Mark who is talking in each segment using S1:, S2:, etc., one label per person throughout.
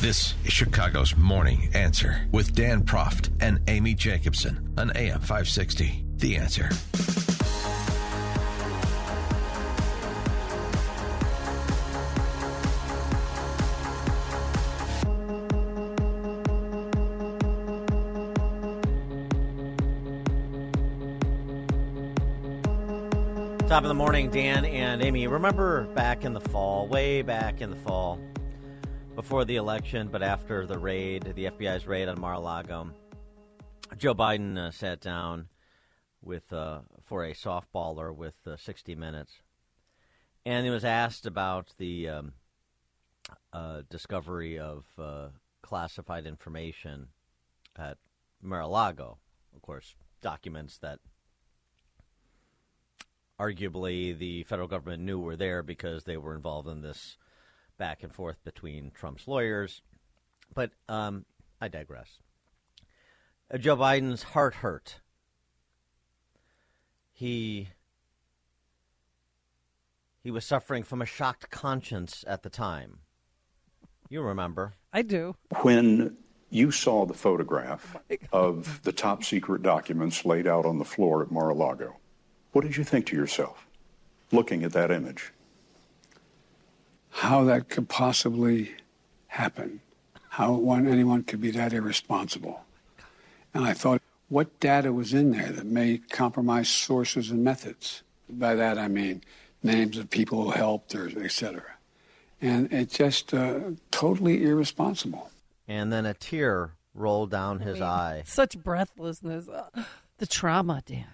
S1: This is Chicago's Morning Answer with Dan Proft and Amy Jacobson on AM 560. The Answer.
S2: Top of the morning, Dan and Amy. Remember back in the fall, way back in the fall, before the election, but after the raid, the FBI's raid on Mar-a-Lago, Joe Biden uh, sat down with uh, for a softballer with uh, 60 Minutes, and he was asked about the um, uh, discovery of uh, classified information at Mar-a-Lago. Of course, documents that arguably the federal government knew were there because they were involved in this back and forth between Trump's lawyers. But um, I digress. Uh, Joe Biden's heart hurt. He he was suffering from a shocked conscience at the time. You remember?
S3: I do.
S4: When you saw the photograph oh of the top secret documents laid out on the floor at Mar-a-Lago, what did you think to yourself looking at that image?
S5: How that could possibly happen, how one, anyone could be that irresponsible. And I thought, what data was in there that may compromise sources and methods? By that I mean names of people who helped or et cetera. And it's just uh, totally irresponsible.
S2: And then a tear rolled down his eye.
S3: Such breathlessness. Uh, the trauma, Dan.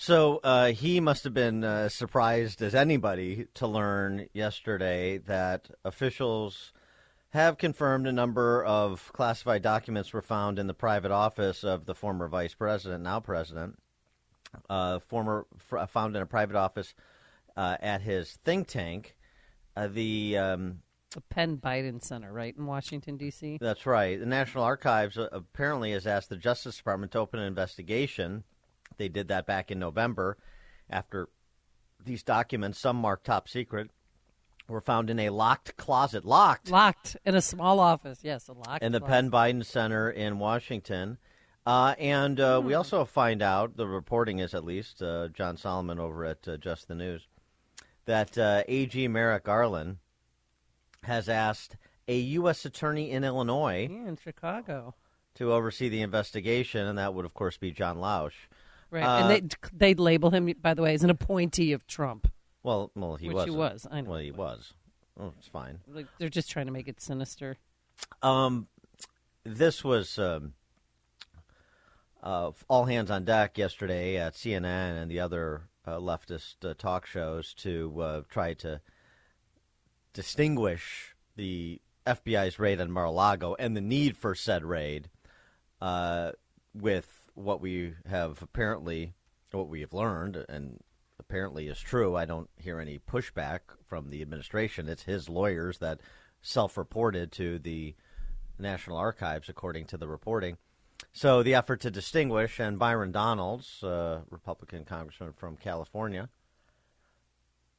S2: So uh, he must have been uh, surprised as anybody to learn yesterday that officials have confirmed a number of classified documents were found in the private office of the former vice president, now president, uh, former f- found in a private office uh, at his think tank. Uh, the um,
S3: the Penn Biden Center, right in Washington D.C.
S2: That's right. The National Archives uh, apparently has asked the Justice Department to open an investigation they did that back in November after these documents, some marked top secret, were found in a locked closet. Locked.
S3: Locked in a small office. Yes, a locked.
S2: In the
S3: closet.
S2: Penn Biden Center in Washington. Uh, and uh, hmm. we also find out, the reporting is at least, uh, John Solomon over at uh, Just the News, that uh, AG Merrick Garland has asked a U.S. attorney in Illinois.
S3: Yeah, in Chicago.
S2: To oversee the investigation, and that would, of course, be John Lausch.
S3: Right, uh, and they they label him, by the way, as an appointee of Trump.
S2: Well, well, he
S3: was.
S2: He
S3: was. I know.
S2: Well, he was. Oh, it's fine.
S3: Like they're just trying to make it sinister.
S2: Um, this was um, uh, all hands on deck yesterday at CNN and the other uh, leftist uh, talk shows to uh, try to distinguish the FBI's raid on Mar-a-Lago and the need for said raid uh, with what we have apparently, what we have learned, and apparently is true. I don't hear any pushback from the administration. It's his lawyers that self-reported to the National Archives, according to the reporting. So the effort to distinguish, and Byron Donalds, uh, Republican congressman from California,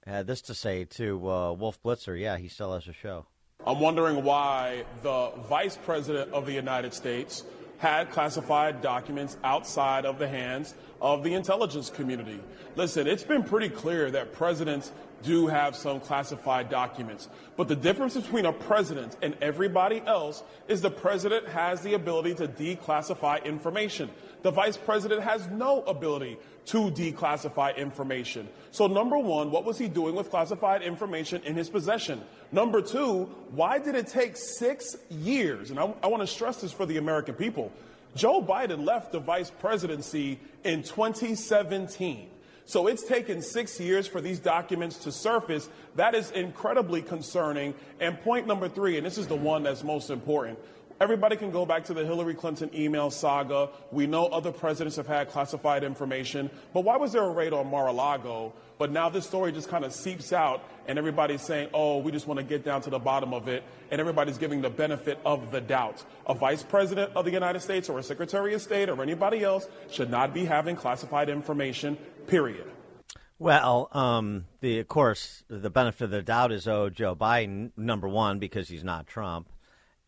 S2: had this to say to uh, Wolf Blitzer. Yeah, he still has a show.
S6: I'm wondering why the vice president of the United States had classified documents outside of the hands of the intelligence community. Listen, it's been pretty clear that presidents do have some classified documents. But the difference between a president and everybody else is the president has the ability to declassify information. The vice president has no ability to declassify information. So, number one, what was he doing with classified information in his possession? Number two, why did it take six years? And I, I want to stress this for the American people. Joe Biden left the vice presidency in 2017. So it's taken six years for these documents to surface. That is incredibly concerning. And point number three, and this is the one that's most important. Everybody can go back to the Hillary Clinton email saga. We know other presidents have had classified information, but why was there a raid on Mar-a-Lago? But now this story just kind of seeps out, and everybody's saying, oh, we just want to get down to the bottom of it, and everybody's giving the benefit of the doubt. A vice president of the United States or a secretary of state or anybody else should not be having classified information, period.
S2: Well, um, the of course the benefit of the doubt is owed Joe Biden, number one, because he's not Trump.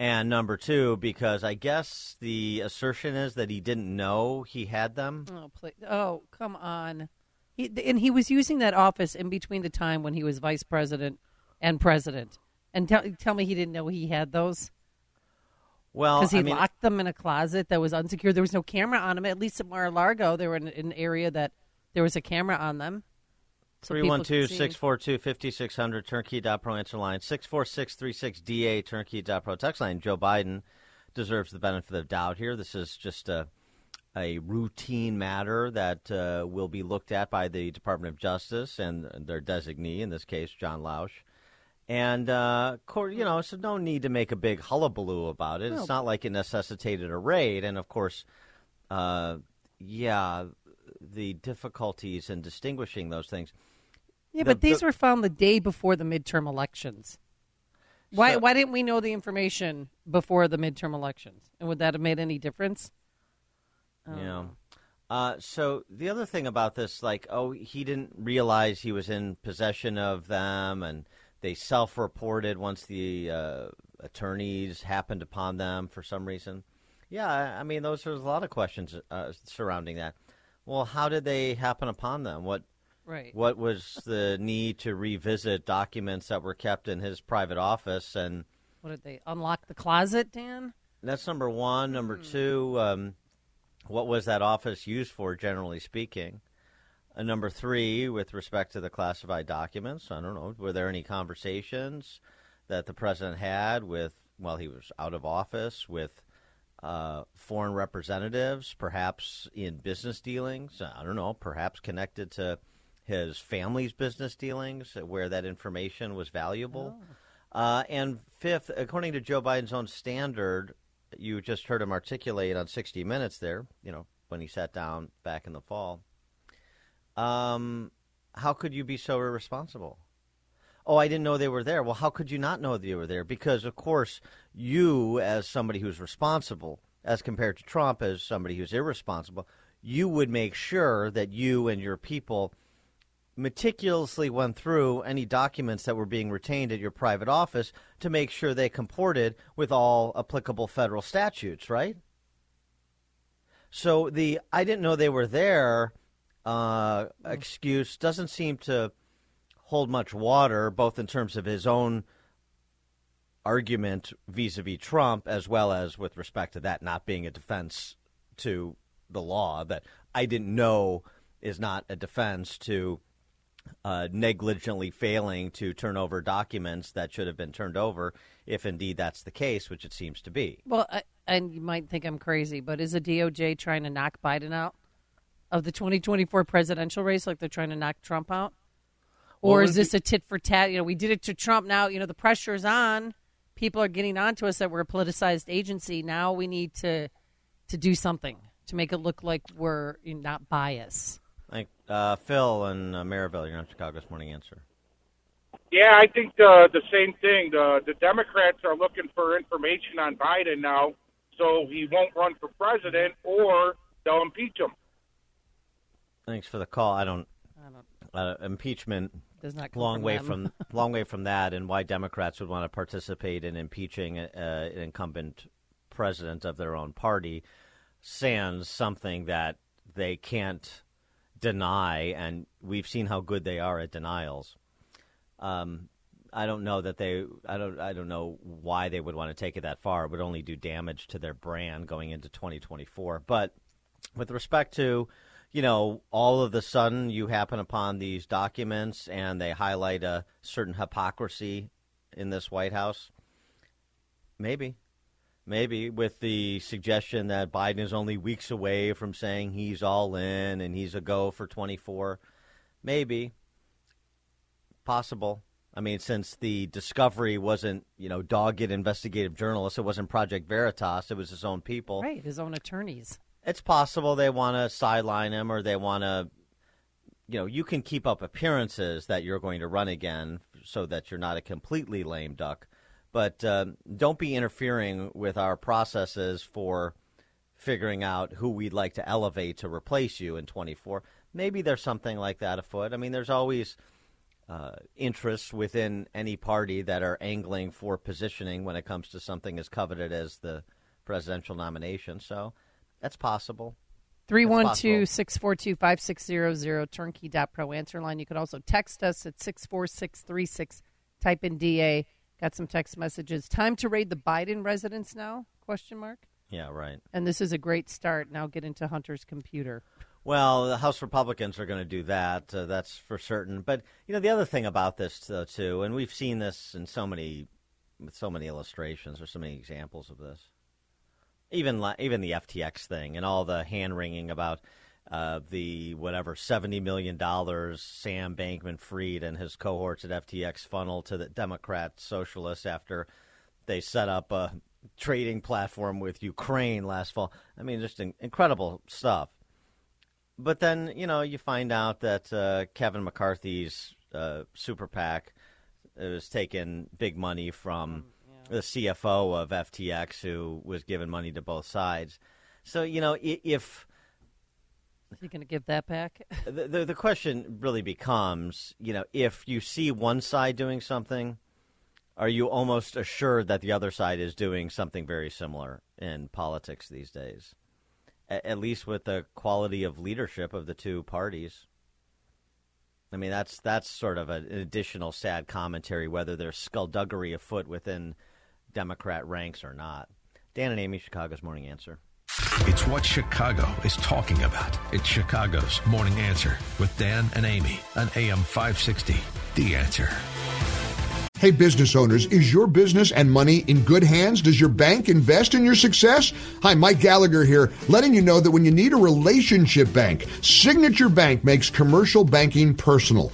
S2: And number two, because I guess the assertion is that he didn't know he had them.
S3: Oh, please. oh, come on. He, and he was using that office in between the time when he was vice president and president. And tell, tell me he didn't know he had those?
S2: Well,
S3: Because he
S2: I mean,
S3: locked them in a closet that was unsecured. There was no camera on them. At least at Mar-a-Lago, they were in an area that there was a camera on them. So people could
S2: 312
S3: see.
S2: 642 5600 turnkey.pro answer line 64636 DA turnkey.pro text line. Joe Biden deserves the benefit of the doubt here. This is just a, a routine matter that uh, will be looked at by the Department of Justice and their designee, in this case, John Lausch. And, uh, cor- you know, so no need to make a big hullabaloo about it. It's not like it necessitated a raid. And, of course, uh, yeah, the difficulties in distinguishing those things.
S3: Yeah,
S2: The-
S3: but these
S2: the-
S3: were found the day before the midterm elections. Why
S2: So-
S3: why didn't we know the information before the midterm elections? And would that have made any difference?
S2: Yeah. Uh, so the other thing about this, like, oh, he didn't realize he was in possession of them, and they self-reported once the uh, attorneys happened upon them for some reason. Yeah, I mean, those are a lot of questions uh, surrounding that. Well, how did they happen upon them? What
S3: Right.
S2: what was the need to revisit documents that were kept in his private office and
S3: What did they unlock the closet, Dan?
S2: That's number one. Number two, um, what was that office used for, generally speaking? Uh, number three, with respect to the classified documents, I don't know, were there any conversations that the president had with, while he was out of office, with uh, foreign representatives, perhaps in business dealings? I don't know, perhaps connected to his family's business dealings, where that information was valuable. Uh, and fifth, according to Joe Biden's own standard, you just heard him articulate on 60 Minutes there, you know, when he sat down back in the fall. Um, how could you be so irresponsible? Oh, I didn't know they were there. Well, how could you not know that they were there? Because, of course, you, as somebody who's responsible, as compared to Trump as somebody who's irresponsible, you would make sure that you and your people meticulously went through any documents that were being retained at your private office to make sure they comported with all applicable federal statutes, right? So the I didn't know they were there uh, excuse doesn't seem to hold much water, both in terms of his own argument vis-a-vis Trump, as well as with respect to that not being a defense to the law. That I didn't know is not a defense to uh, negligently failing to turn over documents that should have been turned over, if indeed that's the case, which it seems to be.
S3: Well, I, and you might think I'm crazy, but is the DOJ trying to knock Biden out of the 2024 presidential race, like they're trying to knock Trump out? Or
S2: Well,
S3: is
S2: if
S3: this a tit for tat? You know, we did it to Trump. Now, you know, the pressure's on. People are getting on to us that we're a politicized agency. Now we need to to do something to make it look like we're not biased.
S2: Like uh, Phil and uh, Maryville, you're on Chicago's Morning Answer.
S7: Yeah, I think the the same thing. The the Democrats are looking for information on Biden now, so he won't run for president, or they'll impeach him.
S2: Thanks for the call. I don't.
S3: I don't.
S2: Uh, impeachment
S3: Does not come
S2: long
S3: from
S2: way
S3: them.
S2: from long way from that, and why Democrats would want to participate in impeaching uh, an incumbent president of their own party, sans something that they can't deny, and we've seen how good they are at denials. Um, I don't know that they. I don't. I don't know why they would want to take it that far. It would only do damage to their brand going into 2024. But with respect to, you know, all of the sudden you happen upon these documents and they highlight a certain hypocrisy in this White House. Maybe. Maybe with the suggestion that Biden is only weeks away from saying he's all in and he's a go for 24. maybe possible. I mean, since the discovery wasn't, you know, dogged investigative journalists, it wasn't Project Veritas, it was his own people.
S3: Right, his own attorneys.
S2: It's possible they want to sideline him or they want to, you know, you can keep up appearances that you're going to run again so that you're not a completely lame duck. But uh, don't be interfering with our processes for figuring out who we'd like to elevate to replace you in 24. Maybe there's something like that afoot. I mean, there's always uh, interests within any party that are angling for positioning when it comes to something as coveted as the presidential nomination. So that's possible.
S3: 312 642 5600 turnkey.pro answer line. You could also text us at 64636. Type in DA. Got some text messages. Time to raid the Biden residence now? Question mark.
S2: Yeah, right.
S3: And this is a great start. Now get into Hunter's computer.
S2: Well, the House Republicans are going to do that. Uh, that's for certain. But you know, the other thing about this, though, too, and we've seen this in so many, with so many illustrations or so many examples of this. Even even the FTX thing and all the hand wringing about uh, the whatever seventy million dollars Sam Bankman-Fried and his cohorts at FTX funnel to the Democrat socialists after they set up a trading platform with Ukraine last fall. I mean, just in- incredible stuff. But then you know you find out that uh, Kevin McCarthy's uh, super PAC was taking big money from the CFO of FTX, who was giving money to both sides. So you know if
S3: is he going to give that back?
S2: the, the, the question really becomes, you know, if you see one side doing something, are you almost assured that the other side is doing something very similar in politics these days? A- at least with the quality of leadership of the two parties. I mean, that's that's sort of an additional sad commentary whether there's skullduggery afoot within Democrat ranks or not. Dan and Amy, Chicago's Morning Answer.
S1: It's what Chicago is talking about. It's Chicago's Morning Answer with Dan and Amy on AM 560. The Answer.
S8: Hey, business owners, is your business and money in good hands? Does your bank invest in your success? Hi, Mike Gallagher here, letting you know that when you need a relationship bank, Signature Bank makes commercial banking personal.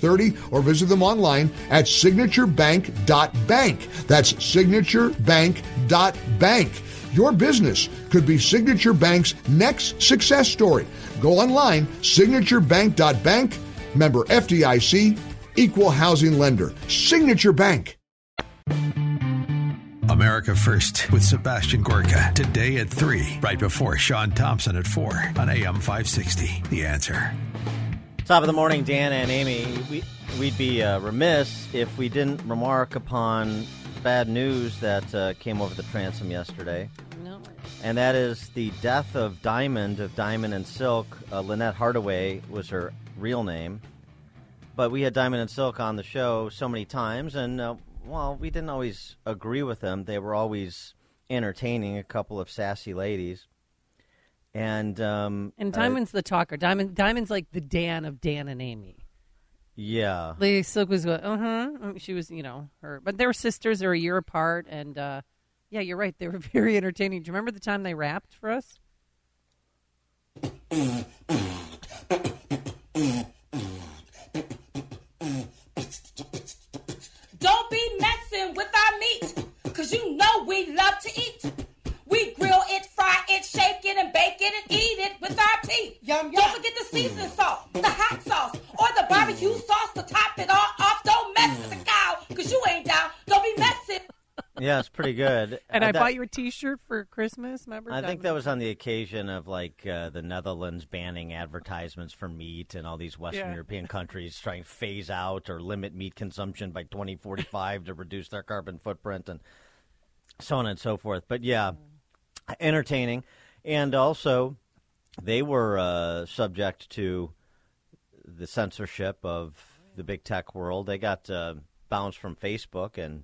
S8: or visit them online at signaturebank.bank. That's signaturebank.bank. Your business could be Signature Bank's next success story. Go online, signaturebank.bank, member FDIC, equal housing lender. Signature Bank.
S1: America First with Sebastian Gorka today at 3, right before Sean Thompson at 4 on AM 560. The answer.
S2: Top of the morning, Dan and Amy. We, we'd be uh, remiss if we didn't remark upon bad news that uh, came over the transom yesterday.
S3: No.
S2: And that is the death of Diamond, of Diamond and Silk. Uh, Lynette Hardaway was her real name. But we had Diamond and Silk on the show so many times, and, uh, well, we didn't always agree with them. They were always entertaining, a couple of sassy ladies. And um,
S3: And
S2: uh,
S3: Diamond's the talker. Diamond Diamond's like the Dan of Dan and Amy.
S2: yeah,
S3: Lady Silk was going, uh huh. She was, you know, her, but they were sisters. They're a year apart, and uh, yeah, you're right. They were very entertaining. Do you remember the time they rapped for us?
S9: Don't be messing with our meat, cause you know we love to eat. We grill it, fry it, shake it, and bake it, and eat it with our teeth. Yum, yum. Don't forget the seasoning salt, the hot sauce, or the barbecue sauce to top it all off. Don't mess with the cow, cause you ain't down. Don't be messing.
S2: yeah, it's pretty good.
S3: And
S2: Uh,
S3: I
S2: that-
S3: bought you a T-shirt for Christmas. Remember?
S2: I think that was on the occasion of like uh, the Netherlands banning advertisements for meat and all these Western
S3: Yeah.
S2: European countries trying to phase out or limit meat consumption by 2045 to reduce their carbon footprint and so on and so forth. But yeah, entertaining. And also, they were uh, subject to the censorship of the big tech world. They got uh, bounced from Facebook, and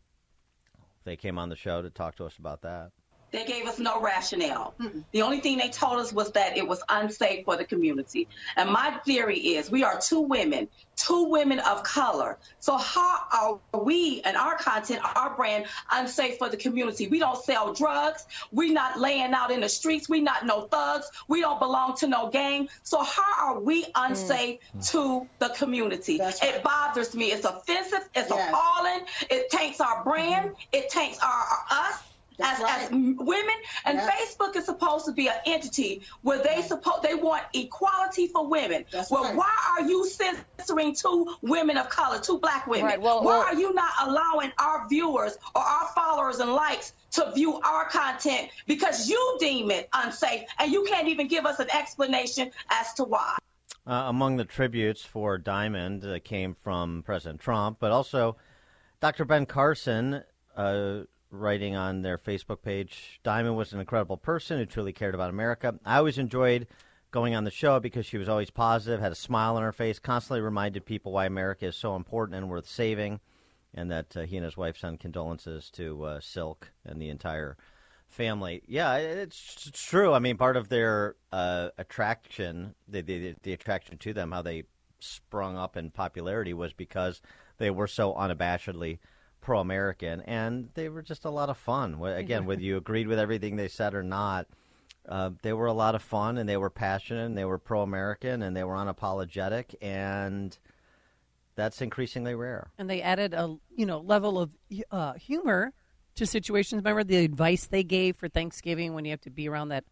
S2: they came on the show to talk to us about that.
S10: They gave us no rationale. The only thing they told us was that it was unsafe for the community. And my theory is we are two women, two women of color. So how are we and our content, our brand, unsafe for the community? We don't sell drugs. We're not laying out in the streets. We're not no thugs. We don't belong to no gang. So how are we unsafe mm. Mm. to the community? It bothers me. It's offensive. It's appalling. It taints our brand. Mm-hmm. It taints our, our us as, as women and Facebook is supposed to be an entity where they suppose they want equality for women. well, why are you censoring two women of color, two black women?
S3: Right, well-
S10: why
S3: well-
S10: are you not allowing our viewers or our followers and likes to view our content because you deem it unsafe and you can't even give us an explanation as to why?
S2: Uh, among the tributes for Diamond uh, came from President Trump, but also Dr. Ben Carson uh, writing on their Facebook page Diamond was an incredible person who truly cared about America. I always enjoyed going on the show because she was always positive, had a smile on her face, constantly reminded people why America is so important and worth saving, and that uh, he and his wife send condolences to uh, Silk and the entire family. Yeah, it's, it's true. I mean, part of their uh, attraction, the, the the attraction to them, how they sprung up in popularity was because they were so unabashedly pro-American, and they were just a lot of fun. Again, whether you agreed with everything they said or not, uh, they were a lot of fun, and they were passionate, and they were pro-American, and they were unapologetic, and that's increasingly rare.
S3: and they added a you know level of uh, humor to situations. Remember the advice they gave for Thanksgiving when you have to be around that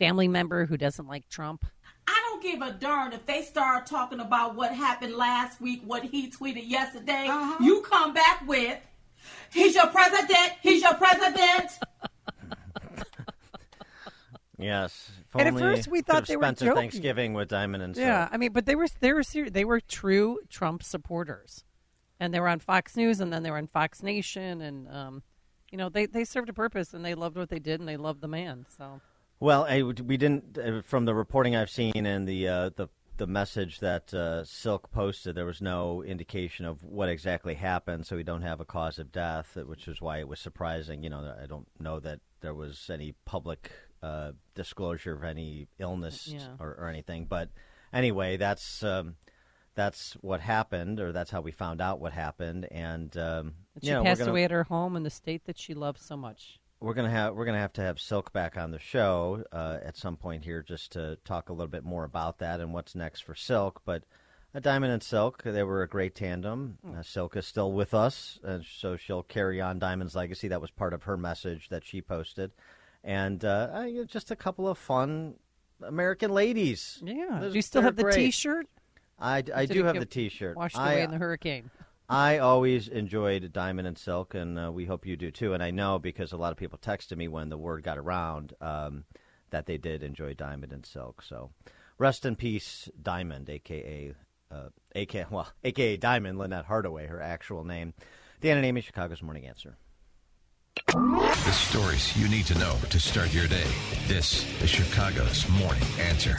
S3: family member who doesn't like Trump.
S9: I don't give a darn if they start talking about what happened last week, what he tweeted yesterday. You come back with, he's your president, he's your president.
S2: Yes. If
S3: And at first we thought
S2: have
S3: they were
S2: spent their
S3: joking.
S2: Thanksgiving with Diamond and Silk.
S3: Yeah, I mean, but they were they were ser- they were true Trump supporters, and they were on Fox News, and then they were on Fox Nation, and um, you know they they served a purpose, and they loved what they did, and they loved the man. So
S2: Well, I, we didn't uh, from the reporting I've seen and the uh, the the message that uh, Silk posted. There was no indication of what exactly happened, so we don't have a cause of death, which is why it was surprising. You know, I don't know that there was any public uh, disclosure of any illness
S3: Yeah.
S2: or, or anything. But anyway, that's um, that's what happened, or that's how we found out what happened. And um,
S3: she
S2: you know,
S3: passed
S2: gonna-
S3: away at her home in the state that she loved so much.
S2: We're gonna have we're gonna have to have Silk back on the show uh, at some point here just to talk a little bit more about that and what's next for Silk. But uh, Diamond and Silk, they were a great tandem. Uh, Silk is still with us, and so she'll carry on Diamond's legacy. That was part of her message that she posted, and uh, just a couple of fun American ladies.
S3: Yeah.
S2: They're-
S3: Do you still have the
S2: great.
S3: T-shirt?
S2: I, I do have
S3: get
S2: the T-shirt.
S3: Washed
S2: I-
S3: away in the hurricane.
S2: I always enjoyed Diamond and Silk, and uh, we hope you do too. And I know because a lot of people texted me when the word got around um, that they did enjoy Diamond and Silk. So, rest in peace, Diamond, aka, uh, aka, well, aka Diamond, Lynette Hardaway, her actual name. Dan and Amy, Chicago's Morning Answer.
S1: The stories you need to know to start your day. This is Chicago's Morning Answer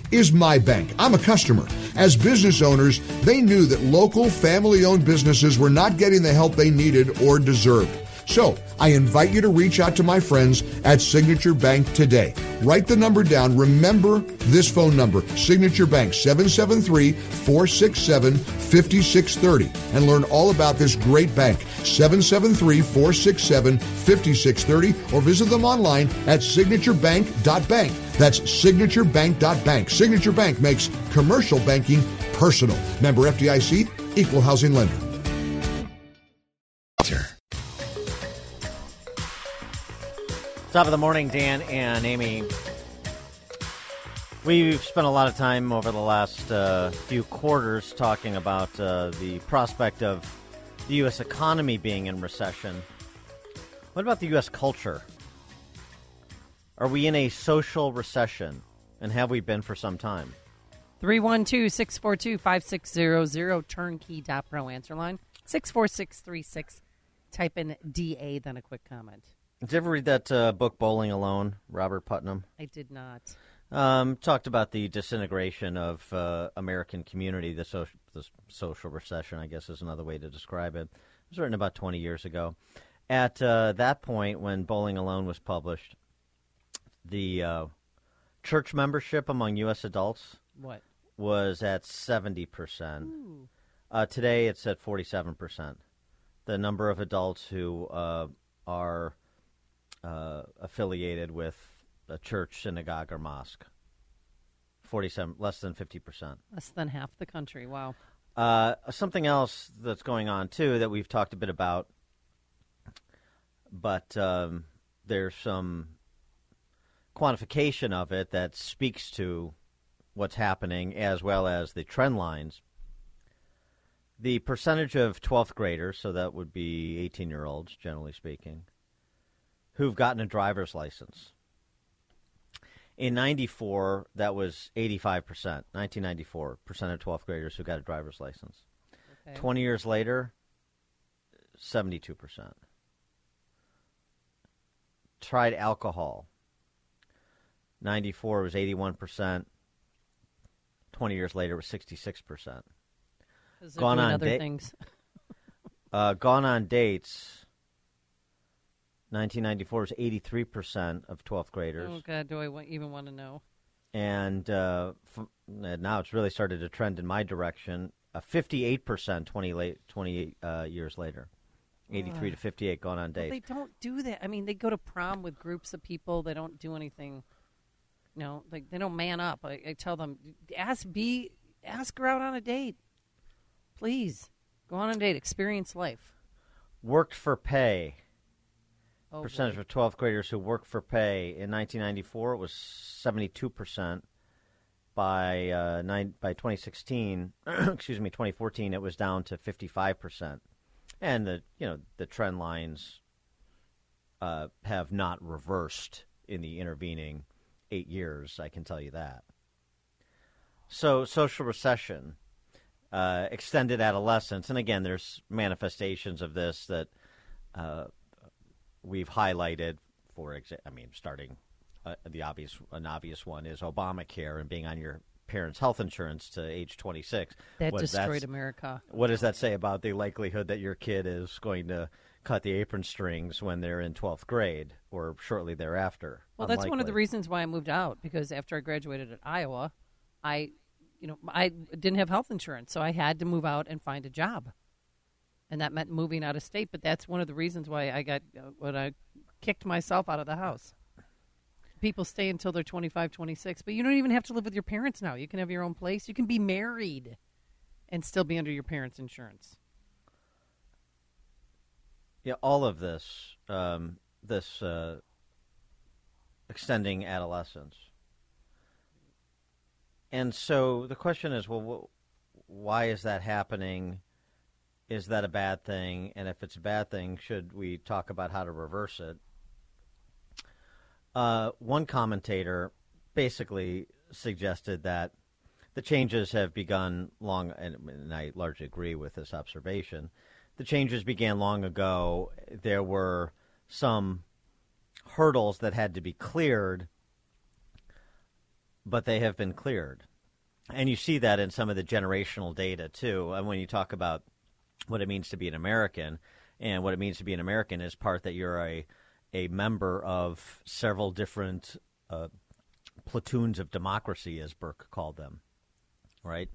S8: is my bank. I'm a customer. As business owners, they knew that local family owned businesses were not getting the help they needed or deserved. So, I invite you to reach out to my friends at Signature Bank today. Write the number down. Remember this phone number Signature Bank 773 467 5630 and learn all about this great bank 773 467 5630 or visit them online at signaturebank.bank. That's signaturebank.bank. Signature Bank makes commercial banking personal. Member FDIC, equal housing lender.
S2: Top of the morning, Dan and Amy. We've spent a lot of time over the last uh, few quarters talking about uh, the prospect of the U.S. economy being in recession. What about the U.S. culture? Are we in a social recession? And have we been for some time?
S3: 312 642 5600 turnkey.pro answer line 64636. Type in DA, then a quick comment.
S2: Did you ever read that uh, book, Bowling Alone, Robert Putnam?
S3: I did not.
S2: Um, talked about the disintegration of uh, American community, the, social, the social recession, I guess is another way to describe it. It was written about 20 years ago. At uh, that point, when Bowling Alone was published, the uh, church membership among U.S. adults
S3: What?
S2: was at 70%. Uh, today, it's at 47%. The number of adults who uh, are uh, affiliated with a church, synagogue, or mosque. 47, less than 50%.
S3: Less than half the country. Wow.
S2: Uh, something else that's going on too that we've talked a bit about, but um, there's some quantification of it that speaks to what's happening as well as the trend lines. The percentage of 12th graders, so that would be 18 year olds, generally speaking, who've gotten a driver's license. In 94, that was 85%. 1994, percent of 12th graders who got a driver's license.
S3: Okay.
S2: 20 years later, 72%. Tried alcohol. 94 was 81%. 20 years later, it was 66%. Gone on
S3: other
S2: da-
S3: things.
S2: Uh, gone on dates. 1994 was 83% of 12th graders.
S3: Oh, God, do I even want to know?
S2: and uh, f- and now it's really started to trend in my direction. Uh, Fifty-eight percent, twenty late, twenty-eight uh, years later, eighty-three to fifty-eight, gone on
S3: Well,
S2: dates.
S3: they don't do that. I mean, they go to prom with groups of people. They don't do anything. You know, like they don't man up. I, I tell them, ask be ask her out on a date, please. Go on a date, experience life.
S2: Worked for pay.
S3: Oh,
S2: Percentage
S3: boy.
S2: of twelfth graders who worked for pay in 1994 it was 72 percent. By uh, nine, by 2016, excuse me, 2014, it was down to 55 percent, and the you know the trend lines uh, have not reversed in the intervening eight years. I can tell you that. So social recession, uh, extended adolescence, and again, there's manifestations of this that uh, we've highlighted. For example, I mean, starting uh, the obvious, an obvious one is Obamacare and being on your parents' health insurance to age 26.
S3: That
S2: What
S3: destroyed America.
S2: What does that say about the likelihood that your kid is going to cut the apron strings when they're in 12th grade or shortly thereafter?
S3: Well, that's one of the reasons why I moved out because after I graduated at Iowa, I, you know, I didn't have health insurance, so I had to move out and find a job, and that meant moving out of state. But that's one of the reasons why I got uh, when I kicked myself out of the house. People stay until they're 25, 26, but you don't even have to live with your parents now. You can have your own place. You can be married and still be under your parents' insurance.
S2: Yeah, all of this, um, this uh, extending adolescence. And so the question is, well, wh- why is that happening? Is that a bad thing? And if it's a bad thing, should we talk about how to reverse it? Uh, one commentator basically suggested that the changes have begun long, and, and I largely agree with this observation. The changes began long ago. There were some hurdles that had to be cleared, but they have been cleared. And you see that in some of the generational data, too. And when you talk about what it means to be an American, and what it means to be an American is part that you're a, a member of several different uh, platoons of democracy, as Burke called them, right?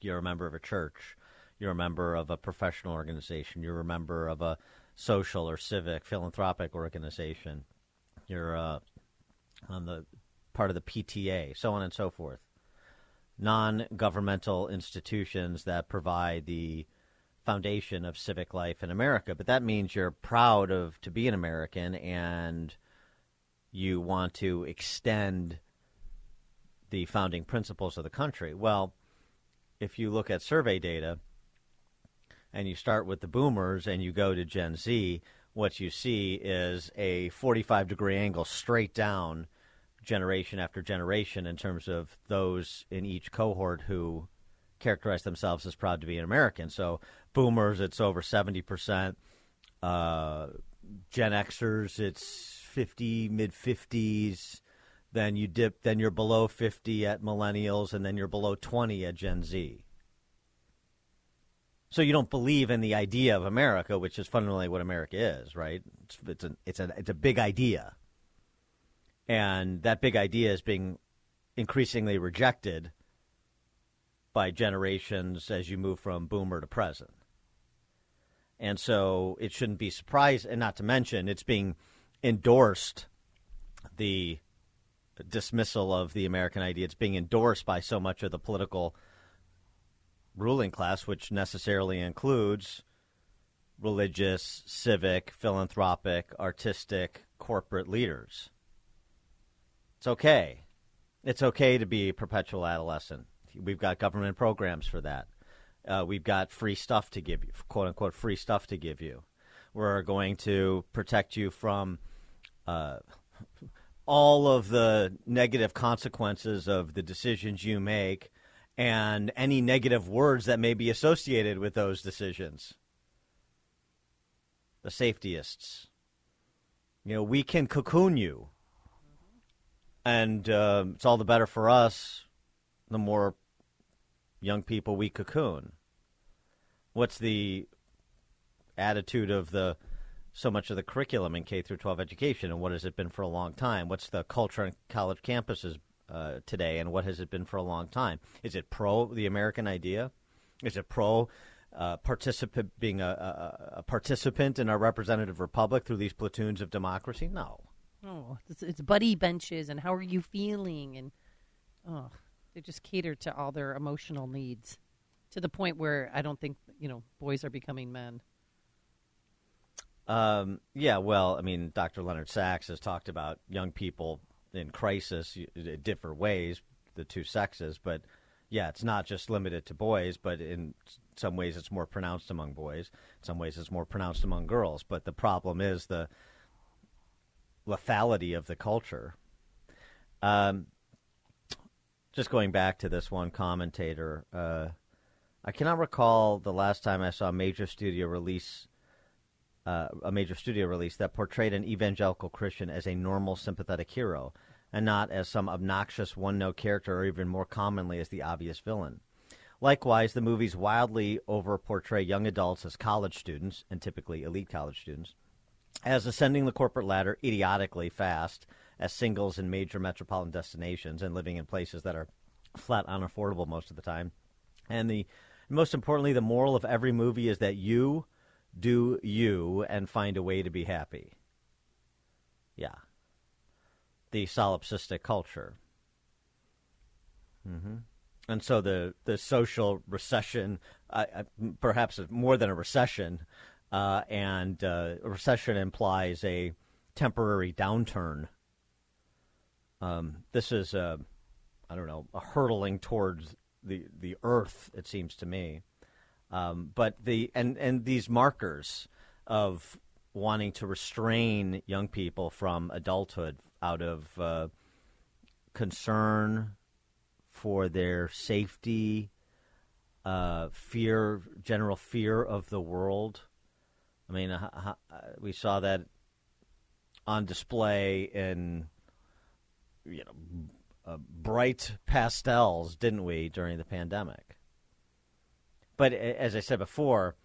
S2: You're a member of a church. You're a member of a professional organization. You're a member of a social or civic, philanthropic organization. You're uh, on the part of the PTA, so on and so forth. Non governmental institutions that provide the foundation of civic life in America. But that means you're proud of to be an American and you want to extend the founding principles of the country. Well, if you look at survey data, and you start with the boomers and you go to Gen Z, what you see is a 45 degree angle straight down generation after generation in terms of those in each cohort who characterize themselves as proud to be an American. So boomers, it's over 70%. Uh, Gen Xers, it's 50, mid 50s. Then you dip, then you're below 50 at millennials, and then you're below 20 at Gen Z. So you don't believe in the idea of America, which is fundamentally what America is, right? It's, it's a it's a it's a big idea, and that big idea is being increasingly rejected by generations as you move from boomer to present. And so it shouldn't be surprised, and not to mention it's being endorsed the dismissal of the American idea. It's being endorsed by so much of the political ruling class, which necessarily includes religious, civic, philanthropic, artistic, corporate leaders. It's okay. It's okay to be a perpetual adolescent. We've got government programs for that. Uh, we've got free stuff to give you, quote unquote, free stuff to give you. We're going to protect you from uh, all of the negative consequences of the decisions you make and any negative words that may be associated with those decisions. The safetyists. You know, we can cocoon you. And uh, it's all the better for us the more young people we cocoon. What's the attitude of the so much of the curriculum in K through 12 education, and what has it been for a long time? What's the culture on college campuses uh, today, and what has it been for a long time? Is it pro the American idea? Is it pro uh, participant being a, a, a, participant in our representative republic through these platoons of democracy? No.
S3: Oh, it's, it's buddy benches, and how are you feeling? And oh, they just cater to all their emotional needs to the point where I don't think you know boys are becoming men.
S2: Um, yeah, well, I mean, Dr. Leonard Sax has talked about young people in crisis in different ways, the two sexes, but yeah, it's not just limited to boys, but in some ways it's more pronounced among boys. In some ways it's more pronounced among girls. But the problem is the lethality of the culture. Um, just going back to this one commentator, uh, I cannot recall the last time I saw a major studio release uh, a major studio release that portrayed an evangelical Christian as a normal, sympathetic hero, and not as some obnoxious one note character or even more commonly as the obvious villain. Likewise, the movies wildly over portray young adults as college students, and typically elite college students, as ascending the corporate ladder idiotically fast as singles in major metropolitan destinations and living in places that are flat unaffordable most of the time. And the most importantly, the moral of every movie is that you do you and find a way to be happy. Yeah. The solipsistic culture. Mm-hmm. And so the, the social recession, uh, perhaps more than a recession, uh, and uh, a recession implies a temporary downturn. Um, this is, a, I don't know, a hurtling towards the, the earth, it seems to me. Um, but the and and these markers of wanting to restrain young people from adulthood out of uh, concern for their safety, uh, fear, general fear of the world. I mean, uh, we saw that on display in you know uh, bright pastels, didn't we, during the pandemic? But as I said before,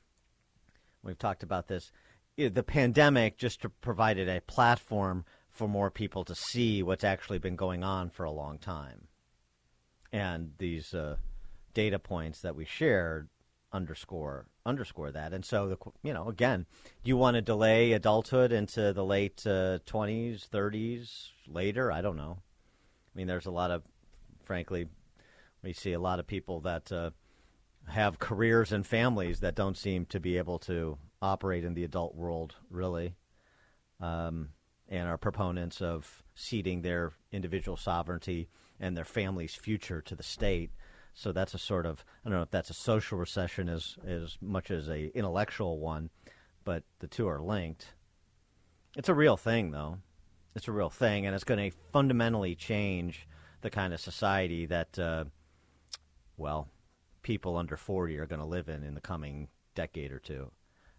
S2: we've talked about this. The pandemic just provided a platform for more people to see what's actually been going on for a long time, and these uh, data points that we shared underscore underscore that. And so, the, you know, again, you want to delay adulthood into the late uh, twenties, thirties, later. I don't know. I mean, there's a lot of, frankly, we see a lot of people that. Uh, have careers and families that don't seem to be able to operate in the adult world, really, um, and are proponents of ceding their individual sovereignty and their family's future to the state. So that's a sort of I don't know if that's a social recession as as much as a intellectual one, but the two are linked. It's a real thing, though. It's a real thing, and it's going to fundamentally change the kind of society that, uh, well, people under 40 are going to live in in the coming decade or two.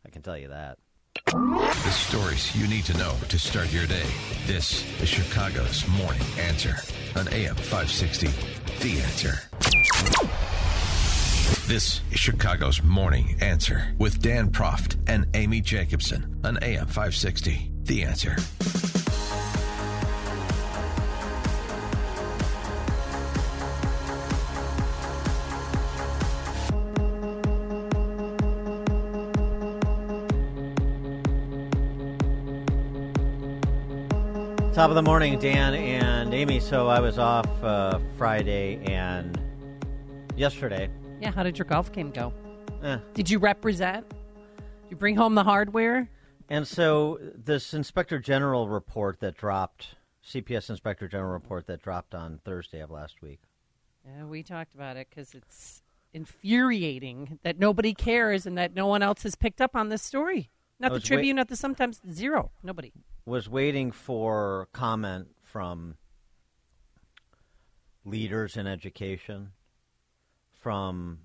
S2: I can tell you that.
S1: The stories you need to know to start your day. This is Chicago's Morning Answer on AM 560. The Answer. This is Chicago's Morning Answer with Dan Proft and Amy Jacobson on AM 560. The Answer.
S2: Top of the morning, Dan and Amy. So I was off uh, Friday and yesterday.
S3: Yeah, how did your golf game go?
S2: Eh.
S3: Did you represent? Did you bring home the hardware?
S2: And so this Inspector General report that dropped, CPS Inspector General report that dropped on Thursday of last week.
S3: Yeah, we talked about it because it's infuriating that nobody cares and that no one else has picked up on this story. Not
S2: I
S3: the
S2: was
S3: Tribune, not the Sun-Times, zero. Nobody.
S2: Was waiting for comment from leaders in education, from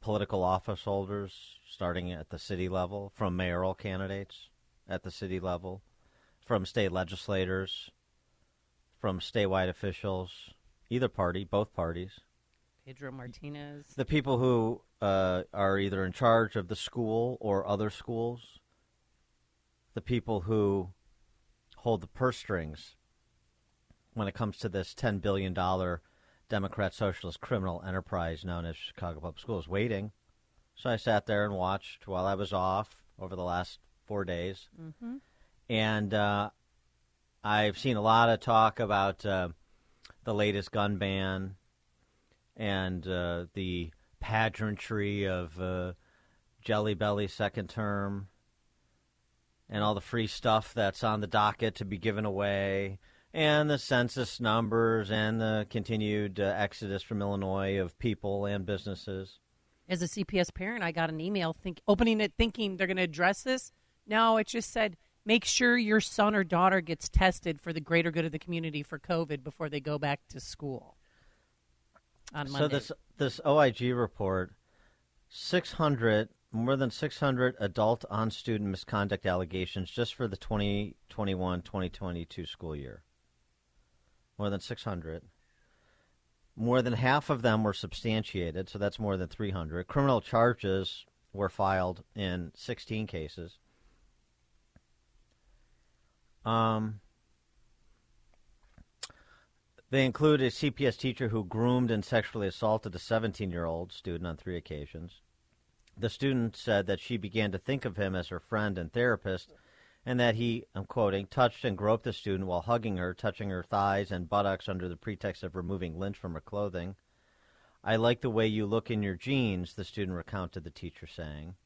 S2: political office holders, starting at the city level, from mayoral candidates at the city level, from state legislators, from statewide officials, either party, both parties.
S3: Pedro Martinez.
S2: The people who uh, are either in charge of the school or other schools, the people who hold the purse strings when it comes to this $10 billion Democrat socialist criminal enterprise known as Chicago Public Schools, waiting. So I sat there and watched while I was off over the last four days.
S3: Mm-hmm.
S2: And uh, I've seen a lot of talk about uh, the latest gun ban and uh, the pageantry of uh, Jelly Belly second term and all the free stuff that's on the docket to be given away and the census numbers and the continued uh, exodus from Illinois of people and businesses.
S3: As a CPS parent, I got an email think, opening it thinking they're going to address this. No, it just said make sure your son or daughter gets tested for the greater good of the community for COVID before they go back to school on Monday.
S2: So this this OIG report, six hundred more than six hundred adult on student misconduct allegations just for the 2021-2022 school year. More than six hundred. More than half of them were substantiated, so that's more than 300. Criminal charges were filed in 16 cases. Um, they include a CPS teacher who groomed and sexually assaulted a 17 year old student on three occasions. The student said that she began to think of him as her friend and therapist, and that he, I'm quoting, touched and groped the student while hugging her, touching her thighs and buttocks under the pretext of removing lint from her clothing. I like the way you look in your jeans, the student recounted the teacher saying.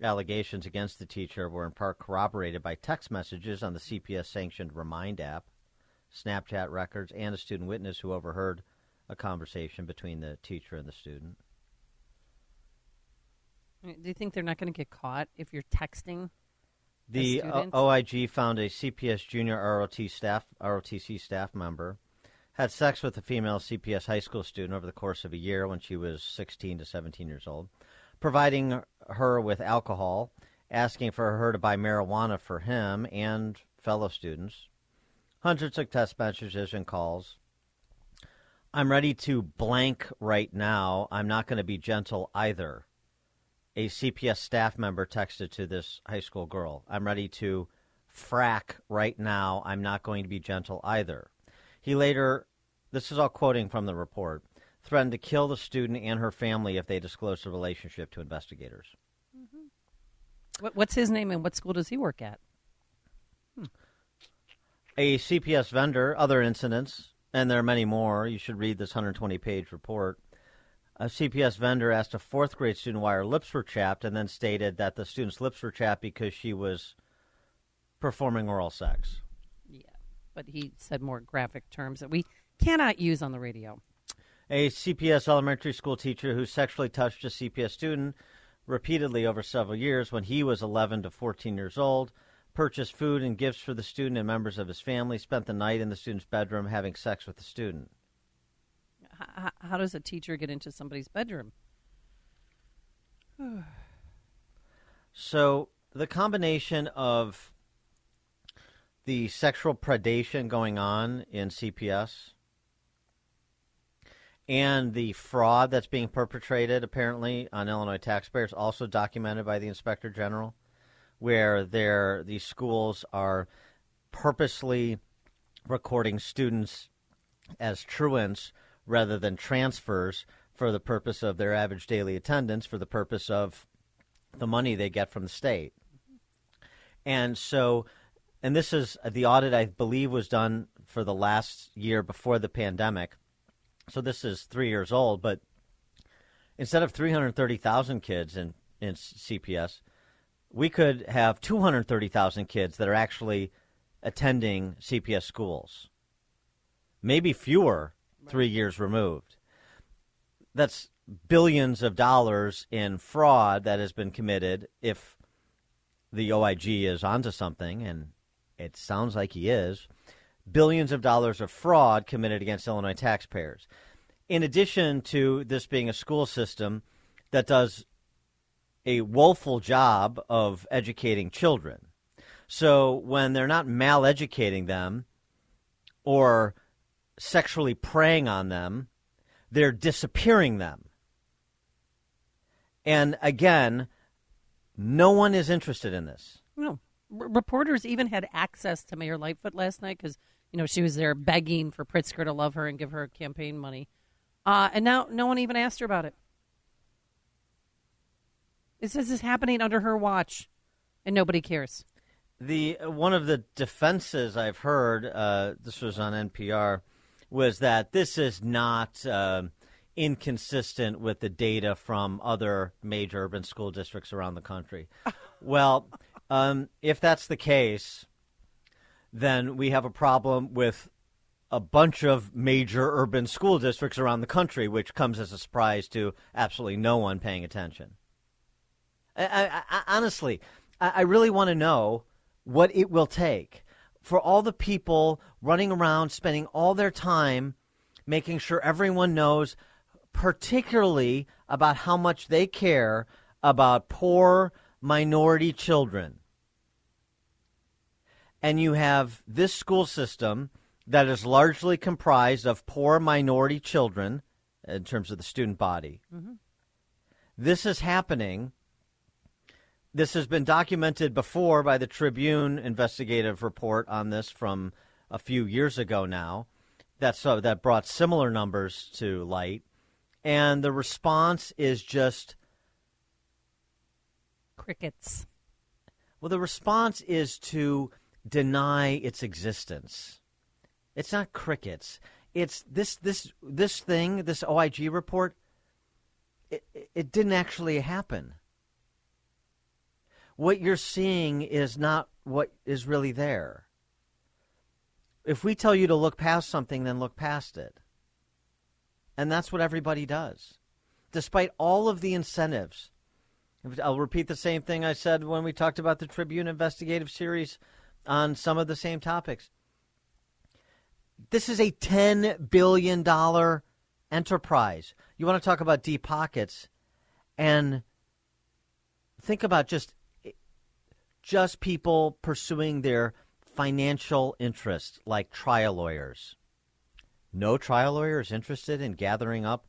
S2: Allegations against the teacher were in part corroborated by text messages on the CPS sanctioned Remind app, Snapchat records, and a student witness who overheard a conversation between the teacher and the student.
S3: Do you think they're not going to get caught if you're texting?
S2: The uh,
S3: as
S2: OIG found a CPS junior ROT staff ROTC staff member had sex with a female CPS high school student over the course of a year when she was 16 to 17 years old, providing her with alcohol, asking for her to buy marijuana for him and fellow students. Hundreds of text messages and calls. I'm ready to blank right now. I'm not going to be gentle either a CPS staff member texted to this high school girl, I'm ready to frack right now. I'm not going to be gentle either. He later, this is all quoting from the report, threatened to kill the student and her family if they disclosed the relationship to investigators. Mm-hmm.
S3: What, what's his name and what school does he work at? Hmm.
S2: A CPS vendor, other incidents, and there are many more. You should read this 120 page report. A CPS vendor asked a fourth grade student why her lips were chapped and then stated that the student's lips were chapped because she was performing oral sex.
S3: Yeah, but he said more graphic terms that we cannot use on the radio.
S2: A CPS elementary school teacher who sexually touched a CPS student repeatedly over several years when he was 11 to 14 years old, purchased food and gifts for the student and members of his family, spent the night in the student's bedroom having sex with the student.
S3: How, how does a teacher get into somebody's bedroom?
S2: So the combination of the sexual predation going on in CPS and the fraud that's being perpetrated apparently on Illinois taxpayers, also documented by the inspector general, where there these schools are purposely recording students as truants rather than transfers for the purpose of their average daily attendance, for the purpose of the money they get from the state. And so, and this is the audit I believe was done for the last year before the pandemic so this is three years old, but instead of 330,000 kids in, in CPS, we could have 230,000 kids that are actually attending CPS schools. Maybe fewer three years removed. That's billions of dollars in fraud that has been committed if the OIG is onto something, and it sounds like he is billions of dollars of fraud committed against Illinois taxpayers. In addition to this being a school system that does a woeful job of educating children. So when they're not maleducating them or sexually preying on them, they're disappearing them. And again, no one is interested in this.
S3: No. R- reporters even had access to Mayor Lightfoot last night because you know, she was there begging for Pritzker to love her and give her campaign money. Uh, and now no one even asked her about it. It says it's happening under her watch, and nobody cares.
S2: The one of the defenses I've heard, uh, this was on NPR, was that this is not uh, inconsistent with the data from other major urban school districts around the country. well, um, if that's the case, then we have a problem with a bunch of major urban school districts around the country, which comes as a surprise to absolutely no one paying attention. I, I, I, honestly, I really want to know what it will take for all the people running around spending all their time making sure everyone knows, particularly about how much they care about poor minority children and you have this school system that is largely comprised of poor minority children in terms of the student body. Mm-hmm. This is happening. This has been documented before by the Tribune investigative report on this from a few years ago now. That's uh, that brought similar numbers to light, and the response is just
S3: crickets.
S2: Well, the response is to deny its existence. It's not crickets. It's this this this thing, this OIG report. It, it didn't actually happen. What you're seeing is not what is really there. If we tell you to look past something, then look past it. And that's what everybody does. Despite all of the incentives. I'll repeat the same thing I said when we talked about the Tribune investigative series on some of the same topics. This is a $10 billion enterprise. You want to talk about deep pockets and think about just just people pursuing their financial interests like trial lawyers. No trial lawyer is interested in gathering up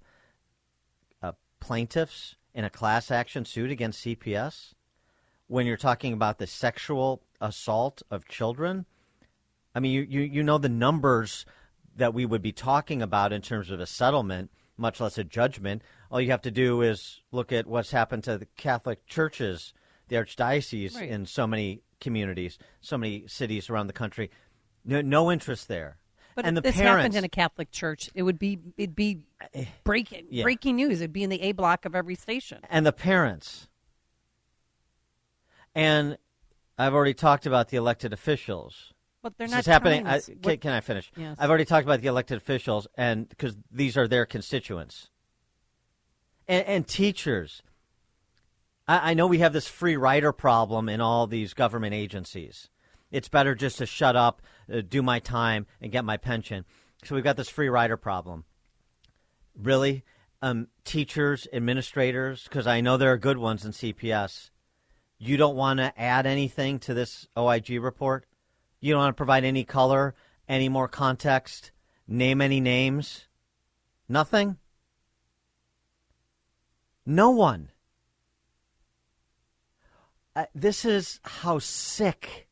S2: uh, plaintiffs in a class action suit against CPS when you're talking about the sexual assault of children. I mean, you, you, you know the numbers that we would be talking about in terms of a settlement, much less a judgment. All you have to do is look at what's happened to the Catholic churches, the archdiocese right. in so many communities, so many cities around the country. No, no interest there.
S3: But
S2: and
S3: if
S2: the
S3: this
S2: parents,
S3: happened in a Catholic church, it would be it'd be eh, breaking yeah. breaking news. It'd be in the A block of every station.
S2: And the parents. And I've already talked about the elected officials.
S3: But they're
S2: This
S3: not
S2: is happening. I, can, can I finish?
S3: Yes.
S2: I've already talked about the elected officials, and because these are their constituents and, and teachers. I, I know we have this free rider problem in all these government agencies. It's better just to shut up, uh, do my time, and get my pension. So we've got this free rider problem. Really, um, teachers, administrators, because I know there are good ones in CPS. You don't want to add anything to this OIG report. You don't want to provide any color, any more context, name any names. Nothing. No one. Uh, this is how sick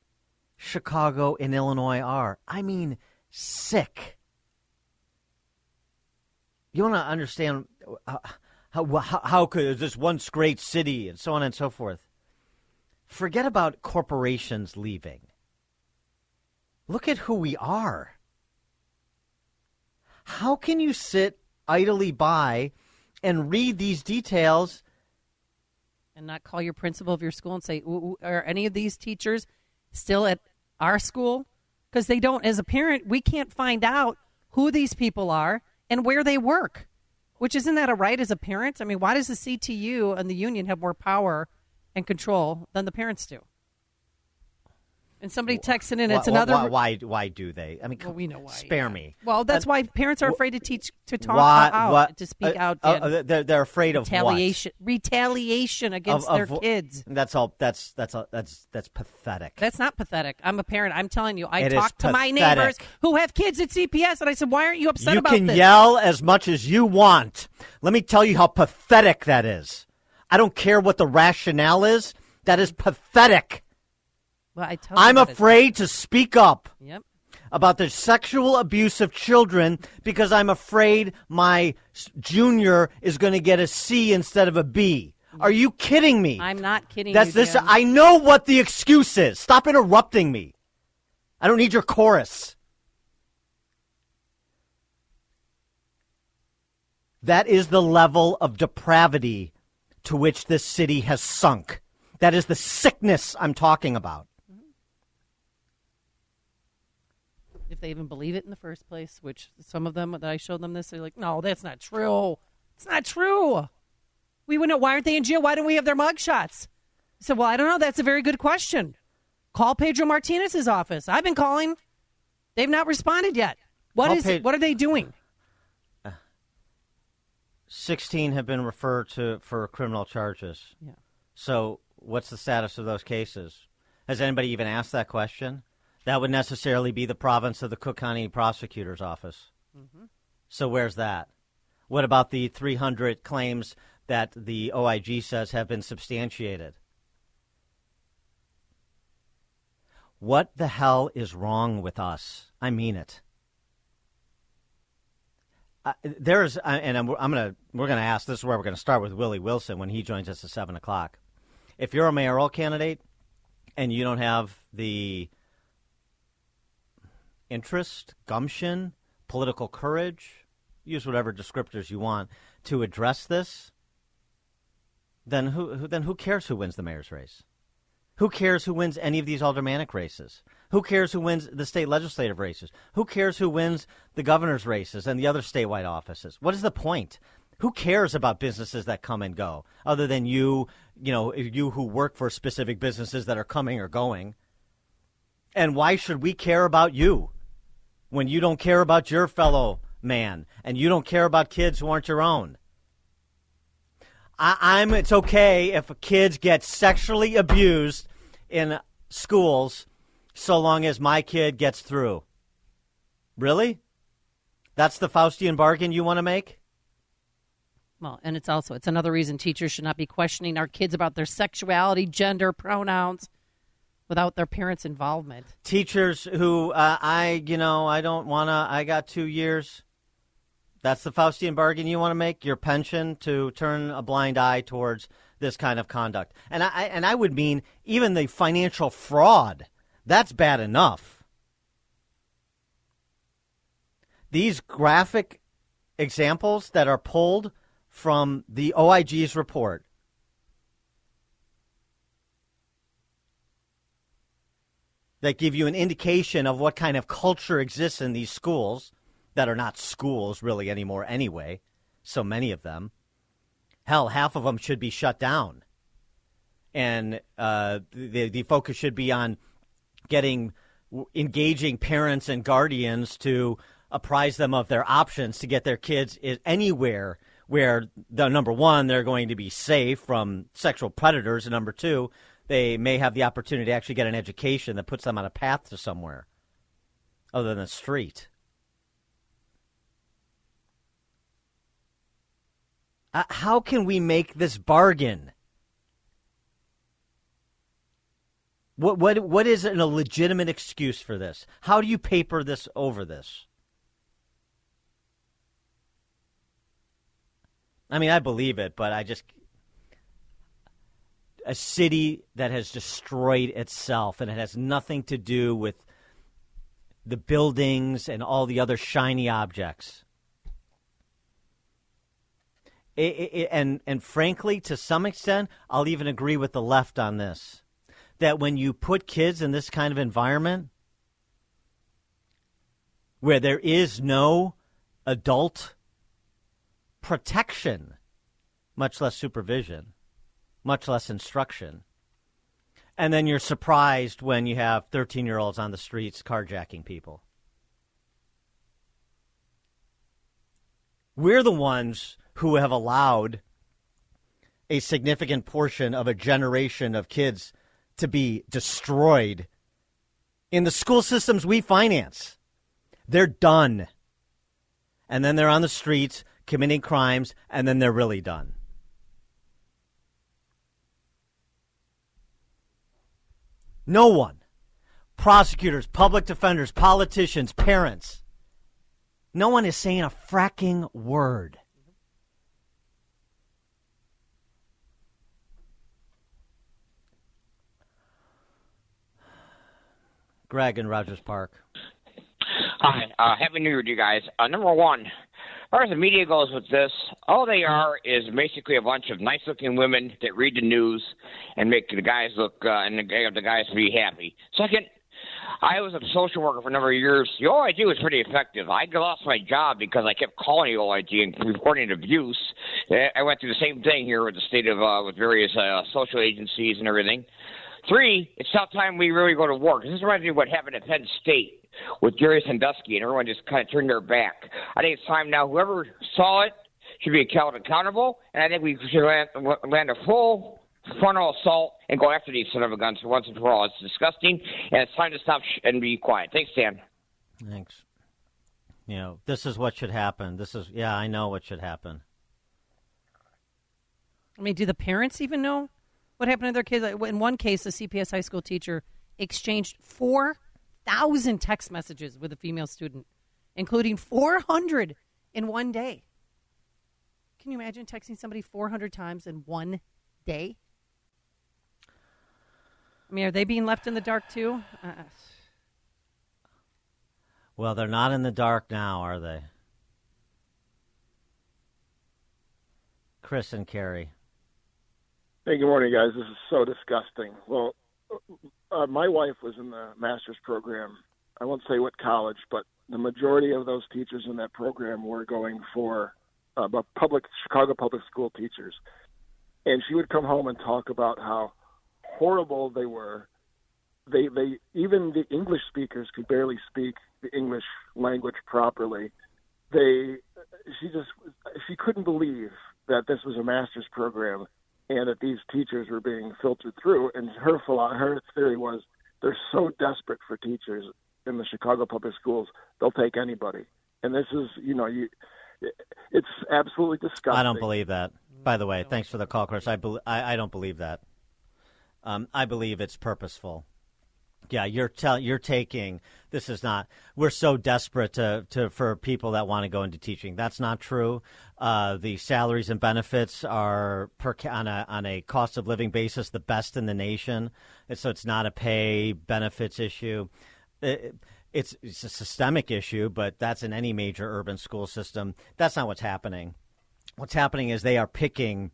S2: Chicago and Illinois are. I mean, sick. You want to understand uh, how, how, how could this once great city and so on and so forth. Forget about corporations leaving. Look at who we are. How can you sit idly by and read these details
S3: and not call your principal of your school and say, "Ooh, ooh, are any of these teachers still at our school? Because they don't, as a parent, we can't find out who these people are and where they work. Which isn't that a right as a parent? I mean, why does the CTU and the union have more power and control than the parents do? And somebody texted in, it's
S2: Why-
S3: another.
S2: Why, why, why do they? I mean,
S3: Well, we know why,
S2: Spare me.
S3: well, that's
S2: Uh,
S3: why parents are afraid to teach to talk
S2: why-
S3: out,
S2: what-
S3: to speak
S2: uh,
S3: out.
S2: uh, they're, they're afraid of what?
S3: retaliation, retaliation against
S2: Of-
S3: their
S2: of wh-
S3: kids.
S2: That's all. That's that's all, that's that's pathetic.
S3: That's not pathetic. I'm a parent. I'm telling you. I
S2: It is
S3: talked to my neighbors who have kids at CPS, and I said, "Why aren't you upset
S2: you
S3: about
S2: can yell as much as you want. Let me tell you how pathetic that is. I don't care what the rationale is. That is pathetic.
S3: Well, I tell
S2: I'm afraid to speak up
S3: Yep.
S2: about the sexual abuse of children because I'm afraid my junior is going to get a C instead of a B. Are you kidding me?
S3: I'm not kidding
S2: That's
S3: you.
S2: this.
S3: Dan.
S2: I know what the excuse is. Stop interrupting me. I don't need your chorus. That is the level of depravity to which this city has sunk. That is the sickness I'm talking about.
S3: If they even believe it in the first place, which some of them that I showed them this, they're like, "No, that's not true. It's not true. We wouldn't. Why aren't they in jail? Why don't we have their mug shots?" I said, "Well, I don't know. That's a very good question. Call Pedro Martinez's office. I've been calling. They've not responded yet. What
S2: Call
S3: is?
S2: Ped-
S3: what are they doing?
S2: Uh, 16 have been referred to for criminal charges.
S3: Yeah.
S2: So, what's the status of those cases? Has anybody even asked that question? That would necessarily be the province of the Cook County Prosecutor's Office. So, where's that? What about the 300 claims that the OIG says have been substantiated? What the hell is wrong with us? I mean it. Uh, there's, and I'm, I'm gonna, we're gonna ask. This is where we're gonna start with Willie Wilson when he joins us at seven o'clock. If you're a mayoral candidate and you don't have the interest, gumption, political courage, use whatever descriptors you want to address this, then who, who then who cares who wins the mayor's race? Who cares who wins any of these aldermanic races? Who cares who wins the state legislative races? Who cares who wins the governor's races and the other statewide offices? What is the point? Who cares about businesses that come and go other than you, you know, you who work for specific businesses that are coming or going? And why should we care about you when you don't care about your fellow man and you don't care about kids who aren't your own? I, I'm. It's okay if kids get sexually abused in schools, so long as my kid gets through. Really? That's the Faustian bargain you want to make?
S3: Well, and it's also it's another reason teachers should not be questioning our kids about their sexuality, gender, pronouns, without their parents' involvement.
S2: Teachers who uh, I, you know, I don't want to. I got two years. That's the Faustian bargain you want to make. Your pension to turn a blind eye towards this kind of conduct, and I and I would mean even the financial fraud. That's bad enough. These graphic examples that are pulled from the OIG's report that give you an indication of what kind of culture exists in these schools that are not schools really anymore anyway. So many of them. Hell, half of them should be shut down. And uh, the, the focus should be on getting engaging parents and guardians to apprise them of their options to get their kids anywhere where the number one they're going to be safe from sexual predators and number two they may have the opportunity to actually get an education that puts them on a path to somewhere other than the street uh, how can we make this bargain What what what is an, a legitimate excuse for this? How do you paper this over this? I mean, I believe it, but I just a city that has destroyed itself and it has nothing to do with the buildings and all the other shiny objects. It, it, and and frankly, to some extent, I'll even agree with the left on this that when you put kids in this kind of environment where there is no adult protection, much less supervision, much less instruction, and then you're surprised when you have 13 year olds on the streets carjacking people. We're the ones who have allowed a significant portion of a generation of kids to be destroyed in the school systems we finance. They're done. And then they're on the streets committing crimes, and then they're really done. No one. Prosecutors, public defenders, politicians, parents. No one is saying a fracking word. Greg in Rogers Park.
S11: Hi, uh, happy New Year to you guys. Uh, number one, far as the media goes with this, all they are is basically a bunch of nice-looking women that read the news and make the guys look uh, and the, the guys be happy. Second, I was a social worker for a number of years. The OIG was pretty effective. I lost my job because I kept calling the OIG and reporting abuse. I went through the same thing here with the state of uh, with various uh, social agencies and everything. Three, it's about time we really go to work. This reminds me of what happened at Penn State with Jerry Sandusky, and everyone just kind of turned their back. I think it's time now. Whoever saw it should be held accountable, and I think we should land, land a full frontal assault and go after these son of a guns once and for all. It's disgusting, and it's time to stop sh- and be quiet. Thanks, Dan.
S2: Thanks. You know, this is what should happen. This is, yeah, I know what should happen.
S3: I mean, do the parents even know? What happened to their kids? In one case, a CPS high school teacher exchanged 4,000 text messages with a female student, including 400 in one day. Can you imagine texting somebody 400 times in one day? I mean, are they being left in the dark too? Uh,
S2: well, they're not in the dark now, are they? Chris and Carrie.
S12: Hey, good morning, guys. This is so disgusting. Well, uh, my wife was in the master's program. I won't say what college, but the majority of those teachers in that program were going for uh, public Chicago public school teachers. And she would come home and talk about how horrible they were. They they even the English speakers could barely speak the English language properly. They she just she couldn't believe that this was a master's program and that these teachers were being filtered through. And her her theory was they're so desperate for teachers in the Chicago public schools, they'll take anybody. And this is, you know, you, it's absolutely disgusting. I
S2: don't believe that. By the way, thanks for the call, Chris. I, be, I, I don't believe that. Um, I believe it's purposeful. Yeah, you're tell, you're taking this is not. We're so desperate to, to for people that want to go into teaching. That's not true. Uh, the salaries and benefits are per on a on a cost of living basis the best in the nation. so it's not a pay benefits issue. It, it's it's a systemic issue, but that's in any major urban school system. That's not what's happening. What's happening is they are picking.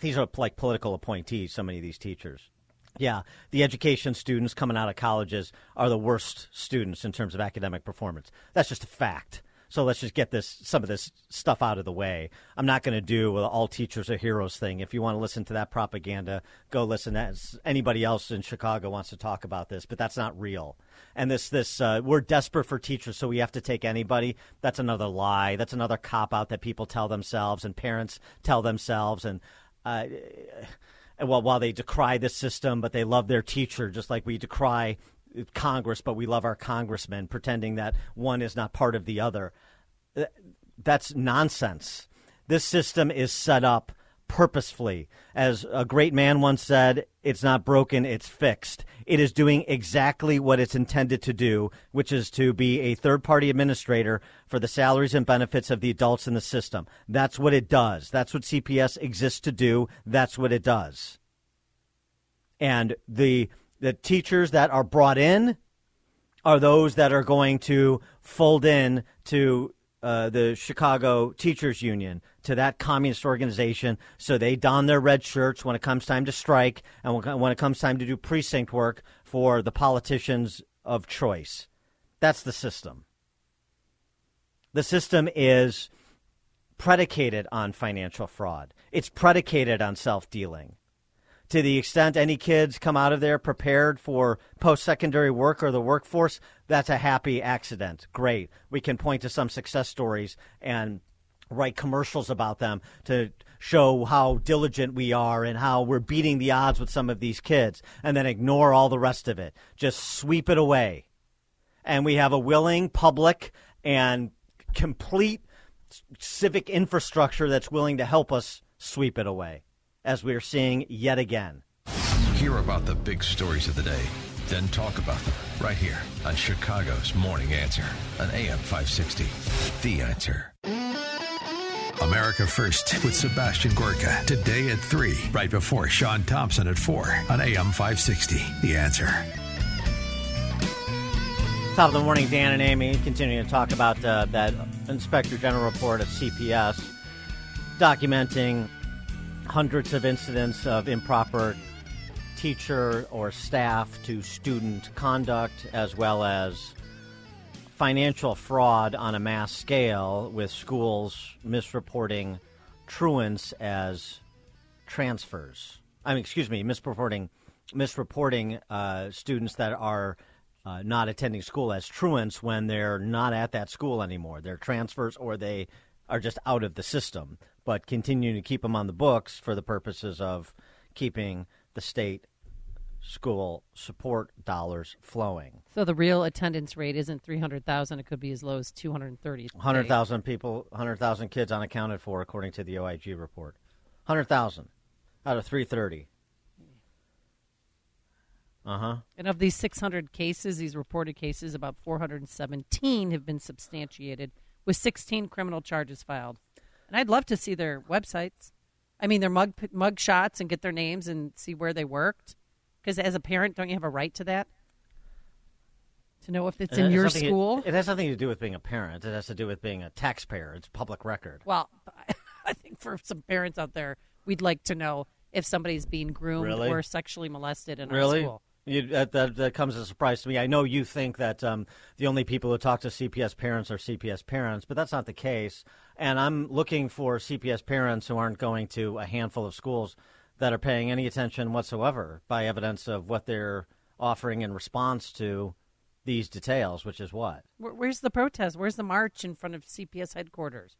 S2: These are like political appointees. So many of these teachers Yeah, the education students coming out of colleges are the worst students in terms of academic performance. That's just a fact. So let's just get this some of this stuff out of the way. I'm not going to do the all teachers are heroes thing. If you want to listen to that propaganda, go listen. As anybody else in Chicago wants to talk about this, but that's not real. And this this uh, we're desperate for teachers, so we have to take anybody. That's another lie. That's another cop out that people tell themselves and parents tell themselves. And uh, well, while they decry the system, but they love their teacher, just like we decry Congress, but we love our congressmen, pretending that one is not part of the other. That's nonsense. This system is set up purposefully. As a great man once said, it's not broken, it's fixed. It is doing exactly what it's intended to do, which is to be a third party administrator for the salaries and benefits of the adults in the system. That's what it does. That's what CPS exists to do. That's what it does. And the the teachers that are brought in are those that are going to fold in to uh, the Chicago Teachers Union, to that communist organization, so they don their red shirts when it comes time to strike and when it comes time to do precinct work for the politicians of choice. That's the system. The system is predicated on financial fraud. It's predicated on self dealing to the extent any kids come out of there prepared for post secondary work or the workforce, that's a happy accident. Great. We can point to some success stories and write commercials about them to show how diligent we are and how we're beating the odds with some of these kids and then ignore all the rest of it. Just sweep it away. And we have a willing public and complete civic infrastructure that's willing to help us sweep it away as we are seeing yet again.
S1: Hear about the big stories of the day, then talk about them right here on Chicago's Morning Answer on AM 560. The Answer. America First with Sebastian Gorka today at 3, right before Sean Thompson at 4 on AM 560. The Answer.
S2: Top of the morning, Dan and Amy continuing to talk about uh, that Inspector General report of CPS documenting hundreds of incidents of improper teacher or staff to student conduct, as well as financial fraud on a mass scale, with schools misreporting truants as transfers. I mean, excuse me, misreporting misreporting uh, students that are uh, not attending school as truants when they're not at that school anymore. They're transfers or they are just out of the system but continuing to keep them on the books for the purposes of keeping the state school support dollars flowing.
S3: So the real attendance rate isn't 300,000, it could be as low as 230.
S2: 100,000 people, 100,000 kids unaccounted for according to the OIG report. 100,000 out of 330. Uh-huh.
S3: And of these 600 cases, these reported cases, about 417 have been substantiated with 16 criminal charges filed. And I'd love to see their websites. I mean, their mug mug shots and get their names and see where they worked. Because as a parent, don't you have a right to that? To know if it's it in your school?
S2: It, it has nothing to do with being a parent. It has to do with being a taxpayer. It's public record.
S3: Well, I think for some parents out there, we'd like to know if somebody's being groomed
S2: really?
S3: or sexually molested in
S2: really?
S3: our school.
S2: You, that, that, that, comes as a surprise to me. I know you think that um, the only people who talk to CPS parents are CPS parents, but that's not the case. And I'm looking for CPS parents who aren't going to a handful of schools that are paying any attention whatsoever by evidence of what they're offering in response to these details, which is what?
S3: Where's the protest? Where's the march in front of CPS headquarters?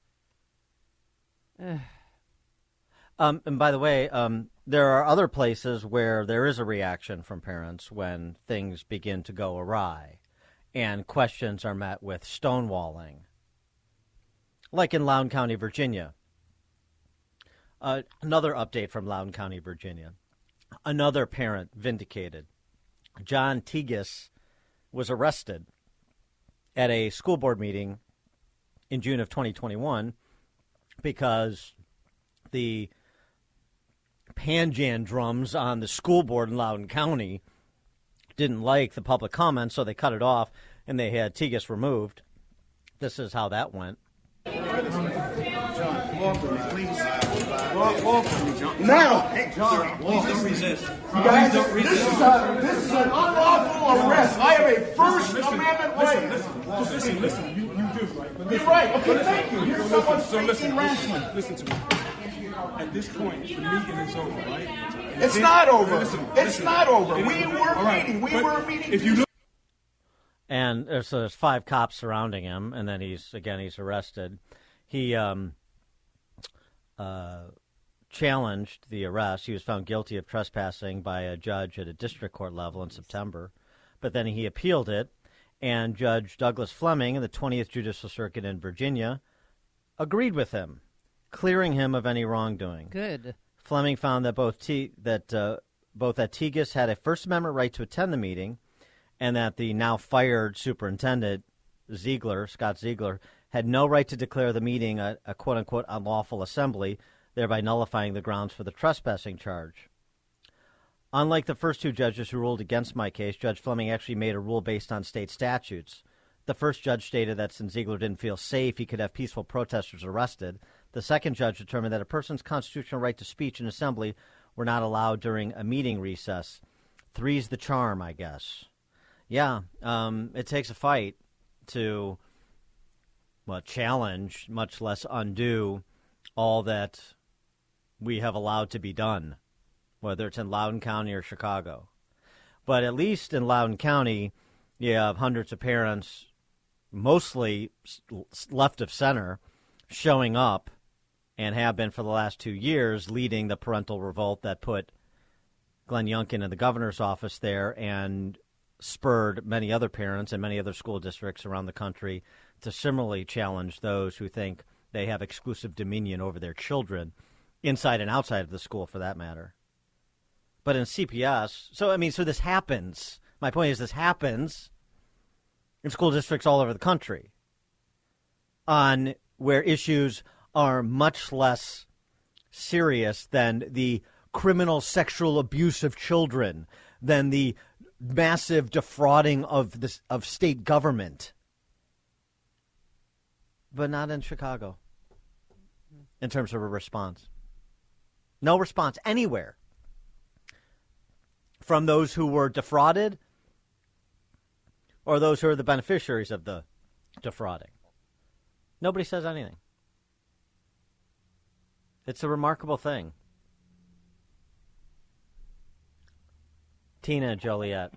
S2: Um, and by the way, um, there are other places where there is a reaction from parents when things begin to go awry and questions are met with stonewalling, like in Loudoun County, Virginia. Uh, another update from Loudoun County, Virginia. Another parent vindicated. John Tigges was arrested at a school board meeting in June of 2021 because the panjandrums on the school board in Loudoun County didn't like the public comment, so they cut it off and they had Tigges removed. This is how that went.
S13: John, walk with me, please. Walk, walk with me, John.
S14: Now!
S13: Hey, John, please don't resist.
S14: You guys, this is, a, this is an unlawful arrest. I have a First
S13: Listen,
S14: Amendment
S13: listen,
S14: right.
S13: Listen, listen, listen, listen. You, you do, right? But
S14: You're
S13: listen,
S14: right. Okay,
S13: listen,
S14: thank you. Here's
S13: so
S14: someone
S13: listen, so listen,
S14: speaking rationally.
S13: listen, listen to me. At this point, the meeting is over, right?
S14: It's
S13: Then-
S14: not over.
S13: Listen,
S14: It's
S13: listen.
S14: not over. We were
S13: all right,
S14: meeting. We
S13: but
S14: were meeting.
S13: If you look.
S2: and there's, so there's five cops surrounding him, and then he's again he's arrested. He um, uh, challenged the arrest. He was found guilty of trespassing by a judge at a district court level in September, but then he appealed it, and Judge Douglas Fleming in the 20th Judicial Circuit in Virginia agreed with him, clearing him of any wrongdoing.
S3: Good.
S2: Fleming found that both T- that uh, both that Tigges had a First Amendment right to attend the meeting, and that the now fired superintendent Ziegler, Scott Ziegler, had no right to declare the meeting a, a quote unquote unlawful assembly, thereby nullifying the grounds for the trespassing charge. Unlike the first two judges who ruled against my case, Judge Fleming actually made a rule based on state statutes. The first judge stated that since Ziegler didn't feel safe, he could have peaceful protesters arrested. The second judge determined that a person's constitutional right to speech and assembly were not allowed during a meeting recess. Three's the charm, I guess. Yeah, um, it takes a fight to well challenge, much less undo, all that we have allowed to be done, whether it's in Loudoun County or Chicago. But at least in Loudoun County, you have hundreds of parents, mostly left of center, showing up and have been for the last two years, leading the parental revolt that put Glenn Youngkin in the governor's office there and spurred many other parents and many other school districts around the country to similarly challenge those who think they have exclusive dominion over their children, inside and outside of the school for that matter. But in CPS, so I mean, so this happens. My point is, this happens in school districts all over the country on where issues are much less serious than the criminal sexual abuse of children, than the massive defrauding of the, of state government. But not in Chicago in terms of a response. No response anywhere from those who were defrauded or those who are the beneficiaries of the defrauding. Nobody says anything. It's a remarkable thing. Tina Joliet.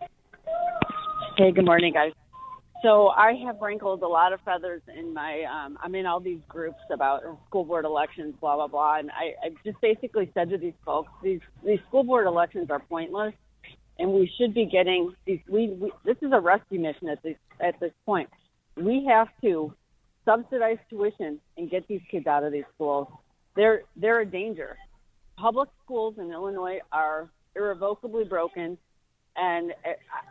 S15: Hey, good morning, guys. So I have wrinkled a lot of feathers in my. Um, I'm in all these groups about school board elections, blah blah blah, and I, I just basically said to these folks, these these school board elections are pointless, and we should be getting these. We, we this is a rescue mission at this at this point. We have to subsidize tuition and get these kids out of these schools. They're they're a danger. Public schools in Illinois are irrevocably broken and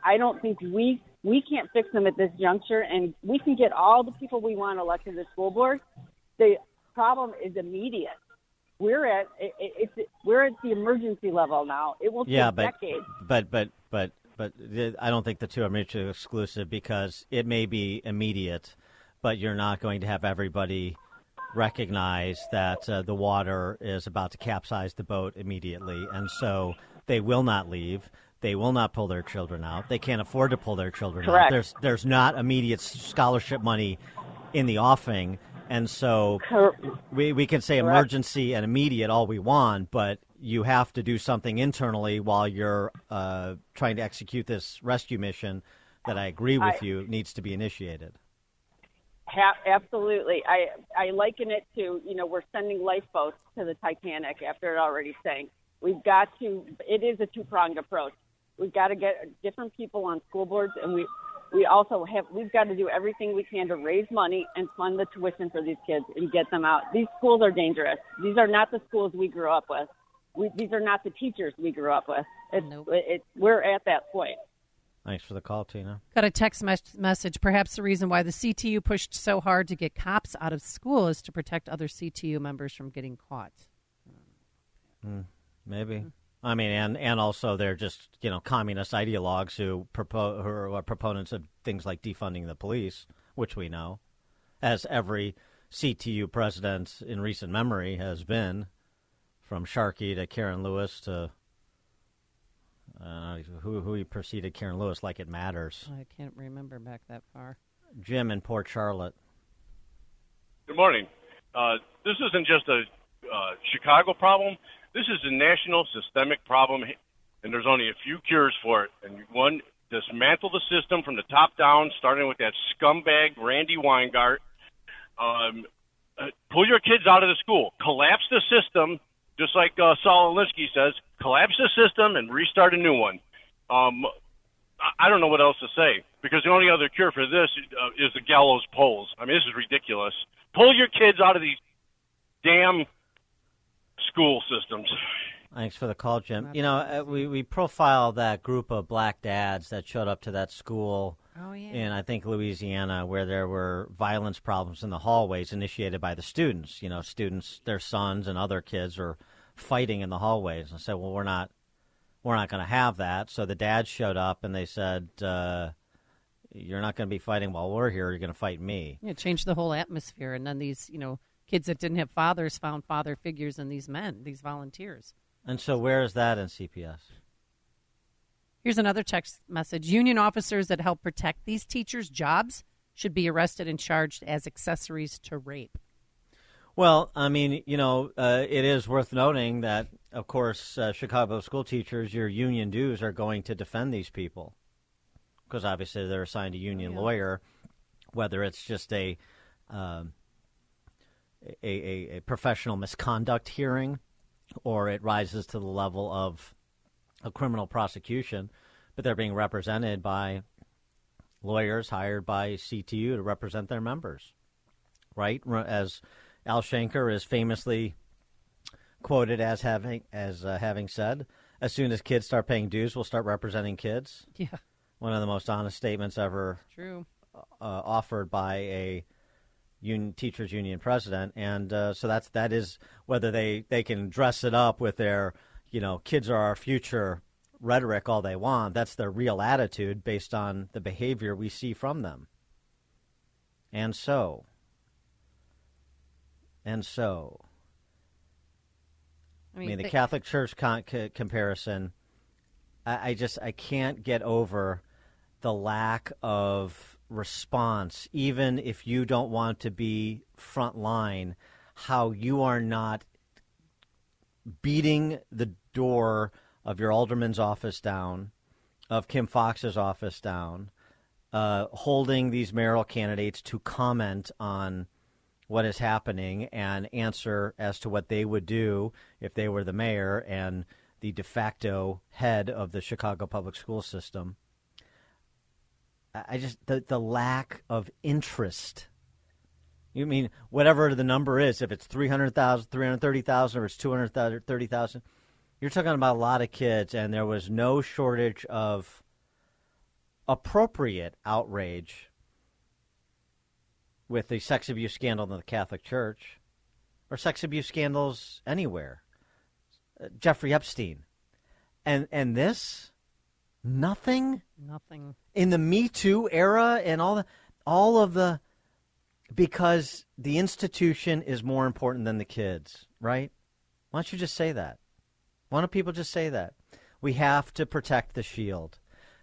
S15: I don't think we we can't fix them at this juncture. And we can get all the people we want elected to the school board. The problem is immediate. We're at it, it's we're at the emergency level now. It will take
S2: yeah, but,
S15: decades.
S2: but but but but I don't think the two are mutually exclusive because it may be immediate, but you're not going to have everybody recognize that uh, the water is about to capsize the boat immediately, and so they will not leave. They will not pull their children out. They can't afford to pull their children out.
S15: Correct.
S2: There's there's not immediate scholarship money in the offing, and so we we can say
S15: Correct.
S2: emergency and immediate all we want, but you have to do something internally while you're uh, trying to execute this rescue mission that I agree with
S15: I-
S2: you needs to be initiated.
S15: Ha- absolutely. I I liken it to you know we're sending lifeboats to the Titanic after it already sank. We've got to. It is a two pronged approach. We've got to get different people on school boards, and we we also have we've got to do everything we can to raise money and fund the tuition for these kids and get them out. These schools are dangerous. These are not the schools we grew up with. We, these are not the teachers we grew up with. It's, it, we're at that point.
S2: Thanks for the call, Tina.
S3: Got a text mes- message. Perhaps the reason why the CTU pushed so hard to get cops out of school is to protect other CTU members from getting caught.
S2: Hmm, maybe. I mean, and and also they're just you know communist ideologues who propose who are proponents of things like defunding the police, which we know, as every CTU president in recent memory has been, from Sharkey to Karen Lewis to uh, who who he preceded Karen Lewis, like it matters.
S3: I can't remember back that far.
S2: Jim in Port Charlotte.
S16: Good morning. Uh, this isn't just a uh, Chicago problem. This is a national systemic problem, and there's only a few cures for it. And one, dismantle the system from the top down, starting with that scumbag Randi Weingarten. Um, uh, pull your kids out of the school. Collapse the system, just like uh, Saul Alinsky says. Collapse the system and restart a new one. Um, I don't know what else to say because the only other cure for this uh, is the gallows poles. I mean, this is ridiculous. Pull your kids out of these damn school systems.
S2: Thanks for the call, Jim. You know, uh, we we profiled that group of black dads that showed up to that school
S3: Oh, yeah.
S2: in I think Louisiana, where there were violence problems in the hallways initiated by the students. You know, students, their sons and other kids are fighting in the hallways, and said, "Well, we're not, we're not going to have that." So the dads showed up and they said, uh, "You're not going to be fighting while we're here. You're going to fight me."
S3: Yeah, it changed the whole atmosphere, and then these, you know, kids that didn't have fathers found father figures in these men, these volunteers.
S2: And so, where is that in CPS?
S3: Here's another text message: Union officers that help protect these teachers' jobs should be arrested and charged as accessories to rape.
S2: Well, I mean, you know, uh, it is worth noting that, of course, uh, Chicago school teachers, your union dues are going to defend these people. Because obviously they're assigned a union lawyer, whether it's just a, um, a, a a professional misconduct hearing or it rises to the level of a criminal prosecution, but they're being represented by lawyers hired by CTU to represent their members, right? As Al Shanker is famously quoted as having as uh, having said, "As soon as kids start paying dues, we'll start representing kids."
S3: Yeah.
S2: One of the most honest statements ever
S3: True.
S2: uh, offered by a union, teachers union president, and uh, so that's that is whether they they can dress it up with their you know kids are our future rhetoric all they want. That's their real attitude based on the behavior we see from them. And so, and so,
S3: I
S2: I
S3: mean,
S2: mean, the Catholic Church con- c- comparison, I, I just I can't get over the lack of response, even if you don't want to be front line, how you are not beating the door of your alderman's office down, of Kim Foxx's office down, uh, holding these mayoral candidates to comment on what is happening and answer as to what they would do if they were the mayor and the de facto head of the Chicago public school system. I just the the lack of interest. You mean whatever the number is, if it's 300,000, 330,000 or it's 230,000, you're talking about a lot of kids and there was no shortage of appropriate outrage with the sex abuse scandal in the Catholic Church or sex abuse scandals anywhere. Uh, Jeffrey Epstein. And and this nothing
S3: Nothing.
S2: in the Me Too era and all the all of the because the institution is more important than the kids, right? Why don't you just say that? Why don't people just say that? We have to protect the shield.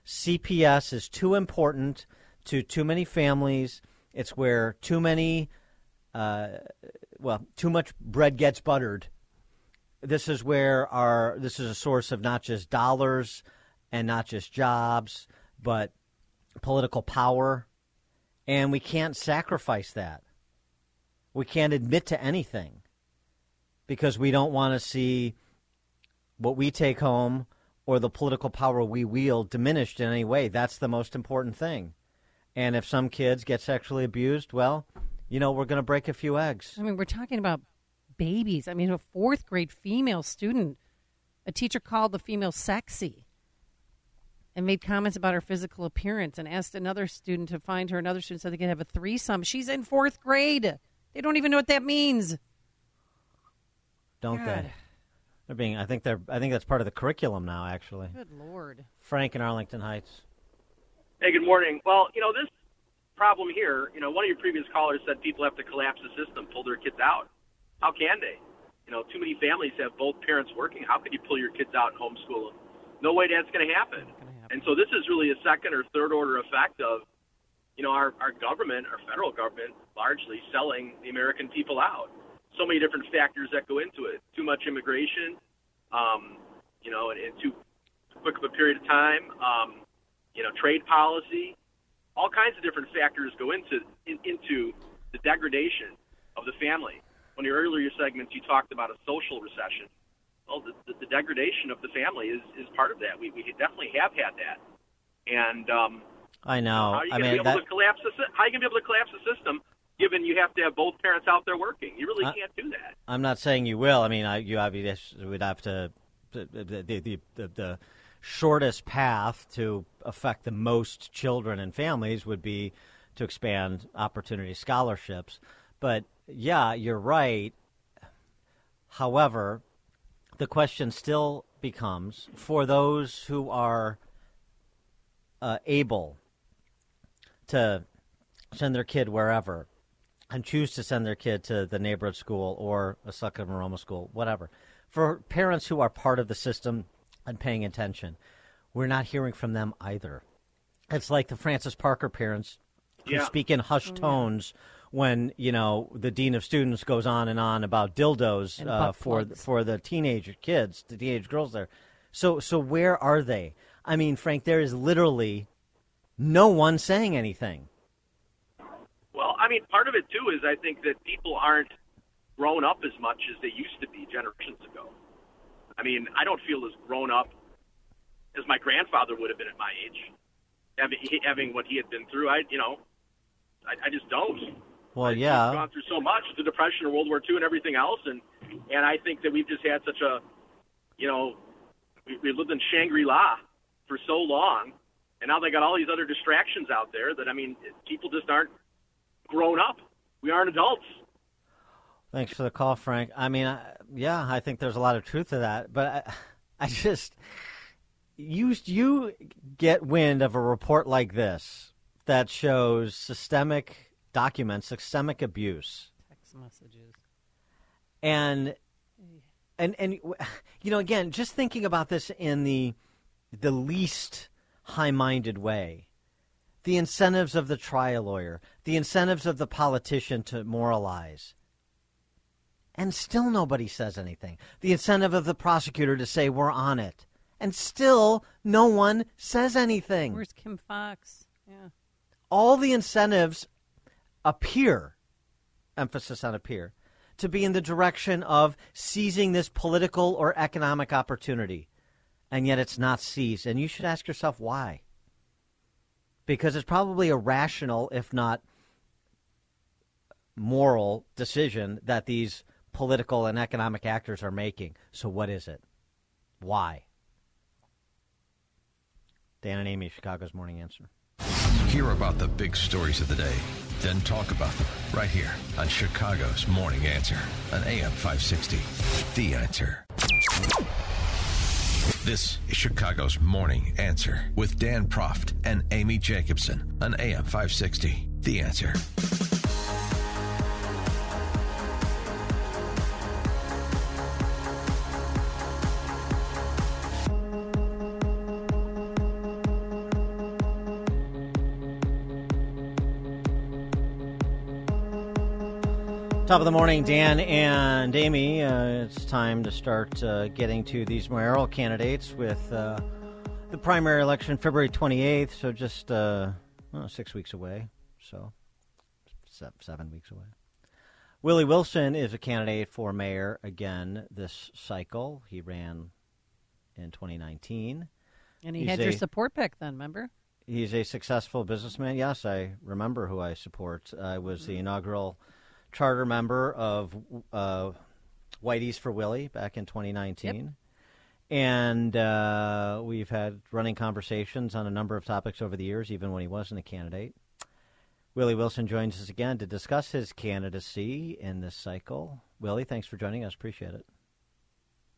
S2: CPS is too important to too many families. It's where too many, uh, well, too much bread gets buttered. This is where our this is a source of not just dollars and not just jobs, but political power, and we can't sacrifice that. We can't admit to anything because we don't want to see what we take home or the political power we wield diminished in any way. That's the most important thing. And if some kids get sexually abused, well, you know, we're going to break a few eggs.
S3: I mean, we're talking about babies. I mean, a fourth grade female student, a teacher called the female sexy and made comments about her physical appearance and asked another student to find her another student said they could have a threesome. She's in fourth grade. They don't even know what that means.
S2: Don't
S3: God.
S2: they? They're being. I think they're. I think that's part of the curriculum now. Actually,
S3: Good lord.
S2: Frank in Arlington Heights.
S17: Hey, good morning. Well, you know this problem here, you know, one of your previous callers said people have to collapse the system, pull their kids out. How can they? You know, too many families have both parents working. How can you pull your kids out and homeschool them? No way that's going to happen. And so this is really a second or third order effect of, you know, our, our government, our federal government, largely selling the American people out. So many different factors that go into it. Too much immigration, um, you know, in, in too quick of a period of time. Um, you know, trade policy, all kinds of different factors go into in, into the degradation of the family. One of your earlier segments, you talked about a social recession. Well, the, the, the degradation of the family is, is part of that. We, we definitely have had that, and um,
S2: I know.
S17: how are you
S2: I
S17: going to
S2: mean,
S17: be able
S2: that,
S17: to collapse the how are you going to be able to collapse the system given you have to have both parents out there working? You really
S2: Uh,
S17: can't do that.
S2: I'm not saying you will. I mean, I, you obviously would have to the the, the the the shortest path to affect the most children and families would be to expand opportunity scholarships. But yeah, you're right. However, the question still becomes for those who are uh, able to send their kid wherever and choose to send their kid to the neighborhood school or a Succa Maroma school, whatever. For parents who are part of the system and paying attention, we're not hearing from them either. It's like the Francis Parker parents who
S18: Yeah.
S2: speak in hushed tones when you know the dean of students goes on and on about dildos uh, for for the teenage kids, the teenage girls there. So so where are they? I mean, Frank, there is literally no one saying anything.
S17: I mean, part of it too is I think that people aren't grown up as much as they used to be generations ago. I mean, I don't feel as grown up as my grandfather would have been at my age, having having what he had been through. I, you know, I, I just don't.
S2: Well,
S17: We've
S2: yeah.
S17: gone through so much, the Depression, World War II, and everything else, and and I think that we've just had such a, you know, we, we lived in Shangri La for so long, and now they got all these other distractions out there that I mean, people just aren't grown up. We aren't adults.
S2: Thanks for the call, Frank. I mean, I, yeah, I think there's a lot of truth to that, but I, I just you you get wind of a report like this that shows systemic documents systemic abuse
S3: Text messages.
S2: and and and you know again just thinking about this in the the least high-minded way the incentives of the trial lawyer the incentives of the politician to moralize and still nobody says anything the incentive of the prosecutor to say we're on it and still no one says anything
S3: Where's Kim Foxx? Yeah.
S2: all the incentives appear, emphasis on appear, to be in the direction of seizing this political or economic opportunity. And yet it's not seized. And you should ask yourself why. Because it's probably a rational, if not moral, decision that these political and economic actors are making. So what is it? Why? Dan and Amy, Chicago's Morning Answer.
S1: Hear about the big stories of the day, then talk about them right here on Chicago's Morning Answer on AM 560. The Answer. This is Chicago's Morning Answer with Dan Proft and Amy Jacobson on AM 560. The Answer.
S2: Top of the morning, Dan and Amy. Uh, it's time to start uh, getting to these mayoral candidates with uh, the primary election February 28th, so just uh, well, six weeks away. So seven weeks away. Willie Wilson is a candidate for mayor again this cycle. He ran in 2019.
S3: And he
S2: He's
S3: had
S2: a-
S3: your support pick then, remember?
S2: He's a successful businessman. Yes, I remember who I support. I was the inaugural charter member of uh, Whitey's for Willie back in 2019. And uh, we've had running conversations on a number of topics over the years, even when he wasn't a candidate. Willie Wilson joins us again to discuss his candidacy in this cycle. Willie, thanks for joining us. Appreciate it.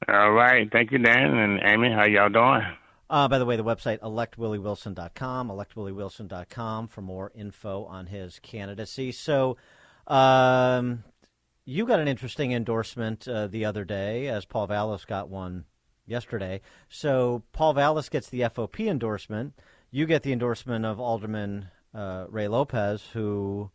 S18: All right. Thank you, Dan and Amy. How y'all doing?
S2: Uh, by the way, the website electwilliewilson.com, electwilliewilson.com for more info on his candidacy. So, um, you got an interesting endorsement uh, the other day, as Paul Vallas got one yesterday. So, Paul Vallas gets the FOP endorsement. You get the endorsement of Alderman uh, Ray Lopez, who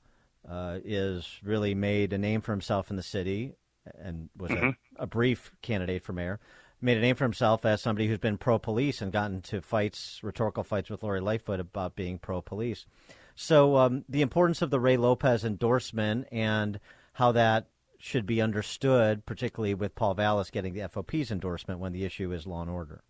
S2: uh, is really made a name for himself in the city and was
S18: Mhm.
S2: a, a brief candidate for mayor. Made a name for himself as somebody who's been pro police and gotten into fights, rhetorical fights with Lori Lightfoot about being pro police. So, um, the importance of the Ray Lopez endorsement and how that should be understood, particularly with Paul Vallas getting the FOP's endorsement when the issue is law and order.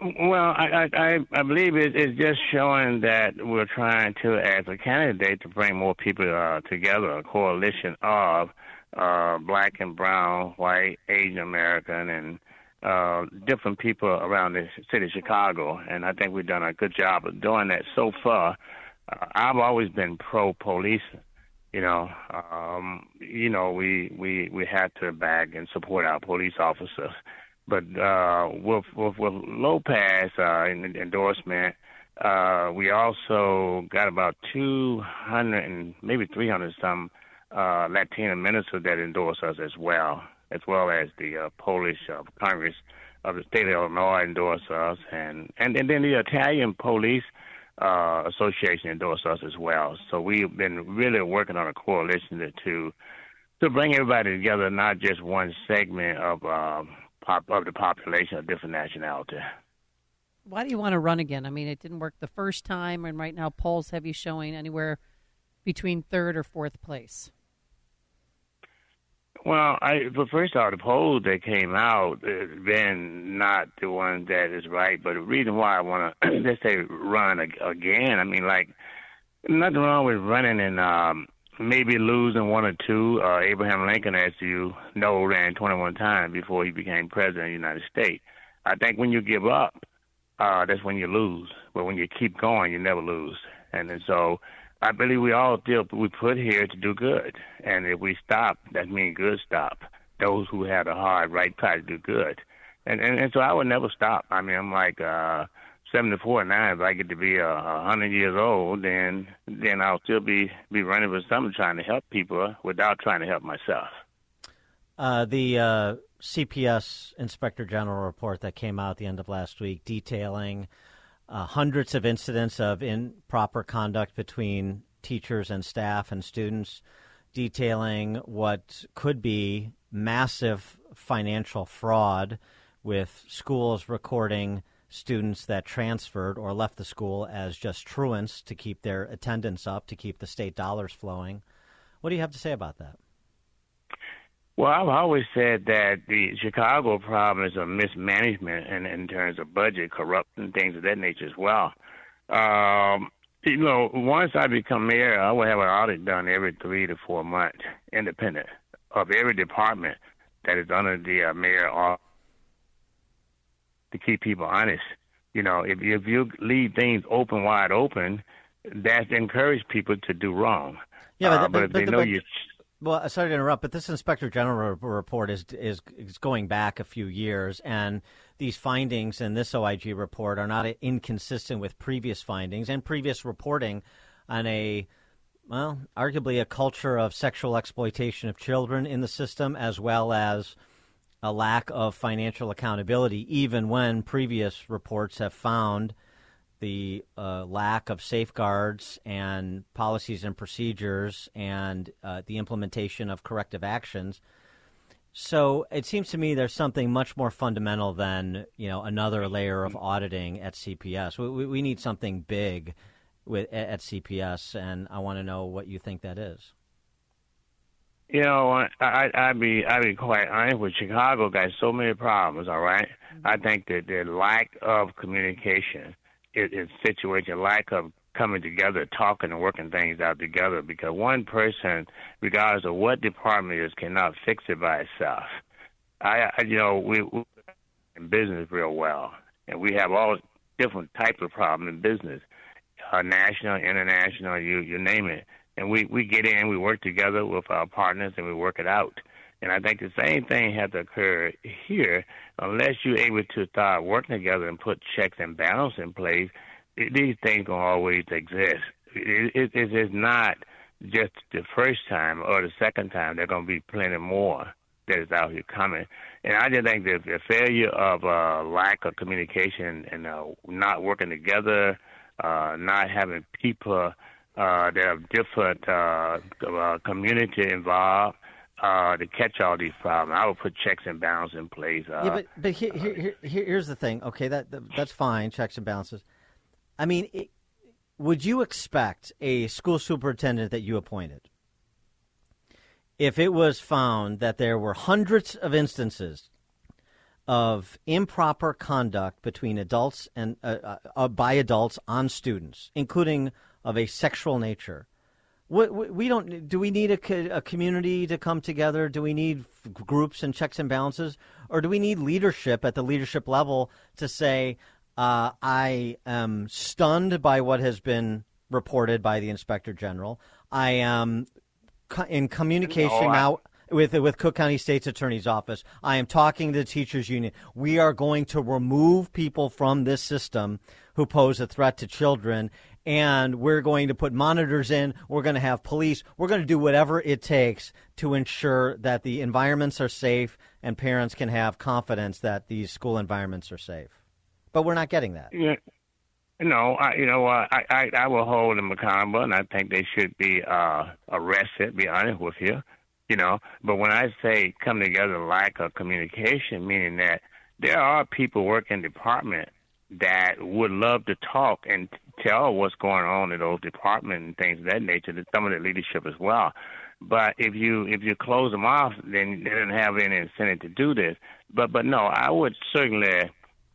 S18: Well, I I, I- believe it, it's just showing that we're trying to, as a candidate, to bring more people uh, together, a coalition of uh, black and brown, white, Asian American, and uh, different people around the city of Chicago. And I think we've done a good job of doing that so far. Uh, I've always been pro police. You know, um, you know, we we we had to back and support our police officers. But uh, with, with with Lopez uh, endorsement, uh, we also got about 200 and maybe 300 some uh, Latino ministers that endorse us as well, as well as the uh, Polish uh, Congress of the state of Illinois endorse us, and and, and then the Italian Police uh, Association endorse us as well. So we've been really working on a coalition to to, to bring everybody together, not just one segment of um, pop of the population of different nationality.
S3: Why do you want to run again? I mean, it didn't work the first time, and right now polls have you showing anywhere between third or fourth place.
S18: Well, I but first off, the polls that came out has been not the one that is right. But the reason why I want to let's say run again, I mean, like nothing wrong with running and um, maybe losing one or two. Uh, Abraham Lincoln, as you know, ran 21 times before he became president of the United States. I think when you give up, uh, that's when you lose. But when you keep going, you never lose. And, and so I believe we all still we put here to do good. And if we stop, that means good stop. Those who have a hard right try to do good. And, and and so I would never stop. I mean, I'm like uh, 74 now. If I get to be a uh, 100 years old, then then I'll still be be running for something, trying to help people without trying to help myself.
S2: Uh, the uh, CPS Inspector General report that came out at the end of last week detailing uh, hundreds of incidents of improper conduct between teachers and staff and students, detailing what could be massive financial fraud with schools recording students that transferred or left the school as just truants to keep their attendance up, to keep the state dollars flowing. What do you have to say about that?
S18: Well, I've always said that the Chicago problem is a mismanagement in, in terms of budget, corrupt, and things of that nature as well. Um, you know, once I become mayor, I will have an audit done every three to four months, independent of every department that is under the uh, mayor office to keep people honest. You know, if if you leave things open, wide open, that encourages people to do wrong.
S2: Yeah, but,
S18: uh, but, if they know
S2: but-
S18: you
S2: Well, uh, sorry to interrupt, but this Inspector General report is, is is going back a few years, and these findings in this OIG report are not inconsistent with previous findings and previous reporting on a well, arguably a culture of sexual exploitation of children in the system, as well as a lack of financial accountability, even when previous reports have found the uh, lack of safeguards and policies and procedures and uh, the implementation of corrective actions. So it seems to me there's something much more fundamental than you know another layer of auditing at CPS. We, we, we need something big with at CPS, and I want to know what you think that is.
S18: You know, I, I I'd be I'd be quite honest with Chicago. Got so many problems. All right? I think that the lack of communication is, is situation, lack of coming together, talking and working things out together. Because one person, regardless of what department it is, cannot fix it by itself. I, I you know, we, we in business real well, and we have all different types of problems in business, uh, national, international, you you name it. And we we get in, we work together with our partners, and we work it out. And I think the same thing has to occur here unless you're able to start working together and put checks and balances in place. These things gonna always exist. It, it, it is not just the first time or the second time. There's gonna be plenty more that is out here coming. And I just think that the failure of uh, lack of communication and uh, not working together, uh, not having people uh, that have different uh, uh, community involved uh, to catch all these problems. I would put checks and balances in place. Uh,
S2: yeah, but but here, here, here, here's the thing. Okay, that, that that's fine. Checks and balances. I mean, it, would you expect a school superintendent that you appointed, if it was found that there were hundreds of instances of improper conduct between adults and uh, uh, uh by adults on students, including of a sexual nature? We don't. Do we need a, a community to come together? Do we need groups and checks and balances, or do we need leadership at the leadership level to say, uh, "I am stunned by what has been reported by the inspector general. I am in communication no, I- now." with with Cook County State's Attorney's Office. I am talking to the teachers union. We are going to remove people from this system who pose a threat to children and we're going to put monitors in. We're going to have police. We're going to do whatever it takes to ensure that the environments are safe and parents can have confidence that these school environments are safe. But we're not getting that.
S18: Yeah. No, I, you know, I, I, I will hold them accountable, and I think they should be uh, arrested. Be honest with you, you know. But when I say come together, lack of communication, meaning that there are people working department that would love to talk and tell what's going on in those departments and things of that nature to some of the leadership as well. But if you if you close them off, then they don't have any incentive to do this. But but no, I would certainly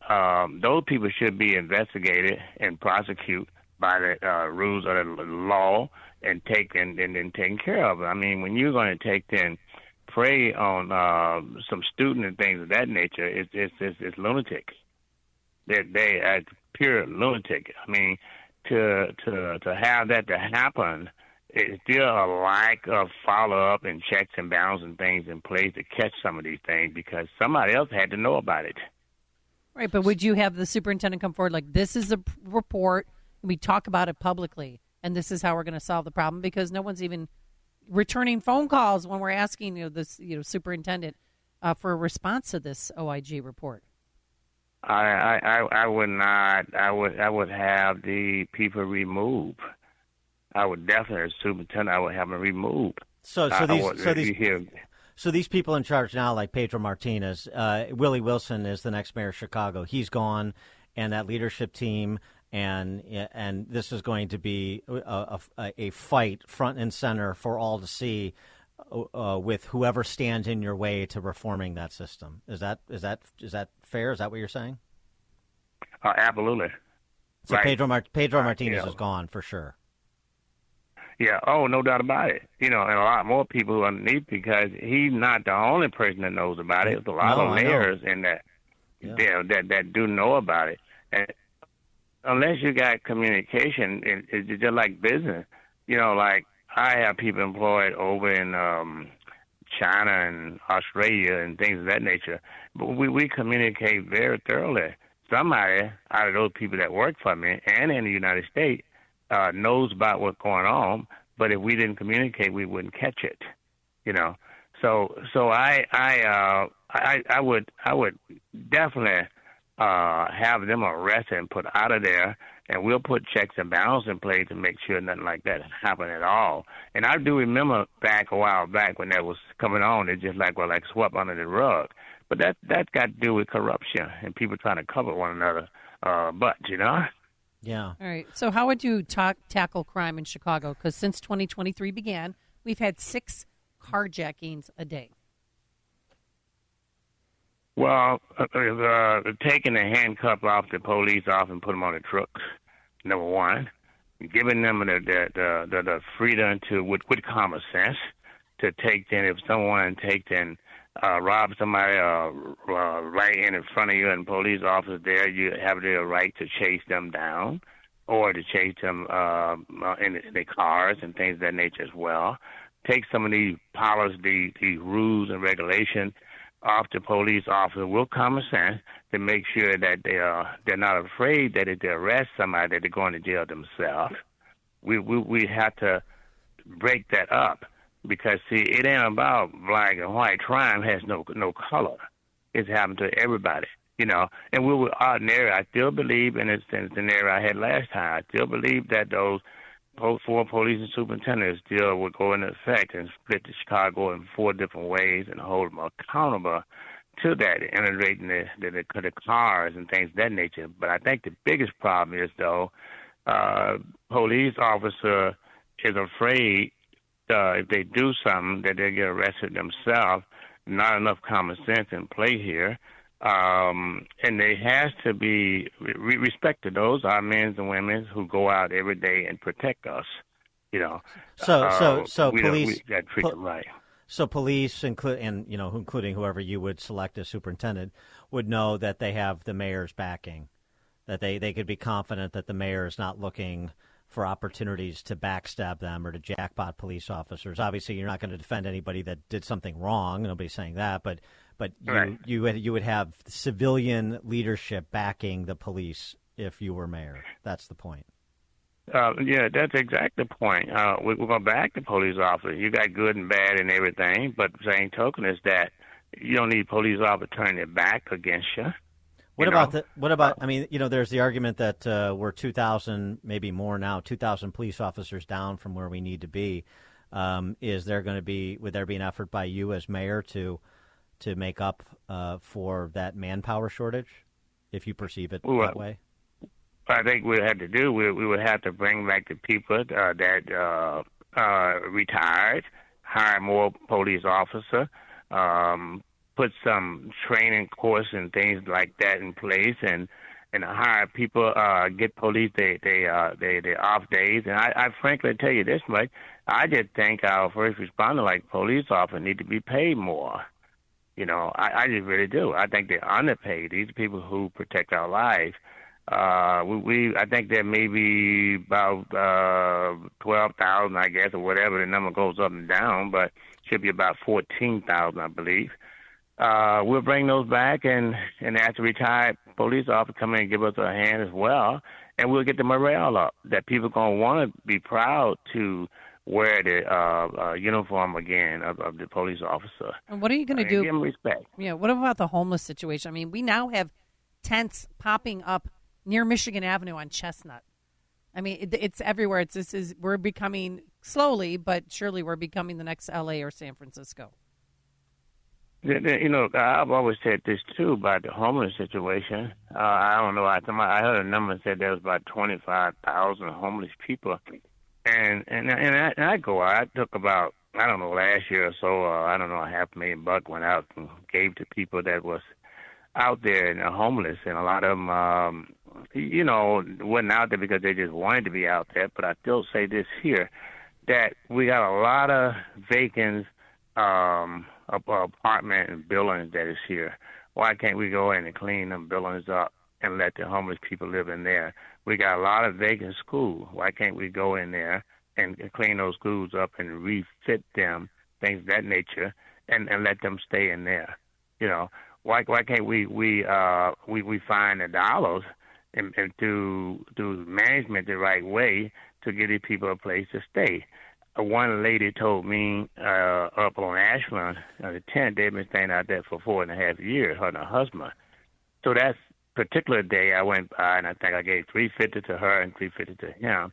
S18: um, those people should be investigated and prosecuted by the uh, rules of the law and taken and, and taken care of. I mean, when you're going to take then prey on uh, some student and things of that nature, it's it's it's, it's lunatic that they are pure lunatic. I mean, to to to have that to happen is still a lack of follow up and checks and balances and things in place to catch some of these things because somebody else had to know about it.
S3: Right, but would you have the superintendent come forward like this is a report we talk about it publicly and this is how we're going to solve the problem because no one's even returning phone calls when we're asking you know this you know superintendent uh, for a response to this OIG report.
S18: I, I I would not. I would I would have the people removed. I would definitely, as superintendent, I would have them removed.
S2: So so these so these so these people in charge now, like Pedro Martinez, uh, Willie Wilson is the next mayor of Chicago. He's gone, and that leadership team. And and this is going to be a, a, a fight front and center for all to see uh, with whoever stands in your way to reforming that system. Is that is that is that fair? Is that what you're saying?
S18: Uh, absolutely.
S2: So
S18: right.
S2: Pedro Mar- Pedro Martinez is gone for sure.
S18: Yeah. Oh, no doubt about it. You know, and a lot more people who underneath because he's not the only person that knows about it. There's a lot
S2: no,
S18: of mayors in that yeah. that that do know about it. And unless you got communication, it, it's just like business. You know, like I have people employed over in um, China and Australia and things of that nature. But we, we communicate very thoroughly. Somebody out of those people that work for me and in the United States uh, knows about what's going on. But if we didn't communicate, we wouldn't catch it. You know. So so I I uh, I I would I would definitely uh, have them arrested and put out of there and we'll put checks and balances in place to make sure nothing like that happened at all. And I do remember back a while back when that was coming on, it's just like well, like swept under the rug. But that that got to do with corruption and people trying to cover one another. Uh, but you know.
S2: Yeah.
S3: All right. So, how would you talk, tackle crime in Chicago? Because since 2023 began, we've had six carjackings a day.
S18: Well, uh, uh, taking the handcuff off the police off and put them on the truck number one, giving them the the the, the, the freedom to with, with common sense to take then if someone take then uh, rob somebody uh, uh, right in in front of you and police officers there, you have the right to chase them down or to chase them uh, in, the, in the cars and things of that nature as well. take some of these policies, the rules and regulations off the police officer with common sense to make sure that they are they're not afraid that if they arrest somebody that they're going to jail themselves. We we we have to break that up because see it ain't about black and white. Crime has no no color. It's happened to everybody. You know, and we were ordinary. I still believe in the scenario I had last time. I still believe that those four police superintendents deal would go into effect and split the Chicago in four different ways and hold them accountable to that, integrating the, the, the, the cars and things of that nature. But I think the biggest problem is, though, uh, police officer is afraid uh, if they do something that they get arrested themselves. Not enough common sense in play here um, and there has to be re- respect to those our men and women who go out every day and protect us. You know,
S2: so
S18: uh,
S2: so so police
S18: we got treated
S2: po-
S18: right.
S2: So police, include and you know, including whoever you would select as superintendent, would know that they have the mayor's backing, that they they could be confident that the mayor is not looking for opportunities to backstab them or to jackpot police officers. Obviously, you're not going to defend anybody that did something wrong. Nobody's saying that, but but you
S18: Right.
S2: you would you would have civilian leadership backing the police if you were mayor. That's the point.
S18: Uh, yeah, that's exactly the point. Uh, we, we're going to back the police officer. You got good and bad and everything, but the same token is that you don't need police officer turning their back against you.
S2: What
S18: you
S2: about
S18: know?
S2: the? What about? I mean, you know, there's the argument that uh, we're 2,000, maybe more now, 2,000 police officers down from where we need to be. Um, is there going to be? Would there be an effort by you as mayor to to make up uh, for that manpower shortage, if you perceive it
S18: Well,
S2: that way?
S18: I think we had to do. We we would have to bring back the people uh, that uh, uh, retired, hire more police officer, um, put some training course and things like that in place, and and hire people, uh, get police they they uh, they they off days. And I, I frankly tell you this much: I just think our first responder, like police officers, need to be paid more. You know, I, I just really do. I think they're underpaid. These are people who protect our lives. Uh, we, we I think there may be about uh, twelve thousand, I guess, or whatever. The number goes up and down, but should be about fourteen thousand, I believe. Uh, we'll bring those back, and and the retired police officer come in and give us a hand as well, and we'll get the morale up. That people gonna want to be proud to wear the uh, uh, uniform again of, of the police officer.
S3: And what are you going to do?
S18: Give them respect.
S3: Yeah. What about the homeless situation? I mean, we now have tents popping up near Michigan Avenue on Chestnut. I mean, it, it's everywhere. It's this is we're becoming slowly, but surely we're becoming the next L.A. or San Francisco.
S18: You know, I've always said this too about the homeless situation. Uh, I don't know. I, I heard a number that said there was about twenty five thousand homeless people, and and and I, and I go out. I took about I don't know last year or so. Uh, I don't know a half million buck went out and gave to people that was out there and are homeless, and a lot of them, um, you know, wasn't out there because they just wanted to be out there. But I still say this here that we got a lot of vacant um, apartment and buildings that is here. Why can't we go in and clean them buildings up and let the homeless people live in there? We got a lot of vacant schools. Why can't we go in there and, clean those schools up and refit them, things of that nature, and, and let them stay in there? You know, why why can't we we uh we we find the dollars and, and do do management the right way to give these people a place to stay? Uh, one lady told me uh up on Ashland, uh, the tent they've been staying out there for four and a half years, her and her husband. So that particular day I went by and I think I gave three fifty to her and three fifty to him.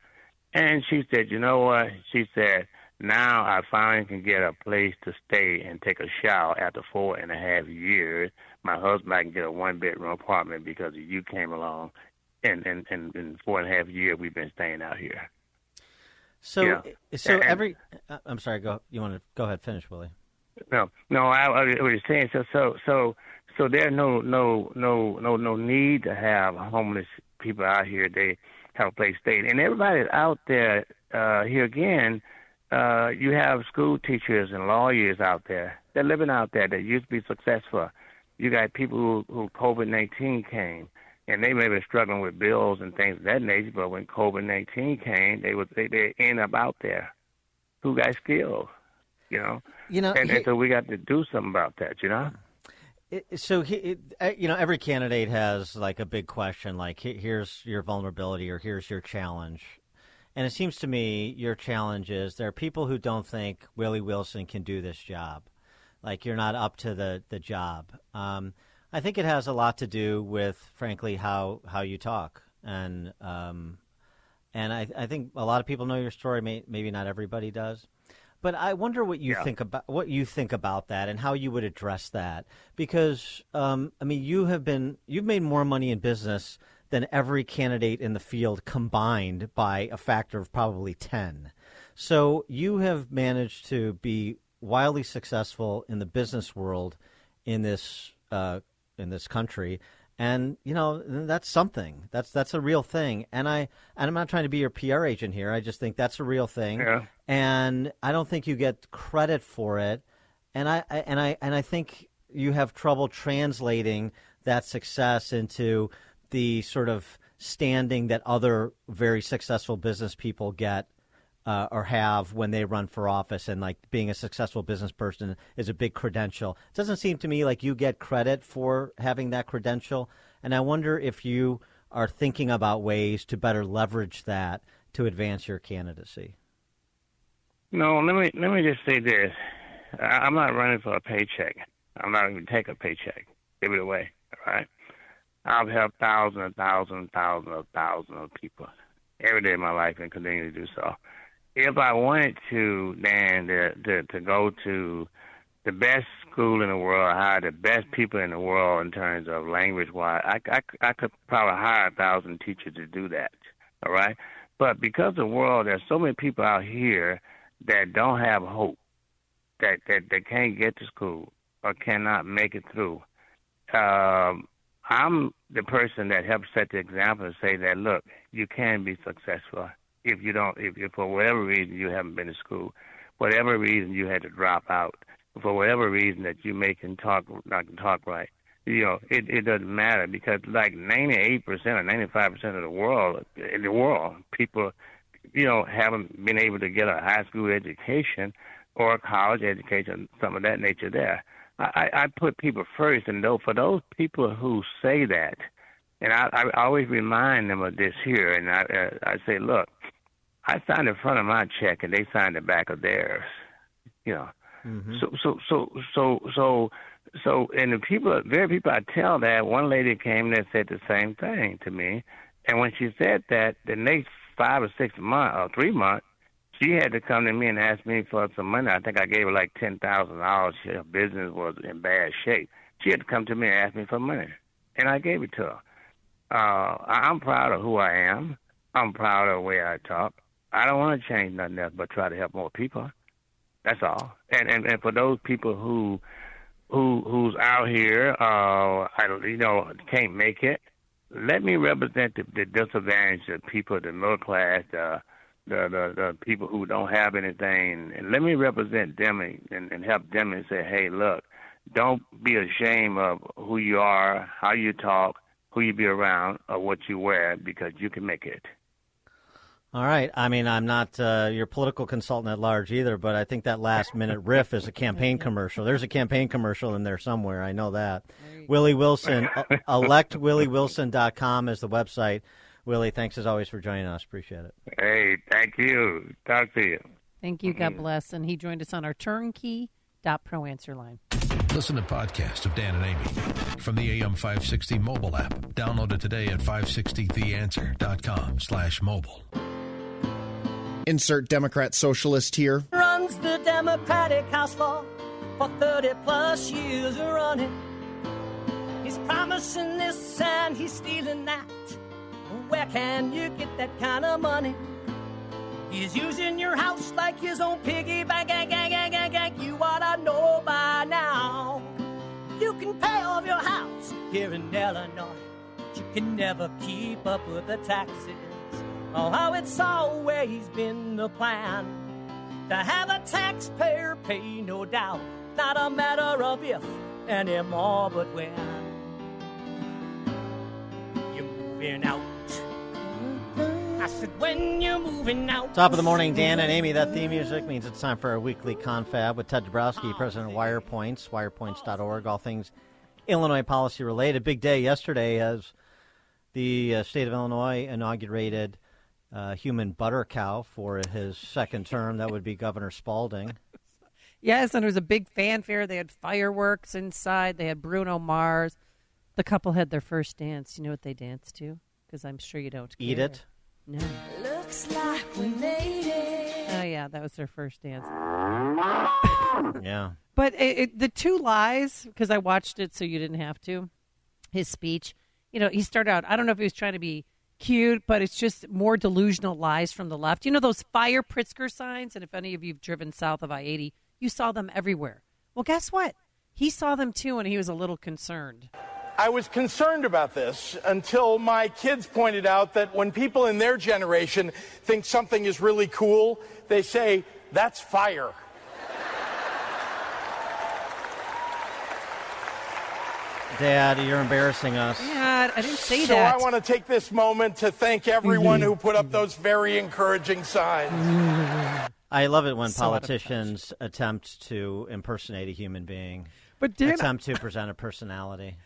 S18: And she said, You know what? She said, Now I finally can get a place to stay and take a shower after four and a half years. My husband I can get a one bedroom apartment because you came along and and, and in four and a half years we've been staying out here.
S2: So
S18: Yeah.
S2: so
S18: And-
S2: every. uh, I'm sorry. Go. You want to go ahead? Finish, Willie.
S18: No, no, I, I was saying so, so, so, so there's no, no, no, no, no need to have homeless people out here. They have a place to stay, and everybody out there. Uh, here again, uh, you have school teachers and lawyers out there. They're living out there that used to be successful. You got people who, who COVID nineteen came, and they may be struggling with bills and things of that nature. But when COVID nineteen came, they was they, they end up out there. Who got skills? You know.
S2: You know,
S18: and,
S2: he-
S18: and so we got to do something about that. You know.
S2: So he, uh, you know, every candidate has like a big question, like here's your vulnerability or here's your challenge. And it seems to me your challenge is there are people who don't think Willie Wilson can do this job, like you're not up to the the job. Um, I think it has a lot to do with, frankly, how how you talk, and um, and I, I think a lot of people know your story. May, maybe not everybody does. But I wonder what you
S18: Yeah.
S2: think about what you think about that and how you would address that because um, I mean you have been you've made more money in business than every candidate in the field combined by a factor of probably ten. So you have managed to be wildly successful in the business world in this uh, in this country, and you know that's something. That's that's a real thing. And I and I'm not trying to be your PR agent here. I just think that's a real thing.
S18: Yeah.
S2: And I don't think you get credit for it. And I, I and I and I think you have trouble translating that success into the sort of standing that other very successful business people get uh, or have when they run for office and like being a successful business person is a big credential. It doesn't seem to me like you get credit for having that credential. And I wonder if you are thinking about ways to better leverage that to advance your candidacy.
S18: No, let me let me just say this. I'm not running for a paycheck. I'm not even take a paycheck. Give it away. All right. I've helped thousands and thousands and thousands of thousands of people every day of my life and continue to do so. If I wanted to, Dan, to to, to go to the best school in the world, hire the best people in the world in terms of language wise, I, I, I could probably hire a thousand teachers to do that. All right. But because the world, there's so many people out here that don't have hope, that that, that can't get to school or cannot make it through. Um, I'm the person that helps set the example and say that look, you can be successful if you don't, if, if for whatever reason you haven't been to school, whatever reason you had to drop out, for whatever reason that you may can talk not can talk right. You know, it it doesn't matter because like 98% or 95% of the world in the world, people you know, haven't been able to get a high school education or a college education, some of that nature there. I, I I put people first, and though for those people who say that, and I, I always remind them of this here, and I uh, I say, look, I signed the front of my check, and they signed the back of theirs. You know, so so so so so so, and the people, very people I tell that. One lady came and said the same thing to me, and when she said that, the next five or six months or three months, she had to come to me and ask me for some money. I think I gave her like ten thousand dollars. Her business was in bad shape. She had to come to me and ask me for money, and I gave it to her. Uh, I'm proud of who I am. I'm proud of the way I talk. I don't want to change nothing else but try to help more people. That's all. And and, and for those people who who who's out here, uh, I don't- you know, can't make it. Let me represent the, the disadvantaged the people, the middle class, the, the the the people who don't have anything, and let me represent them and, and, and help them and say, hey, look, don't be ashamed of who you are, how you talk, who you be around, or what you wear, because you can make it.
S2: All right. I mean, I'm not uh, your political consultant at large either, but I think that last minute riff is a campaign commercial. There's a campaign commercial in there somewhere. I know that. Willie Wilson, uh, electwilliewilson.com is the website. Willie, thanks as always for joining us. Appreciate it.
S18: Hey, thank you. Talk to you.
S3: Thank you. God bless. And he joined us on our turnkey.pro answer line.
S1: Listen to the podcast of Dan and Amy from the AM 560 mobile app. Download it today at 560theanswer.com slash mobile.
S19: Insert Democrat socialist here.
S20: runs the Democratic House floor for 30 plus years running. He's promising this and he's stealing that. Where can you get that kind of money? He's using your house like his own piggy bank. You ought to know by now. You can pay off your house here in Illinois. but You can never keep up with the taxes. Oh, how it's always been the plan to have a taxpayer pay, no doubt. Not a matter of if anymore, but when you're moving out. I said, when you're moving out.
S2: Top of the morning, Dan and Amy. That theme music means it's time for our weekly confab with Ted Dabrowski, president of WirePoints, wirepoints.org, all things Illinois policy related. Big day yesterday as the uh, state of Illinois inaugurated uh, human butter cow for his second term. That would be Governor Spalding.
S3: Yes, and it was a big fanfare. They had fireworks inside. They had Bruno Mars. The couple had their first dance. You know what they danced to? Because I'm sure you don't.
S2: Eat it.
S3: No.
S9: Looks like we made it.
S3: Oh yeah, that was their first dance.
S2: Yeah.
S3: But it, it, the two lies, because I watched it, so you didn't have to. His speech, you know, he started out. I don't know if he was trying to be cute, but it's just more delusional lies from the left. You know those fire Pritzker signs, and if any of you've driven south of I eighty, you saw them everywhere. Well, guess what? He saw them too, and he was a little concerned.
S14: I was concerned about this until my kids pointed out that when people in their generation think something is really cool, they say, that's fire.
S2: Dad, you're embarrassing us.
S3: Yeah, I didn't say
S14: so
S3: that.
S14: So I want to take this moment to thank everyone who put up those very encouraging signs.
S2: I love it when
S3: So
S2: politicians attempt to impersonate a human being.
S3: But Dan,
S2: attempt to present a personality.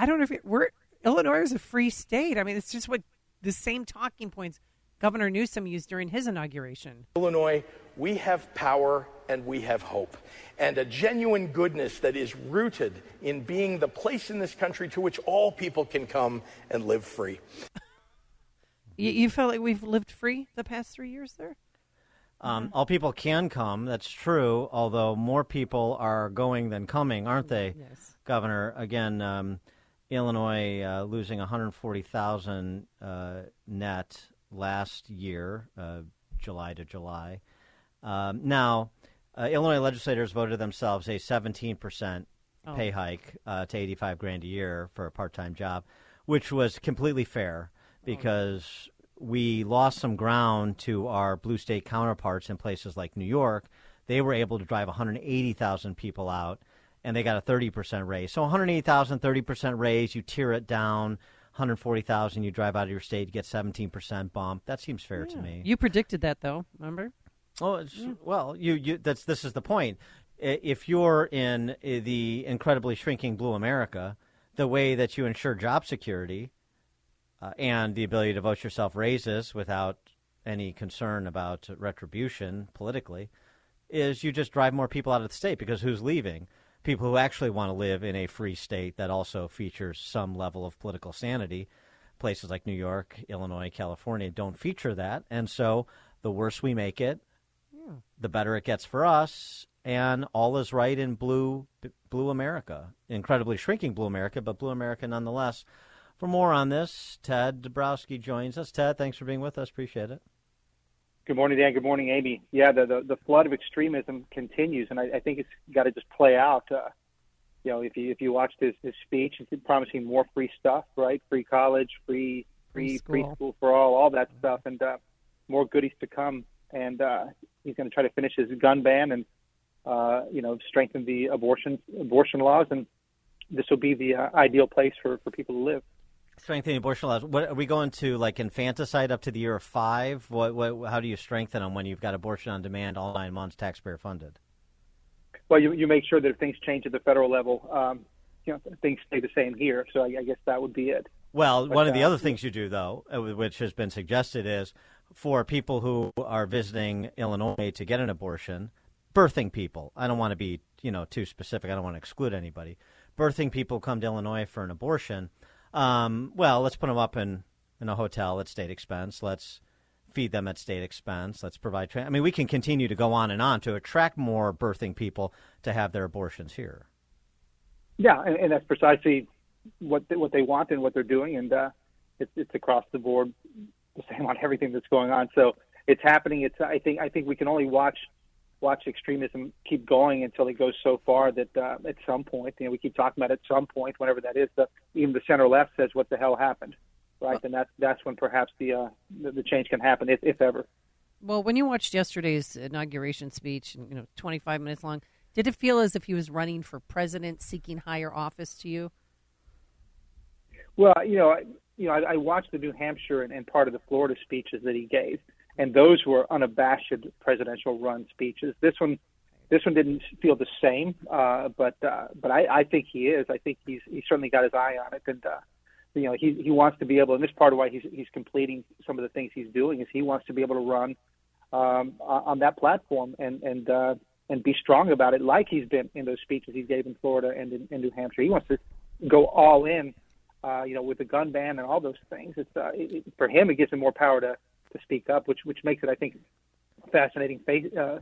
S3: I don't know if it, we're Illinois is a free state. I mean, it's just what the same talking points Governor Newsom used during his inauguration.
S14: Illinois, we have power and we have hope, and a genuine goodness that is rooted in being the place in this country to which all people can come and live free.
S3: You, you feel like we've lived free the past three years there?
S2: Um, all people can come. That's true. Although more people are going than coming, aren't they,
S3: Yes.
S2: Governor? Again, um, Illinois uh, losing 140,000 uh, net last year, uh, July to July. Um, now, uh, Illinois legislators voted themselves a 17 percent
S3: Oh.
S2: pay hike uh, to 85 grand a year for a part-time job, which was completely fair because we lost some ground to our blue state counterparts in places like New York. They were able to drive 180,000 people out, and they got a 30% raise. So 180,000, 30% raise, you tear it down. 140,000, you drive out of your state, you get 17% bump. That seems fair to me.
S3: You predicted that, though. Remember?
S2: Oh, it's, well, you, you that's this is the point. If you're in uh, the incredibly shrinking blue America, the way that you ensure job security uh, and the ability to vote yourself raises without any concern about retribution politically is you just drive more people out of the state because who's leaving? People who actually want to live in a free state that also features some level of political sanity. Places like New York, Illinois, California don't feature that. And so the worse we make it, the better it gets for us, and all is right in blue blue America. Incredibly shrinking blue America, but blue America nonetheless. For more on this, Ted Dabrowski joins us. Ted, thanks for being with us. Appreciate it.
S19: Good morning, Dan. Good morning, Amy. Yeah, the the, the flood of extremism continues, and I, I think it's got to just play out. Uh, you know, if you if you watched his, his speech, he's promising more free stuff, right? Free college, free free
S3: Free school
S19: for all, all that stuff, and uh, more goodies to come. And uh, he's going to try to finish his gun ban and uh, you know strengthen the abortion abortion laws, and this will be the uh, ideal place for for people to live.
S2: Strengthening abortion laws. What are we going to like infanticide up to the year of five? What, what how do you strengthen them when you've got abortion on demand all nine months, taxpayer funded?
S19: Well, you you make sure that if things change at the federal level, um, you know things stay the same here. So I, I guess that would be it.
S2: Well,
S19: But,
S2: one of the
S19: uh,
S2: other things you do, though, uh, which has been suggested, is for people who are visiting Illinois to get an abortion, birthing people. I don't want to be, you know, too specific. I don't want to exclude anybody. Birthing people come to Illinois for an abortion. Um, well, let's put them up in in a hotel at state expense. Let's feed them at state expense. Let's provide. Tra- I mean, we can continue to go on and on to attract more birthing people to have their abortions here.
S19: Yeah, and, and that's precisely what they, what they want and what they're doing, and uh, it's it's across the board the same on everything that's going on. So it's happening. It's I think I think we can only watch watch extremism keep going until it goes so far that uh, at some point, you know, we keep talking about at some point, whenever that is, the, even the center left says, "What the hell happened?" Right, and that's that's when perhaps the uh, the, the change can happen, if, if ever.
S3: Well, when you watched yesterday's inauguration speech, you know, 25 minutes long, did it feel as if he was running for president, seeking higher office to you?
S19: Well, you know, I, you know, I, I watched the New Hampshire and, and part of the Florida speeches that he gave, and those were unabashed presidential run speeches. This one, this one didn't feel the same, uh, but uh, but I, I think he is. I think he's he's certainly got his eye on it, and uh, you know he he wants to be able. And this part of why he's he's completing some of the things he's doing is he wants to be able to run um, on that platform and and uh, and be strong about it, like he's been in those speeches he gave in Florida and in, in New Hampshire. He wants to go all in, uh, you know, with the gun ban and all those things. It's uh, it, for him, it gives him more power to to speak up, which which makes it, I think, fascinating face uh,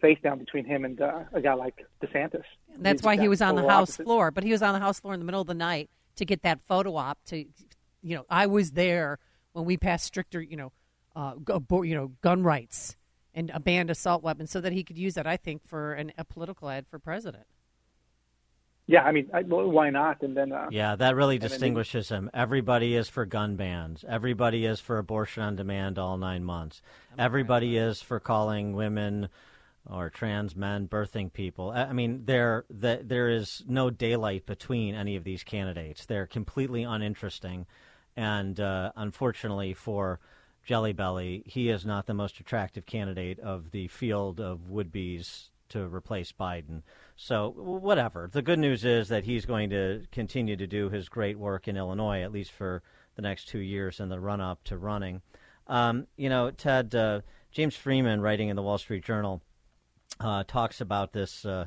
S19: face down between him and uh, a guy like DeSantis.
S3: And that's
S19: He's
S3: why he was on the House
S19: opposites.
S3: floor, but he was on the House floor in the middle of the night to get that photo op. To, you know, I was there when we passed stricter, you know, uh, you know, gun rights and a banned assault weapons, so that he could use that. I think for an, a political ad for president.
S19: Yeah, I mean, I, well, why not? And then uh,
S2: Yeah, that really
S19: and then
S2: distinguishes him. Everybody is for gun bans. Everybody is for abortion on demand all nine months. Everybody is for calling women or trans men birthing people. I I mean, there the, there is no daylight between any of these candidates. They're completely uninteresting, and uh, unfortunately for Jelly Belly, he is not the most attractive candidate of the field of would-be's to replace Biden. So, whatever. The good news is that he's going to continue to do his great work in Illinois, at least for the next two years in the run up to running. Um, you know, Ted, uh, James Freeman, writing in the Wall Street Journal, uh, talks about this uh,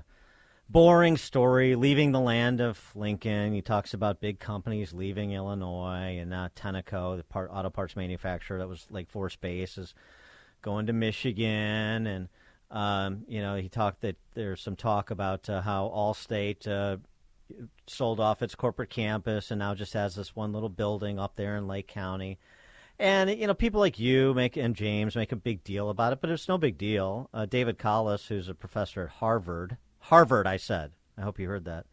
S2: boring story, leaving the land of Lincoln. He talks about big companies leaving Illinois, and now Tenneco, the part, auto parts manufacturer that was Lake Forest Base, is going to Michigan, and um, you know he talked that there's some talk about uh, how Allstate uh, sold off its corporate campus and now just has this one little building up there in Lake County. And you know, people like you make and James make a big deal about it, but it's no big deal. Uh, David Collis, who's a professor at Harvard, Harvard, I said. I hope you heard that.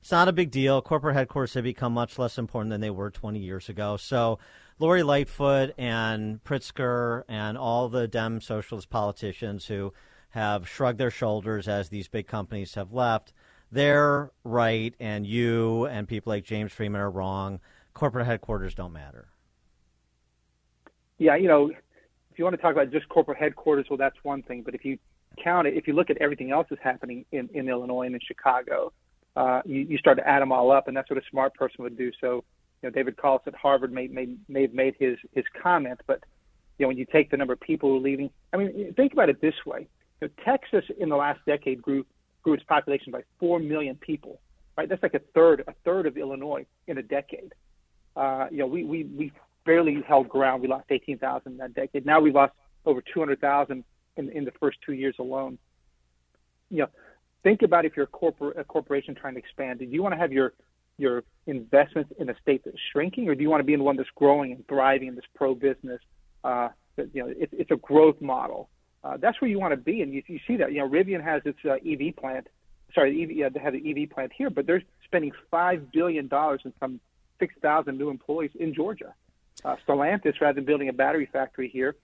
S2: It's not a big deal. Corporate headquarters have become much less important than they were 20 years ago. So, Lori Lightfoot and Pritzker and all the Dem socialist politicians who have shrugged their shoulders as these big companies have left, they're right, and you and people like James Freeman are wrong. Corporate headquarters don't matter.
S19: yeah, you know, if you want to talk about just corporate headquarters, well, that's one thing. But if you count it, if you look at everything else that's happening in, in Illinois and in Chicago, uh, you, you start to add them all up, and that's what a smart person would do. So, you know, David Collis at Harvard may, may, may have made his, his comment, but, you know, when you take the number of people who are leaving, I mean, think about it this way. You know, Texas in the last decade grew, grew its population by 4 million people, right? That's like a third, a third of Illinois in a decade. Uh, you know, we, we, we barely held ground. We lost 18,000 that decade. Now we've lost over 200,000 in, in the first two years alone. You know, think about if you're a, corpor- a corporation trying to expand. Do you want to have your your investments in a state that's shrinking, or do you want to be in one that's growing and thriving in this pro business? Uh, that, you know, it, it's a growth model. Uh, that's where you want to be, and you, you see that. You know, Rivian has its uh, EV plant. Sorry, EV, yeah, they have the EV plant here, but they're spending five billion dollars and some six thousand new employees in Georgia. Uh, Stellantis, rather than building a battery factory here,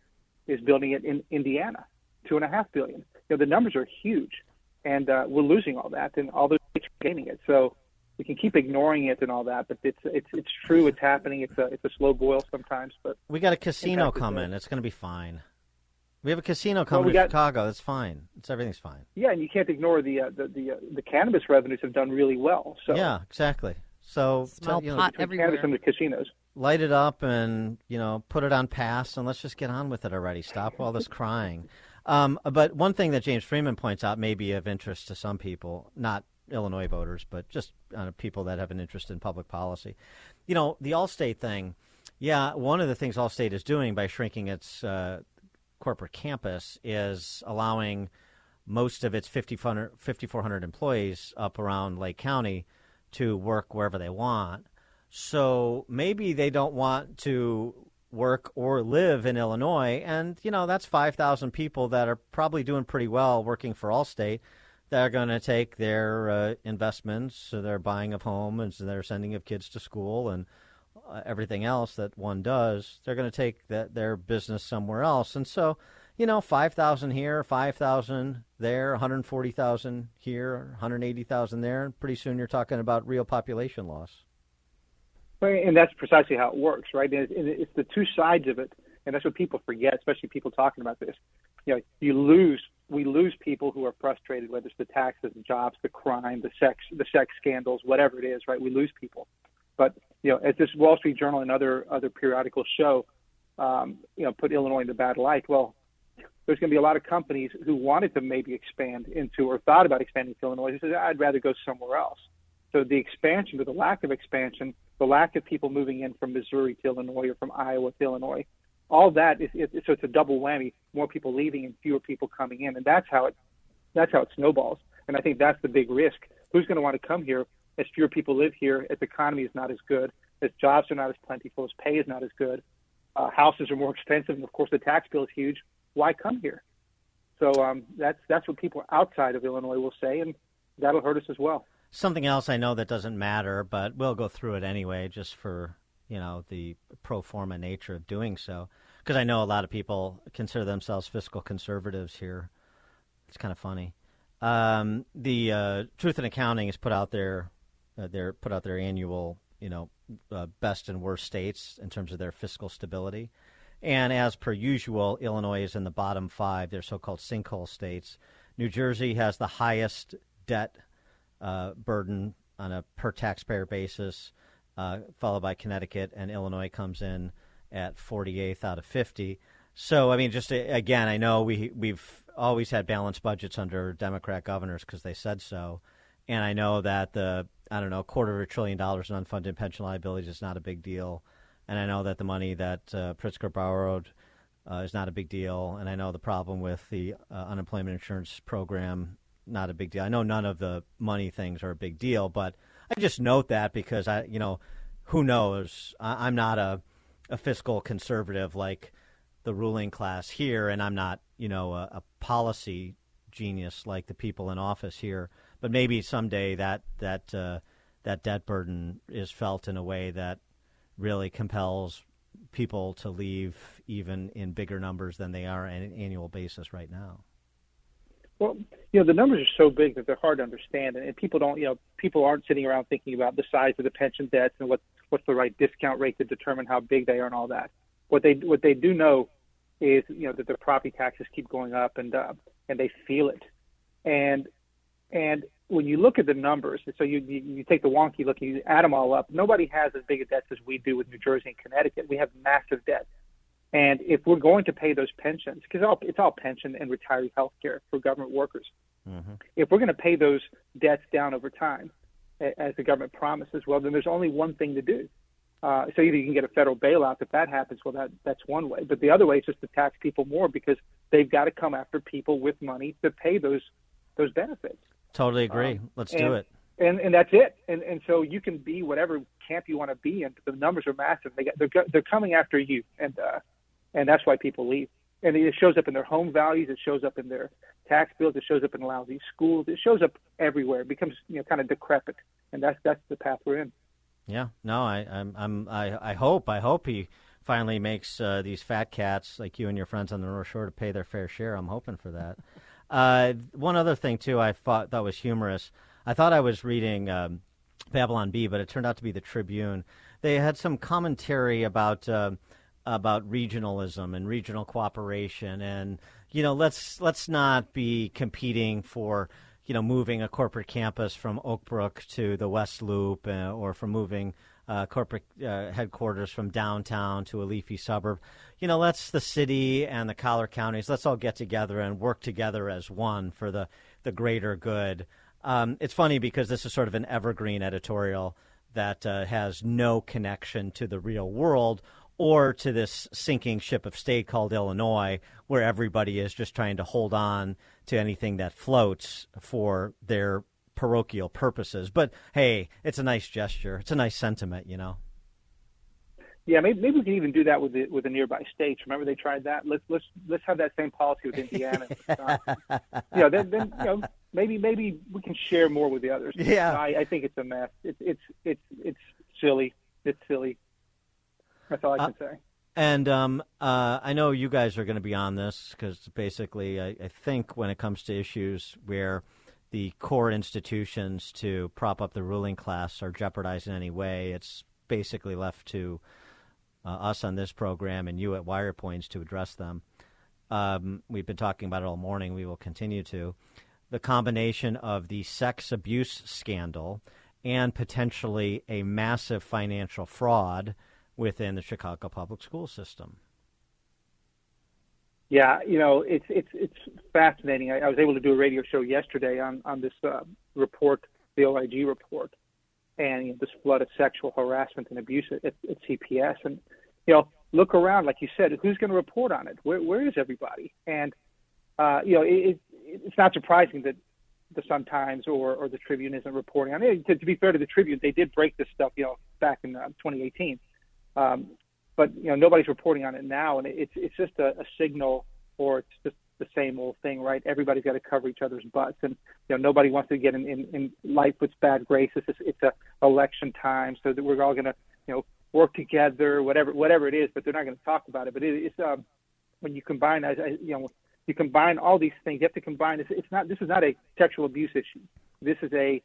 S19: is building it in Indiana, two and a half billion. You know, the numbers are huge, and uh, we're losing all that, and all those states are gaining it. So we can keep ignoring it and all that, but it's it's it's true. It's happening. It's a it's a slow boil sometimes, but
S2: We got a casino coming. It's going to be fine. We have a casino
S19: Well,
S2: coming
S19: we
S2: to
S19: got-
S2: Chicago. That's fine. It's everything's fine.
S19: yeah, and you can't ignore the uh, the the, uh, the cannabis revenues have done really well. So
S2: yeah, exactly. So
S3: Smell
S2: you know,
S3: pot
S19: between
S3: everywhere.
S19: cannabis and the casinos.
S2: light it up and you know put it on pass and let's just get on with it already. Stop all this crying. Um, but one thing that James Freeman points out may be of interest to some people, not Illinois voters, but just uh, people that have an interest in public policy. You know, the Allstate thing. Yeah, one of the things Allstate is doing by shrinking its uh, corporate campus is allowing most of its 5,400 5,400 employees up around Lake County to work wherever they want. So maybe they don't want to work or live in Illinois. And, you know, that's 5,000 people that are probably doing pretty well working for Allstate that are going to take their uh, investments, so their buying of home and so their sending of kids to school and Uh, everything else that one does, they're going to take their business somewhere else. And so, you know, 5,000 here, 5,000 there, 140,000 here, 180,000 there, and pretty soon you're talking about real population loss.
S19: And that's precisely how it works, right? And it's the two sides of it, and that's what people forget, especially people talking about this. You know, you lose, we lose people who are frustrated, whether it's the taxes, the jobs, the crime, the sex, the sex scandals, whatever it is, right? We lose people. But you know, as this Wall Street Journal and other other periodicals show, um, you know, put Illinois in the bad light. Well, there's going to be a lot of companies who wanted to maybe expand into or thought about expanding to Illinois who said, I'd rather go somewhere else. So the expansion or the lack of expansion, the lack of people moving in from Missouri to Illinois or from Iowa to Illinois, all that is, is so it's a double whammy. More people leaving and fewer people coming in, and that's how it that's how it snowballs. And I think that's the big risk. Who's going to want to come here as fewer people live here, as the economy is not as good, as jobs are not as plentiful, as pay is not as good, uh, houses are more expensive, and of course the tax bill is huge. Why come here? So um, that's that's what people outside of Illinois will say, and that'll hurt us as well.
S2: Something else I know that doesn't matter, but we'll go through it anyway, just for you know the pro forma nature of doing so, because I know a lot of people consider themselves fiscal conservatives here. It's kind of funny. Um, the uh, Truth in Accounting has put out their uh, their put out their annual you know uh, best and worst states in terms of their fiscal stability. And as per usual, Illinois is in the bottom five. They're so-called sinkhole states. New Jersey has the highest debt uh, burden on a per taxpayer basis, uh, followed by Connecticut, and Illinois comes in at 48th out of 50. So, I mean, just again, I know we we've always had balanced budgets under Democrat governors because they said so, and I know that the I don't know quarter of a trillion dollars in unfunded pension liabilities is not a big deal, and I know that the money that uh, Pritzker borrowed uh, is not a big deal, and I know the problem with the uh, unemployment insurance program not a big deal. I know none of the money things are a big deal, but I just note that because I, you know, who knows? I, I'm not a, a fiscal conservative like the ruling class here, and I'm not, you know, a, a policy genius like the people in office here. But maybe someday that that uh, that debt burden is felt in a way that really compels people to leave even in bigger numbers than they are on an annual basis right now.
S19: Well, you know, the numbers are so big that they're hard to understand, and, and people don't, you know, people aren't sitting around thinking about the size of the pension debts and what what's the right discount rate to determine how big they are and all that. What they what they do know is, you know, that their property taxes keep going up and uh, and they feel it, and and when you look at the numbers, so you, you you take the wonky look, you add them all up. Nobody has as big a debt as we do with New Jersey and Connecticut. We have massive debt. And if we're going to pay those pensions, because it's all pension and retiree health care for government workers, mm-hmm. if we're going to pay those debts down over time, as the government promises, well, then there's only one thing to do. Uh, so either you can get a federal bailout. If that happens, well, that that's one way. But the other way is just to tax people more because they've got to come after people with money to pay those those benefits.
S2: Totally agree. Um, Let's
S19: and,
S2: do it.
S19: And and that's it. And and so you can be whatever camp you want to be in. The numbers are massive. They got, they're they're coming after you. And uh, and that's why people leave. And it shows up in their home values. It shows up in their tax bills. It shows up in lousy schools. It shows up everywhere. It becomes you know kind of decrepit, and that's that's the path we're in.
S2: Yeah, no, I, I'm, I'm, I, I hope, I hope he finally makes uh, these fat cats like you and your friends on the North Shore to pay their fair share. I'm hoping for that. Uh, one other thing too, I thought that was humorous. I thought I was reading um, Babylon Bee, but it turned out to be the Tribune. They had some commentary about. Uh, about regionalism and regional cooperation and you know let's let's not be competing for you know moving a corporate campus from Oakbrook to the West Loop uh, or from moving uh, corporate uh, headquarters from downtown to a leafy suburb. You know, let's the city and the collar counties. Let's all get together and work together as one for the the greater good. Um, it's funny because this is sort of an evergreen editorial that uh, has no connection to the real world or to this sinking ship of state called Illinois, where everybody is just trying to hold on to anything that floats for their parochial purposes. But hey, it's a nice gesture. It's a nice sentiment, you know.
S19: Yeah, maybe, maybe we can even do that with the with the nearby states. Remember they tried that. Let's let's let's have that same policy with Indiana. you know, then, then you know maybe maybe we can share more with the others.
S2: Yeah,
S19: I, I think it's a mess. It's it's it's it's silly. It's silly. That's all I can uh, say.
S2: And um, uh, I know you guys are going to be on this because basically, I, I, think when it comes to issues where the core institutions to prop up the ruling class are jeopardized in any way, it's basically left to uh, us on this program and you at WirePoints to address them. Um, we've been talking about it all morning. We will continue to. The combination of the sex abuse scandal and potentially a massive financial fraud within the Chicago public school system.
S19: Yeah, you know, it's it's it's fascinating. I, I was able to do a radio show yesterday on on this uh, report, the OIG report, and you know, this flood of sexual harassment and abuse at, at CPS. And you know, look around, like you said, who's going to report on it? Where where is everybody? And uh, you know, it, it, it's not surprising that the Sun-Times or, or the Tribune isn't reporting on it. To, to be fair to the Tribune, they did break this stuff, you know, back in uh, 2018. Um, but you know nobody's reporting on it now, and it's it's just a, a signal, or it's just the same old thing, right? Everybody's got to cover each other's butts, and you know nobody wants to get in in, in Lightfoot's bad graces. It's, it's a election time, so that we're all going to you know work together, whatever whatever it is. But they're not going to talk about it. But it, it's um, when you combine, I, I, you know, you combine all these things. You have to combine. It's, it's not. This is not a sexual abuse issue. This is a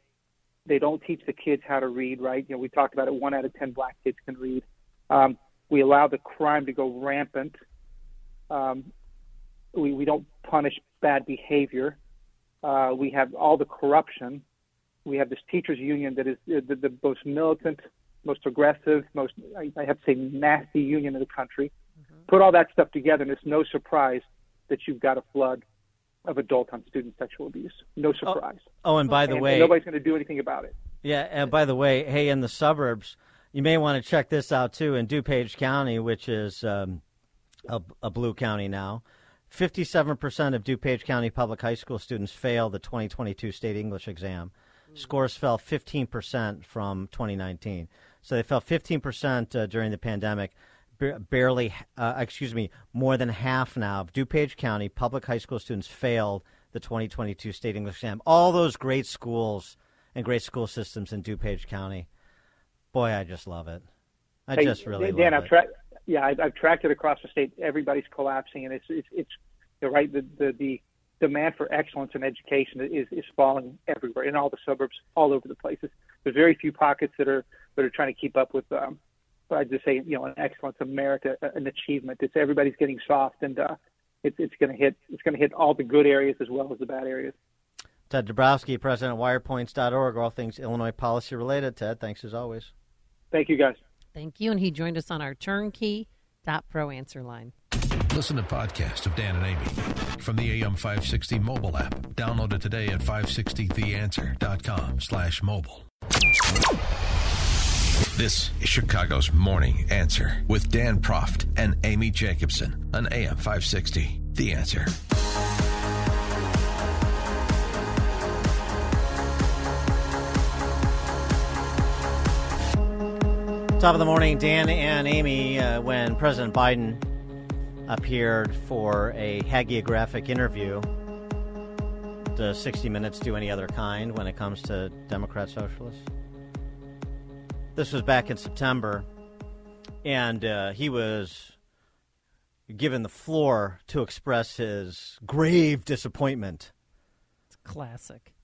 S19: they don't teach the kids how to read, right? You know, we talked about it. One out of ten black kids can read. Um, we allow the crime to go rampant. Um, we, we don't punish bad behavior. Uh, we have all the corruption. We have this teachers union that is the, the, the most militant, most aggressive, most I, I have to say nasty union in the country. Mm-hmm. Put all that stuff together, and it's no surprise that you've got a flood of adult on student sexual abuse. No surprise.
S2: Oh, oh and by the
S19: and,
S2: way,
S19: and nobody's going to do anything about it.
S2: Yeah, and by the way, hey, in the suburbs, you may want to check this out too in DuPage County, which is um, a, a, blue county now. 57% of DuPage County public high school students failed the 2022 state English exam. Mm. Scores fell 15% from 2019. So they fell 15% uh, during the pandemic. barely, uh, excuse me, more than half now of DuPage County public high school students failed the 2022 state English exam. All those great schools and great school systems in DuPage County Boy, I just love it. I
S19: hey,
S2: just really
S19: Dan,
S2: love
S19: I've tracked. Yeah, I've, I've tracked it across the state. Everybody's collapsing, and it's it's it's you're right. The the the demand for excellence in education is is falling everywhere in all the suburbs, all over the places. There's very few pockets that are that are trying to keep up with. Um, I'd just say you know an excellence, a merit, a, an achievement. It's everybody's getting soft, and uh, it's it's going to hit it's going to hit all the good areas as well as the bad areas.
S2: Ted Dabrowski, President of WirePoints.org, all things Illinois policy related. Ted, thanks as always.
S19: Thank you, guys.
S3: Thank you. And he joined us on our turnkey.pro answer line.
S1: Listen to podcast of Dan and Amy from the AM 560 mobile app. Download it today at 560theanswer.com slash mobile. This is Chicago's Morning Answer with Dan Proft and Amy Jacobson on AM 560. The Answer.
S2: Top of the morning, Dan and Amy. Uh, when President Biden appeared for a hagiographic interview, does 60 Minutes do any other kind when it comes to Democrat socialists? This was back in September, and uh, he was given the floor to express his grave disappointment.
S3: It's classic.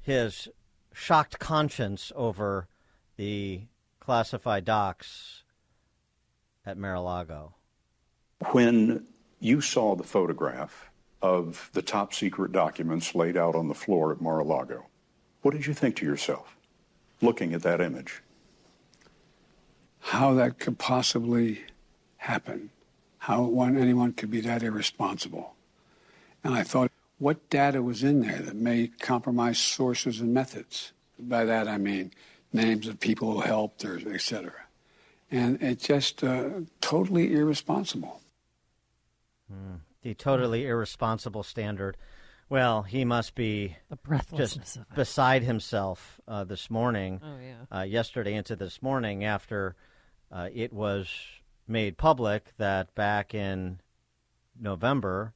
S2: His shocked conscience over the classified docs at Mar-a-Lago.
S4: When you saw the photograph of the top secret documents laid out on the floor at Mar-a-Lago, what did you think to yourself looking at that image?
S5: How that could possibly happen, how one, anyone could be that irresponsible. And I thought, what data was in there that may compromise sources and methods? By that I mean names of people who helped or et cetera. And it's just uh, totally irresponsible.
S2: Mm, the totally irresponsible standard. Well, he must be
S3: the breathlessness
S2: just beside himself uh, this morning.
S3: Oh
S2: yeah. Uh, yesterday into this morning, after uh, it was made public that back in November,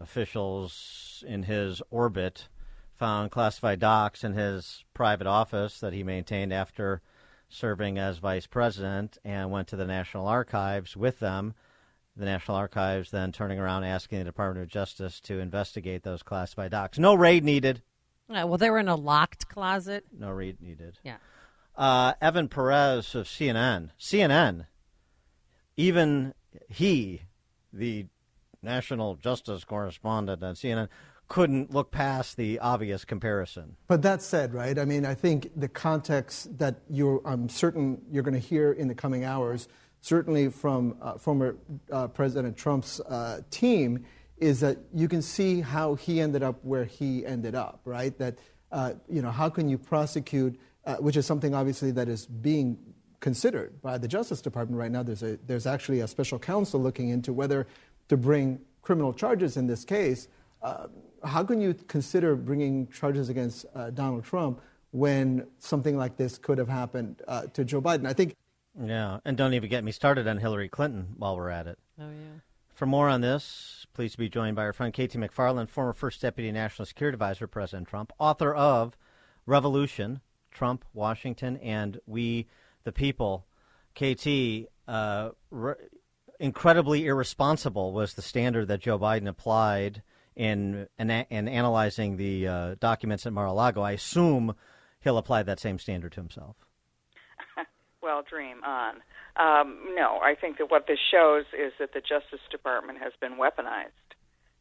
S2: officials in his orbit found classified docs in his private office that he maintained after serving as vice president and went to the National Archives with them. The National Archives then turning around asking the Department of Justice to investigate those classified docs. No raid needed.
S3: Yeah, well, they were in a locked closet.
S2: No raid needed.
S3: Yeah.
S2: Uh, Evan Perez of CNN. CNN, even he, the national justice correspondent at CNN, couldn't look past the obvious comparison.
S21: But that said, right? I mean, I think the context that you're, I'm certain you're going to hear in the coming hours, certainly from uh, former uh, President Trump's uh, team, is that you can see how he ended up where he ended up, right? That, uh, you know, how can you prosecute, uh, which is something obviously that is being considered by the Justice Department right now. There's, a, there's actually a special counsel looking into whether to bring criminal charges in this case. Uh, how can you consider bringing charges against Donald Trump when something like this could have happened to Joe Biden? I think.
S2: Yeah, and don't even get me started on Hillary Clinton while we're at it.
S3: Oh, yeah.
S2: For more on this, pleased to be joined by our friend K.T. McFarland, former First Deputy National Security Advisor, President Trump, author of Revolution, Trump, Washington, and We the People. KT, uh, re- incredibly irresponsible was the standard that Joe Biden applied in in, in analyzing the uh, documents at Mar-a-Lago. I assume he'll apply that same standard to himself.
S22: Well, dream on. Um, no, I think that what this shows is that the Justice Department has been weaponized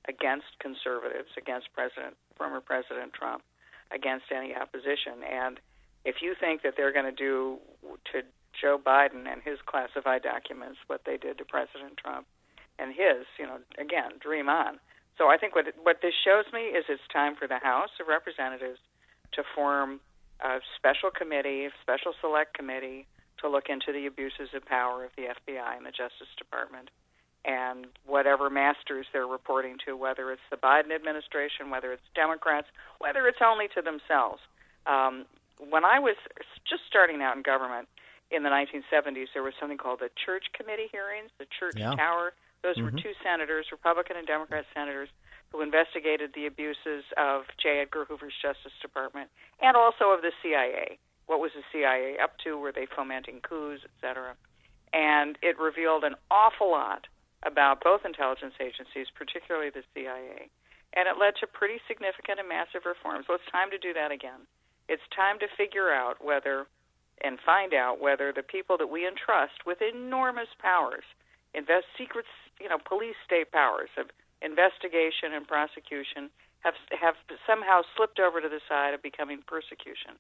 S22: against conservatives, against President, former President Trump, against any opposition. And if you think that they're going to do to Joe Biden and his classified documents what they did to President Trump and his, you know, again, dream on. So I think what what this shows me is it's time for the House of Representatives to form a special committee, a special select committee to look into the abuses of power of the FBI and the Justice Department and whatever masters they're reporting to, whether it's the Biden administration, whether it's Democrats, whether it's only to themselves. Um, when I was just starting out in government in the 1970s, there was something called the Church Committee hearings, the Church
S2: Yeah.
S22: Tower. Those
S2: Mhm.
S22: were two senators, Republican and Democrat senators, who investigated the abuses of J. Edgar Hoover's Justice Department and also of the CIA. What was the CIA up to? Were they fomenting coups, et cetera? And it revealed an awful lot about both intelligence agencies, particularly the CIA. And it led to pretty significant and massive reforms. Well, it's time to do that again. It's time to figure out whether and find out whether the people that we entrust with enormous powers, invest secret, you know, police state powers of investigation and prosecution, have have somehow slipped over to the side of becoming persecution.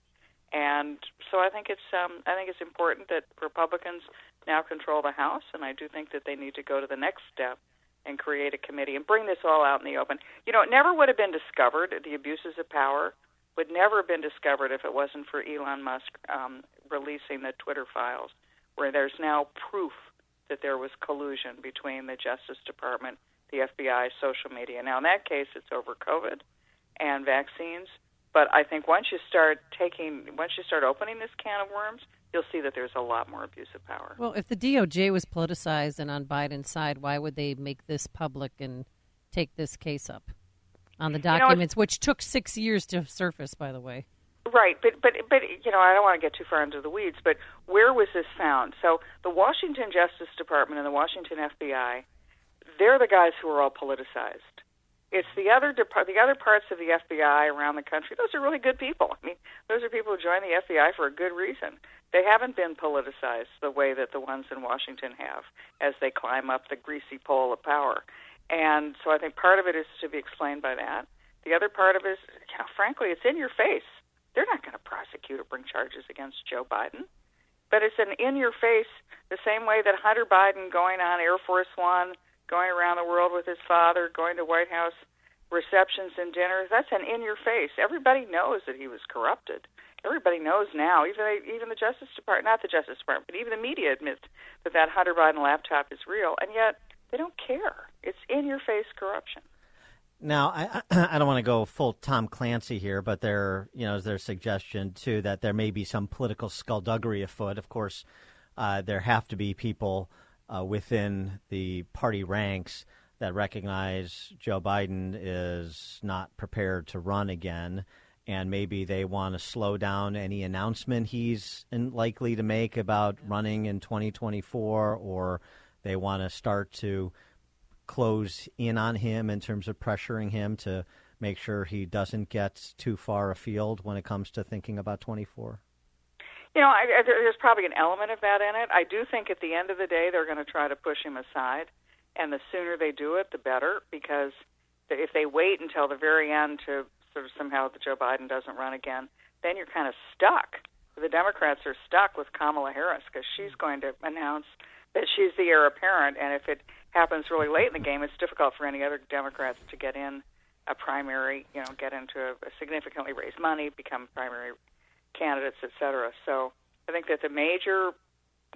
S22: And so I think it's um, I think it's important that Republicans now control the House, and I do think that they need to go to the next step and create a committee and bring this all out in the open. You know, it never would have been discovered. The abuses of power would never have been discovered if it wasn't for Elon Musk um, releasing the Twitter files, where there's now proof that there was collusion between the Justice Department, the FBI, social media. Now, in that case, it's over COVID and vaccines. But I think once you start taking, once you start opening this can of worms, you'll see that there's a lot more abuse of power.
S3: Well, if the DOJ was politicized and on Biden's side, why would they make this public and take this case up on the
S22: You know,
S3: documents, which took six years to surface, by the way?
S22: Right, but but but you know, I don't want to get too far into the weeds. But where was this found? So the Washington Justice Department and the Washington FBI, they're the guys who are all politicized. It's the other depart- the other parts of the FBI around the country. Those are really good people. I mean, those are people who join the FBI for a good reason. They haven't been politicized the way that the ones in Washington have as they climb up the greasy pole of power. And so I think part of it is to be explained by that. The other part of it is, you know, frankly, it's in your face. They're not going to prosecute or bring charges against Joe Biden. But it's an in your face, the same way that Hunter Biden going on Air Force One, going around the world with his father, going to White House receptions and dinners, that's an in your face. Everybody knows that he was corrupted. Everybody knows now, even even the Justice Department, not the Justice Department, but even the media admits that that Hunter Biden laptop is real, and yet they don't care. It's in your face corruption.
S2: Now, I, I don't want to go full Tom Clancy here, but there, you know, is suggestion too that there may be some political skullduggery afoot? Of course, uh, there have to be people uh, within the party ranks that recognize Joe Biden is not prepared to run again, and maybe they want to slow down any announcement he's likely to make about running in 2024, or they want to start to close in on him in terms of pressuring him to make sure he doesn't get too far afield when it comes to thinking about 24?
S22: You know, I, I, there's probably an element of that in it. I do think at the end of the day they're going to try to push him aside, and the sooner they do it, the better. Because if they wait until the very end to sort of somehow that Joe Biden doesn't run again, then you're kind of stuck. The Democrats are stuck with Kamala Harris because she's going to announce that she's the heir apparent, and if it happens really late in the game, it's difficult for any other Democrats to get in a primary, you know, get into a, a significantly raise money, become primary candidates, et cetera. So I think that the major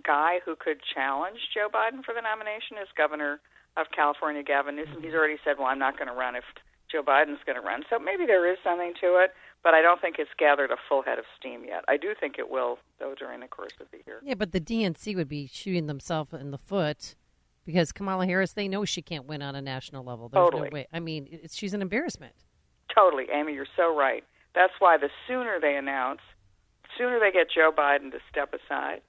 S22: guy who could challenge Joe Biden for the nomination is Governor of California, Gavin Newsom. He's already said, well, I'm not going to run if Joe Biden's going to run. So maybe there is something to it, but I don't think it's gathered a full head of steam yet. I do think it will, though, during the course of the year.
S3: Yeah, but the DNC would be shooting themselves in the foot because Kamala Harris, they know she can't win on a national level. There's
S22: totally.
S3: no way. I mean, it's, she's an embarrassment.
S22: Totally, Amy, you're so right. That's why the sooner they announce, sooner they get Joe Biden to step aside,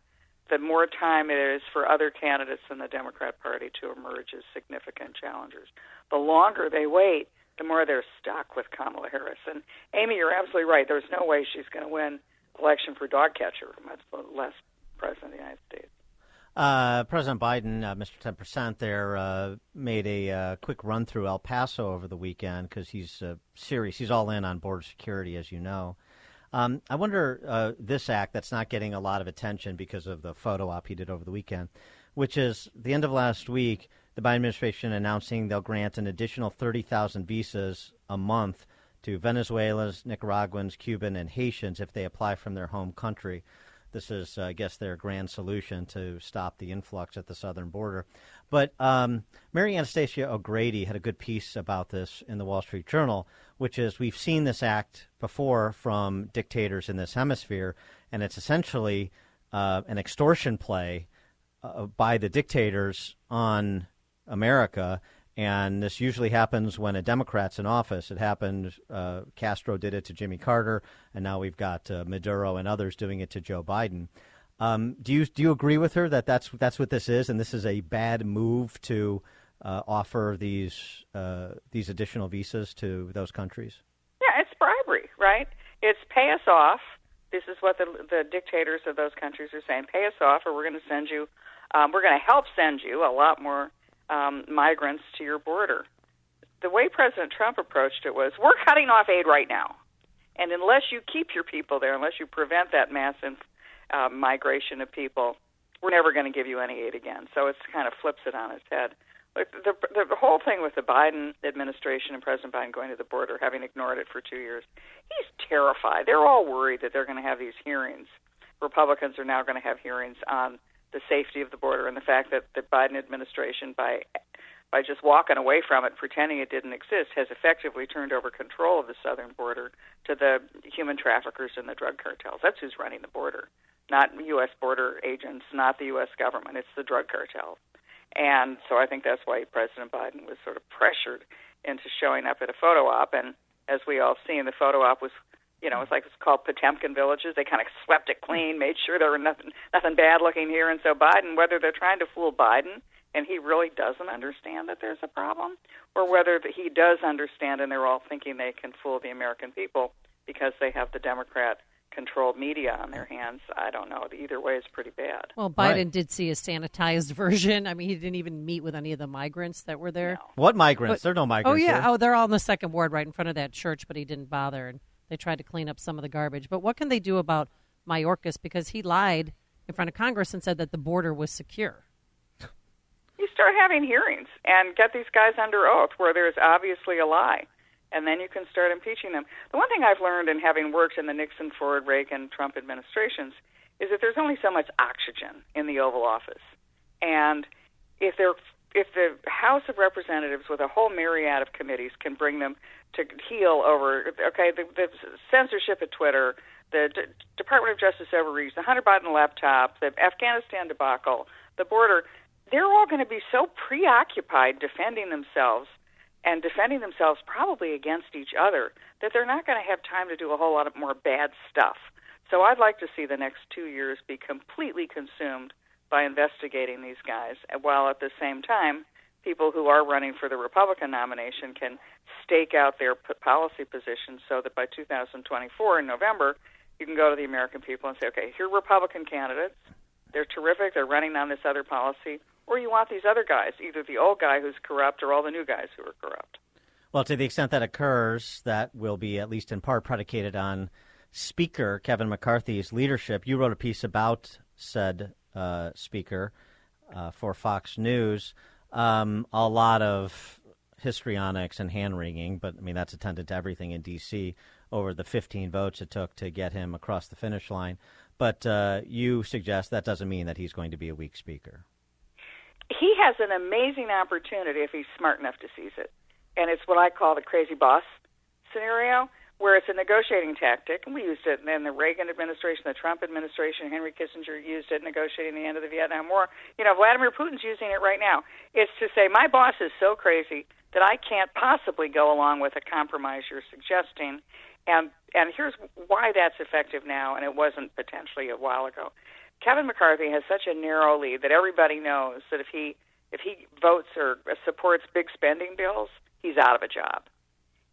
S22: the more time it is for other candidates in the Democrat Party to emerge as significant challengers. The longer they wait, the more they're stuck with Kamala Harris. And Amy, you're absolutely right. There's no way she's going to win election for dog catcher, much less president of the United States.
S2: Uh, President Biden, uh, Mr. 10% there, uh, made a uh, quick run through El Paso over the weekend because he's uh, serious. He's all in on border security, as you know. Um, I wonder uh, this act that's not getting a lot of attention because of the photo op he did over the weekend, which is the end of last week, the Biden administration announcing they'll grant an additional 30,000 visas a month to Venezuelans, Nicaraguans, Cuban, and Haitians if they apply from their home country. This is, uh, I guess, their grand solution to stop the influx at the southern border. But um, Mary Anastasia O'Grady had a good piece about this in the Wall Street Journal, which is we've seen this act before from dictators in this hemisphere, and it's essentially uh, an extortion play uh, by the dictators on America. And this usually happens when a Democrat's in office. It happened, uh, Castro did it to Jimmy Carter, and now we've got uh, Maduro and others doing it to Joe Biden. Um, do you do you agree with her that that's that's what this is, and this is a bad move to uh, offer these uh, these additional visas to those countries?
S22: Yeah, it's bribery, right? It's pay us off. This is what the the dictators of those countries are saying: pay us off, or we're going to send you, um, we're going to help send you a lot more um, migrants to your border. The way President Trump approached it was, we're cutting off aid right now, and unless you keep your people there, unless you prevent that massive uh, migration of people, we're never going to give you any aid again. So it kind of flips it on its head. The, the, the whole thing with the Biden administration and President Biden going to the border, having ignored it for two years, he's terrified. They're all worried that they're going to have these hearings. Republicans are now going to have hearings on the safety of the border and the fact that the Biden administration, by by just walking away from it, pretending it didn't exist, has effectively turned over control of the southern border to the human traffickers and the drug cartels. That's who's running the border, not U.S. border agents, not the U.S. government. It's the drug cartels. And so I think that's why President Biden was sort of pressured into showing up at a photo op. And as we all see, the photo op was you know, it's like it's called Potemkin villages. They kind of swept it clean, made sure there were nothing nothing bad looking here. And so Biden, whether they're trying to fool Biden and he really doesn't understand that there's a problem, or whether he does understand and they're all thinking they can fool the American people because they have the Democrat controlled media on their hands. I don't know. Either way is pretty bad.
S3: Well, Biden right. did see a sanitized version. I mean, he didn't even meet with any of the migrants that were there.
S22: No.
S2: What migrants? But, there are no migrants.
S3: Oh yeah.
S2: Here.
S3: Oh, they're all in the second ward, right in front of that church. But he didn't bother, and they tried to clean up some of the garbage. But what can they do about Mayorkas because he lied in front of Congress and said that the border was secure?
S22: You start having hearings and get these guys under oath where there's obviously a lie and then you can start impeaching them. The one thing I've learned in having worked in the Nixon, Ford, Reagan, Trump administrations is that there's only so much oxygen in the Oval Office, and if they're if the House of Representatives, with a whole myriad of committees, can bring them to heel over, okay, the, the censorship at Twitter, the D- Department of Justice overreach, the Hunter Biden laptop, the Afghanistan debacle, the border, they're all going to be so preoccupied defending themselves and defending themselves probably against each other that they're not going to have time to do a whole lot of more bad stuff. So I'd like to see the next two years be completely consumed by investigating these guys, while at the same time, people who are running for the Republican nomination can stake out their p- policy positions so that by 2024 in November, you can go to the American people and say, okay, here are Republican candidates. They're terrific. They're running on this other policy. Or you want these other guys, either the old guy who's corrupt or all the new guys who are corrupt.
S2: Well, to the extent that occurs, that will be at least in part predicated on Speaker Kevin McCarthy's leadership. You wrote a piece about said uh, Speaker uh, for Fox News. Um, a lot of histrionics and hand wringing, but I mean that's attended to everything in D.C. over the 15 votes it took to get him across the finish line. But uh, you suggest that doesn't mean that he's going to be a weak speaker.
S22: He has an amazing opportunity if he's smart enough to seize it, and it's what I call the crazy boss scenario where it's a negotiating tactic, and we used it in the Reagan administration, the Trump administration, Henry Kissinger used it negotiating the end of the Vietnam War. You know, Vladimir Putin's using it right now. It's to say, my boss is so crazy that I can't possibly go along with a compromise you're suggesting. And and here's why that's effective now, and it wasn't potentially a while ago. Kevin McCarthy has such a narrow lead that everybody knows that if he if he votes or supports big spending bills, he's out of a job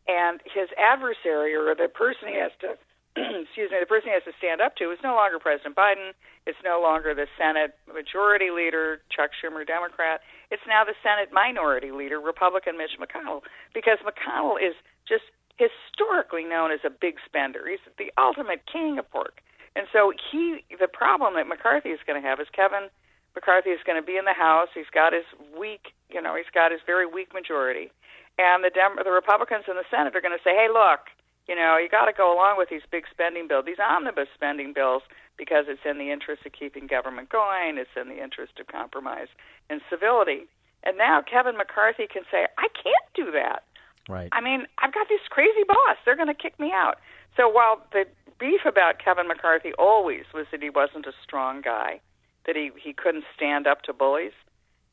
S22: and his adversary or the person he has to excuse me, the person he has to stand up to is no longer President Biden. It's no longer the Senate Majority Leader Chuck Schumer, Democrat. It's now the Senate Minority Leader, Republican Mitch McConnell, because McConnell is just historically known as a big spender. He's the ultimate king of pork. And so he, the problem that McCarthy is going to have is Kevin McCarthy is going to be in the House. He's got his weak, you know, he's got his very weak majority and the Dem- the Republicans in the Senate are going to say, "Hey, look, you know, you got to go along with these big spending bills, these omnibus spending bills, because it's in the interest of keeping government going. It's in the interest of compromise and civility." And now Kevin McCarthy can say, "I can't do that."
S2: Right.
S22: I mean, I've got this crazy boss. They're going to kick me out. So while the beef about Kevin McCarthy always was that he wasn't a strong guy, that he he couldn't stand up to bullies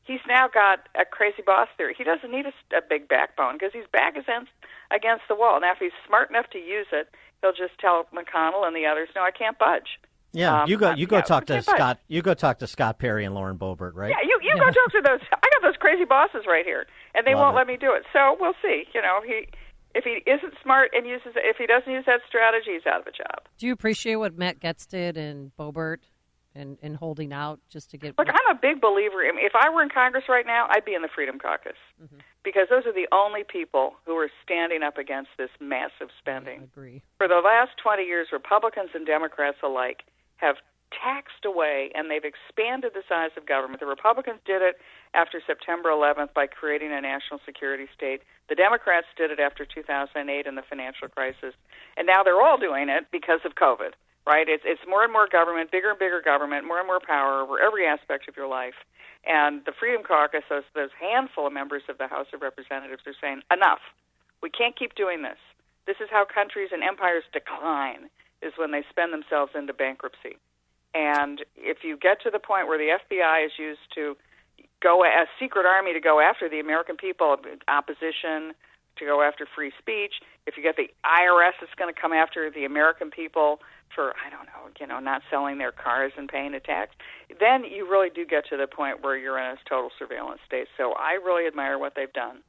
S22: he's now got a crazy boss theory. He doesn't need a, a big backbone because he's back against against the wall. Now, if he's smart enough to use it, he'll just tell McConnell and the others, "No, I can't budge."
S2: Yeah,
S22: Um,
S2: you go. You go
S22: yeah,
S2: talk to
S22: can't budge.
S2: Scott. You go talk to Scott Perry and Lauren Boebert, right?
S22: Yeah, you you go talk to those. I got those crazy bosses right here, and they
S2: Love
S22: won't
S2: it.
S22: let me do it. So we'll see. You know, he if he isn't smart and uses if he doesn't use that strategy, he's out of a job.
S3: Do you appreciate what Matt Gaetz did and Boebert and, and holding out just to get?
S22: Look, I'm a big believer. I mean, if I were in Congress right now, I'd be in the Freedom Caucus mm-hmm. because those are the only people who are standing up against this massive spending.
S3: agree.
S22: For the last 20 years, Republicans and Democrats alike have taxed away and they've expanded the size of government. The Republicans did it after September 11th by creating a national security state. The Democrats did it after 2008 and the financial crisis. And now they're all doing it because of COVID, right? It's, it's more and more government, bigger and bigger government, more and more power over every aspect of your life. And the Freedom Caucus, those, those handful of members of the House of Representatives, are saying, enough. We can't keep doing this. This is how countries and empires decline, is when they spend themselves into bankruptcy. And if you get to the point where the FBI is used to go a secret army to go after the American people, opposition, to go after free speech, if you get the IRS that's going to come after the American people for I don't know, you know, not selling their cars and paying a tax, then you really do get to the point where you're in a total surveillance state. So I really admire what they've done.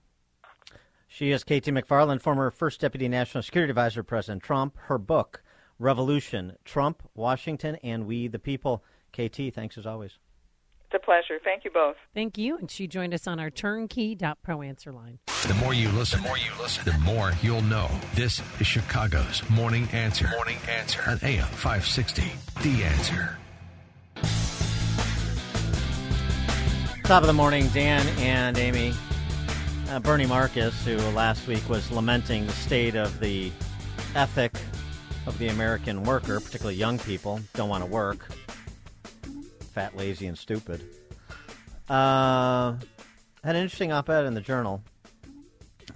S2: She is KT McFarland, former First Deputy National Security Advisor, President Trump. Her book, Revolution: Trump, Washington, and We the People. KT, thanks as always.
S22: It's a pleasure. Thank you both.
S3: Thank you. And she joined us on our turnkey.pro answer line.
S1: The more you listen, the more you listen, the more you'll know. This is Chicago's Morning Answer. Morning Answer on AM 560. The Answer.
S2: Top of the morning, Dan and Amy. Uh, Bernie Marcus, who last week was lamenting the state of the ethic of the American worker, particularly young people, don't want to work, fat, lazy, and stupid. Uh, had an interesting op ed in the Journal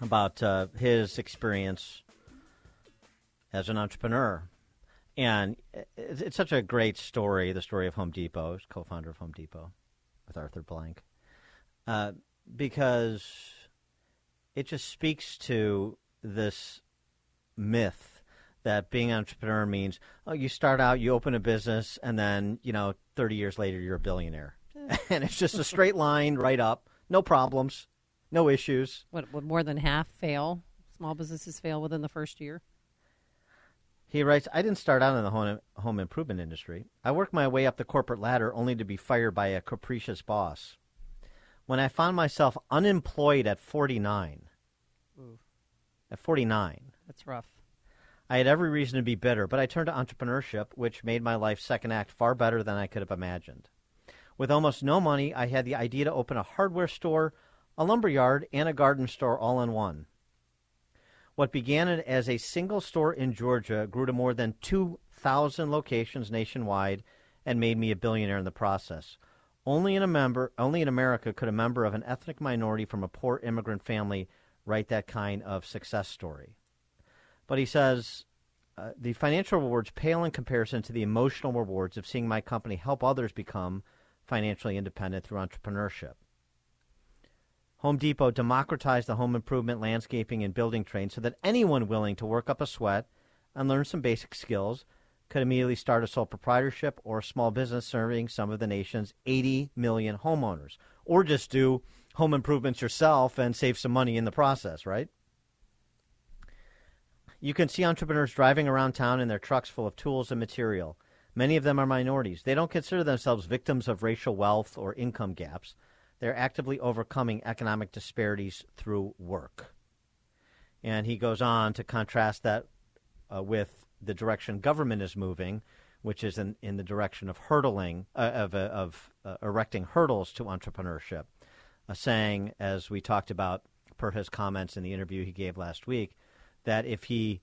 S2: about uh, his experience as an entrepreneur. And it's, it's such a great story, the story of Home Depot, co founder of Home Depot with Arthur Blank, uh, because it just speaks to this myth that being an entrepreneur means oh you start out you open a business and then you know 30 years later you're a billionaire and it's just a straight line right up no problems no issues
S3: What would more than half fail? Small businesses fail within the first year.
S2: He writes, I didn't start out in the home, home improvement industry. I worked my way up the corporate ladder only to be fired by a capricious boss. When I found myself unemployed at 49,
S3: Ooh.
S2: at 49,
S3: That's rough.
S2: I had every reason to be bitter, but I turned to entrepreneurship, which made my life second act far better than I could have imagined. With almost no money, I had the idea to open a hardware store, a lumber yard, and a garden store all in one. What began as a single store in Georgia grew to more than 2,000 locations nationwide and made me a billionaire in the process. Only in, a member, only in America could a member of an ethnic minority from a poor immigrant family write that kind of success story. But he says uh, the financial rewards pale in comparison to the emotional rewards of seeing my company help others become financially independent through entrepreneurship. Home Depot democratized the home improvement, landscaping, and building trade so that anyone willing to work up a sweat and learn some basic skills could immediately start a sole proprietorship or a small business serving some of the nation's 80 million homeowners. Or just do home improvements yourself and save some money in the process, right? You can see entrepreneurs driving around town in their trucks full of tools and material. Many of them are minorities. They don't consider themselves victims of racial wealth or income gaps. They're actively overcoming economic disparities through work. And he goes on to contrast that uh, with the direction government is moving, which is in, in the direction of hurdling, uh, of, uh, of uh, erecting hurdles to entrepreneurship, uh, saying, as we talked about per his comments in the interview he gave last week, that if he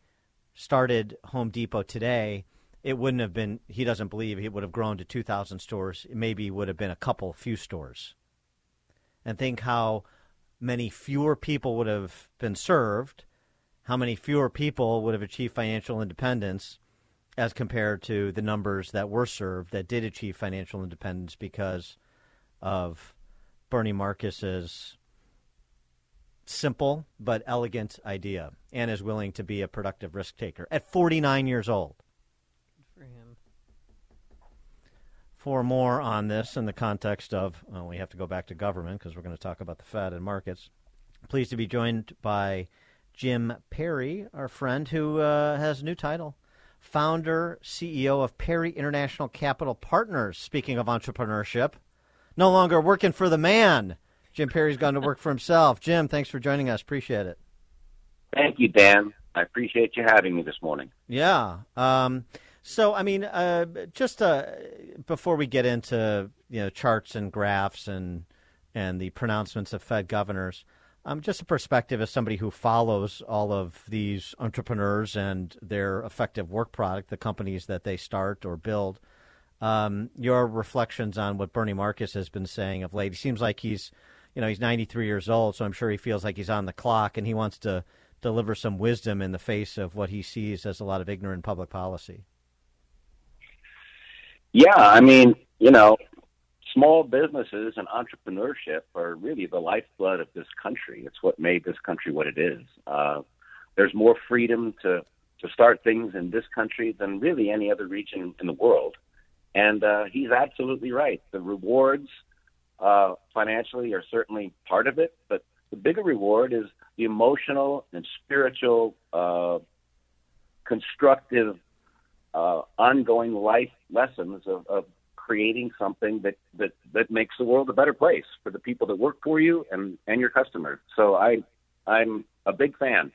S2: started Home Depot today, it wouldn't have been, he doesn't believe it would have grown to 2,000 stores. It maybe would have been a couple, few stores. And think how many fewer people would have been served, how many fewer people would have achieved financial independence as compared to the numbers that were served that did achieve financial independence because of Bernie Marcus's simple but elegant idea and is willing to be a productive risk taker at 49 years old.
S3: Good For him.
S2: For more on this in the context of, well, we have to go back to government because we're going to talk about the Fed and markets. Pleased to be joined by Jim Perry, our friend who uh, has a new title founder, CEO of Perry International Capital Partners. Speaking of entrepreneurship, no longer working for the man. Jim Perry's gone to work for himself. Jim, thanks for joining us. Appreciate it.
S23: Thank you, Dan. I appreciate you having me this morning.
S2: Yeah. Um, so, I mean, uh, just uh, before we get into you know charts and graphs and and the pronouncements of Fed governors, um, just a perspective as somebody who follows all of these entrepreneurs and their effective work product, the companies that they start or build. Um, your reflections on what Bernie Marcus has been saying of late. He seems like he's, you know, he's 93 years old, so I'm sure he feels like he's on the clock, and he wants to deliver some wisdom in the face of what he sees as a lot of ignorant public policy.
S23: Yeah, I mean, you know, small businesses and entrepreneurship are really the lifeblood of this country. It's what made this country what it is. Uh, there's more freedom to to start things in this country than really any other region in the world. And uh, he's absolutely right. The rewards uh, financially are certainly part of it, but the bigger reward is the emotional and spiritual, uh, constructive, uh, ongoing life lessons of, of creating something that, that, that makes the world a better place for the people that work for you and, and your customers. So I, I'm a big fan.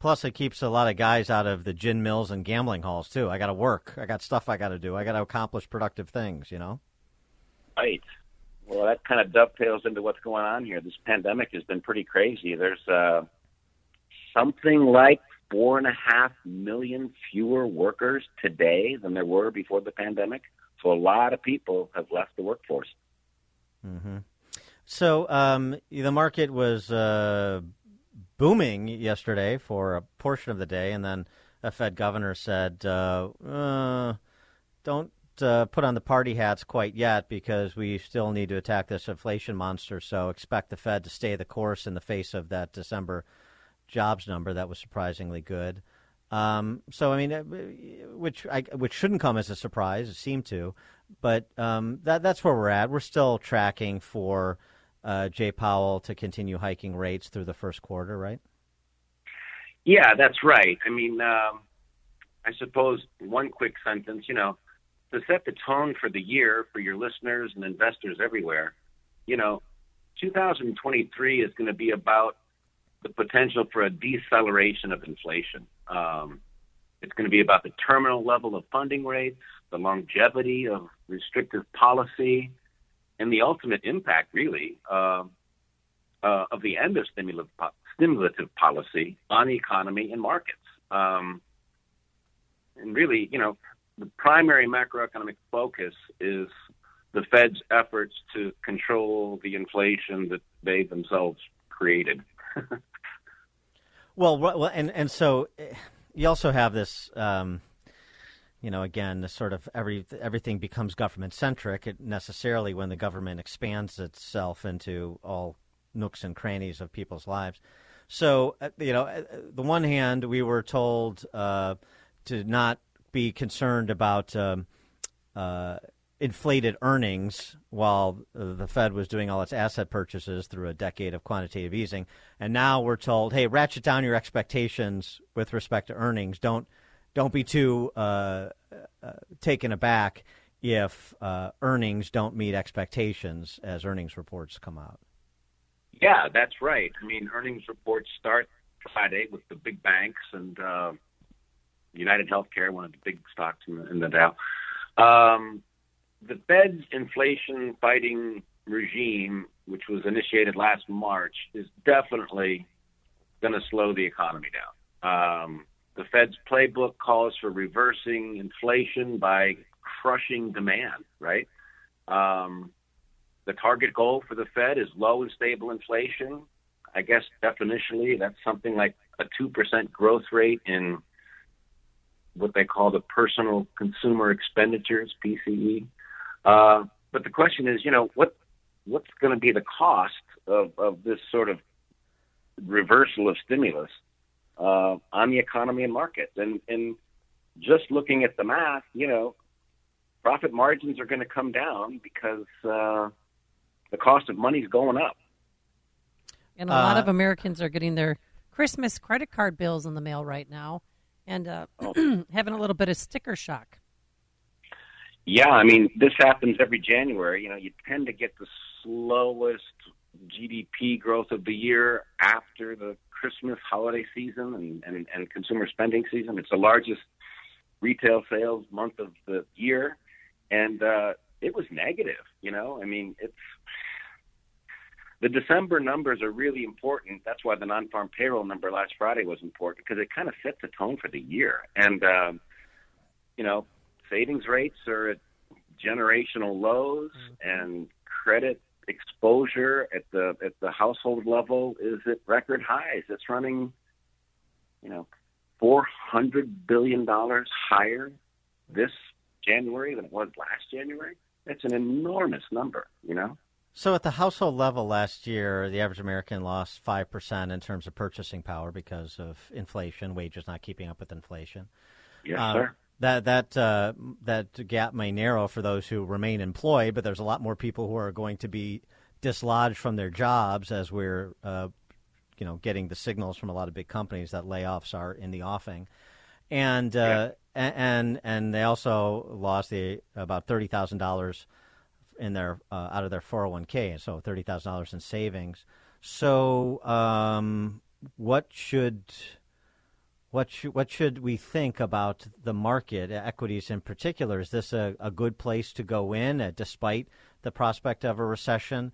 S2: Plus, it keeps a lot of guys out of the gin mills and gambling halls too. I got to work. I got stuff I got to do. I got to accomplish productive things. You know.
S23: Right. Well, that kind of dovetails into what's going on here. This pandemic has been pretty crazy. There's uh, something like four and a half million fewer workers today than there were before the pandemic. So a lot of people have left the workforce.
S2: Mm-hmm. So um, the market was uh, booming yesterday for a portion of the day, and then a Fed governor said, uh, uh, "Don't uh, put on the party hats quite yet because we still need to attack this inflation monster. So expect the Fed to stay the course in the face of that December jobs number that was surprisingly good." Um, so I mean, uh, which I, which shouldn't come as a surprise. It seemed to, but um, that that's where we're at. We're still tracking for uh, Jay Powell to continue hiking rates through the first quarter, right?
S23: Yeah, that's right. I mean, um, I suppose one quick sentence, you know, to set the tone for the year for your listeners and investors everywhere, you know, 2023 is going to be about the potential for a deceleration of inflation. Um, it's going to be about the terminal level of funding rates, the longevity of restrictive policy, and the ultimate impact, really, uh, uh, of the end of stimulative, stimulative policy on the economy and markets. Um, and really, you know, the primary macroeconomic focus is the Fed's efforts to control the inflation that they themselves created.
S2: well, well, and and so eh, you also have this. Um, you know, again, the sort of every everything becomes government centric. Necessarily, when the government expands itself into all nooks and crannies of people's lives. So, uh, you know, uh, the one hand, we were told uh, to not be concerned about um, uh, inflated earnings while the Fed was doing all its asset purchases through a decade of quantitative easing. And now we're told, hey, ratchet down your expectations with respect to earnings. Don't don't be too uh, uh, taken aback if uh, earnings don't meet expectations as earnings reports come out.
S23: Yeah, that's right. I mean, earnings reports start Friday with the big banks and uh, United Healthcare, one of the big stocks in the, in the Dow. Um, the Fed's inflation fighting regime, which was initiated last March, is definitely going to slow the economy down. Um, the Fed's playbook calls for reversing inflation by crushing demand, right? Um, the target goal for the Fed is low and stable inflation. I guess definitionally, that's something like a 2% growth rate in what they call the personal consumer expenditures, PCE. Uh, but the question is, you know, what what's going to be the cost of, of this sort of reversal of stimulus uh, on the economy and markets? And, and just looking at the math, you know, profit margins are going to come down because uh, the cost of money is going up.
S3: And a lot of uh, Americans are getting their Christmas credit card bills in the mail right now and uh, having a little bit of sticker shock.
S23: Yeah, I mean, this happens every January. You know, you tend to get the slowest GDP growth of the year after the Christmas holiday season and, and, and consumer spending season. It's the largest retail sales month of the year. And uh, it was negative, you know? I mean, it's the December numbers are really important. That's why the non-farm payroll number last Friday was important because it kind of sets the tone for the year. And um, you know, savings rates are at generational lows, mm-hmm. and credit exposure at the at the household level is at record highs. It's running, you know, four hundred billion dollars higher this January than it was last January. That's an enormous number, you know.
S2: So, at the household level last year, the average American lost 5% in terms of purchasing power because of inflation, wages not keeping up with inflation.
S23: Yes, uh, sir.
S2: That that uh, that gap may narrow for those who remain employed, but there's a lot more people who are going to be dislodged from their jobs as we're, uh, you know, getting the signals from a lot of big companies that layoffs are in the offing, and uh, yeah. and and they also lost the about thirty thousand dollars in their uh, out of their 401k, and so thirty thousand dollars in savings. So, um, what should what should what should we think about the market, equities in particular? Is this a, a good place to go in, uh, despite the prospect of a recession?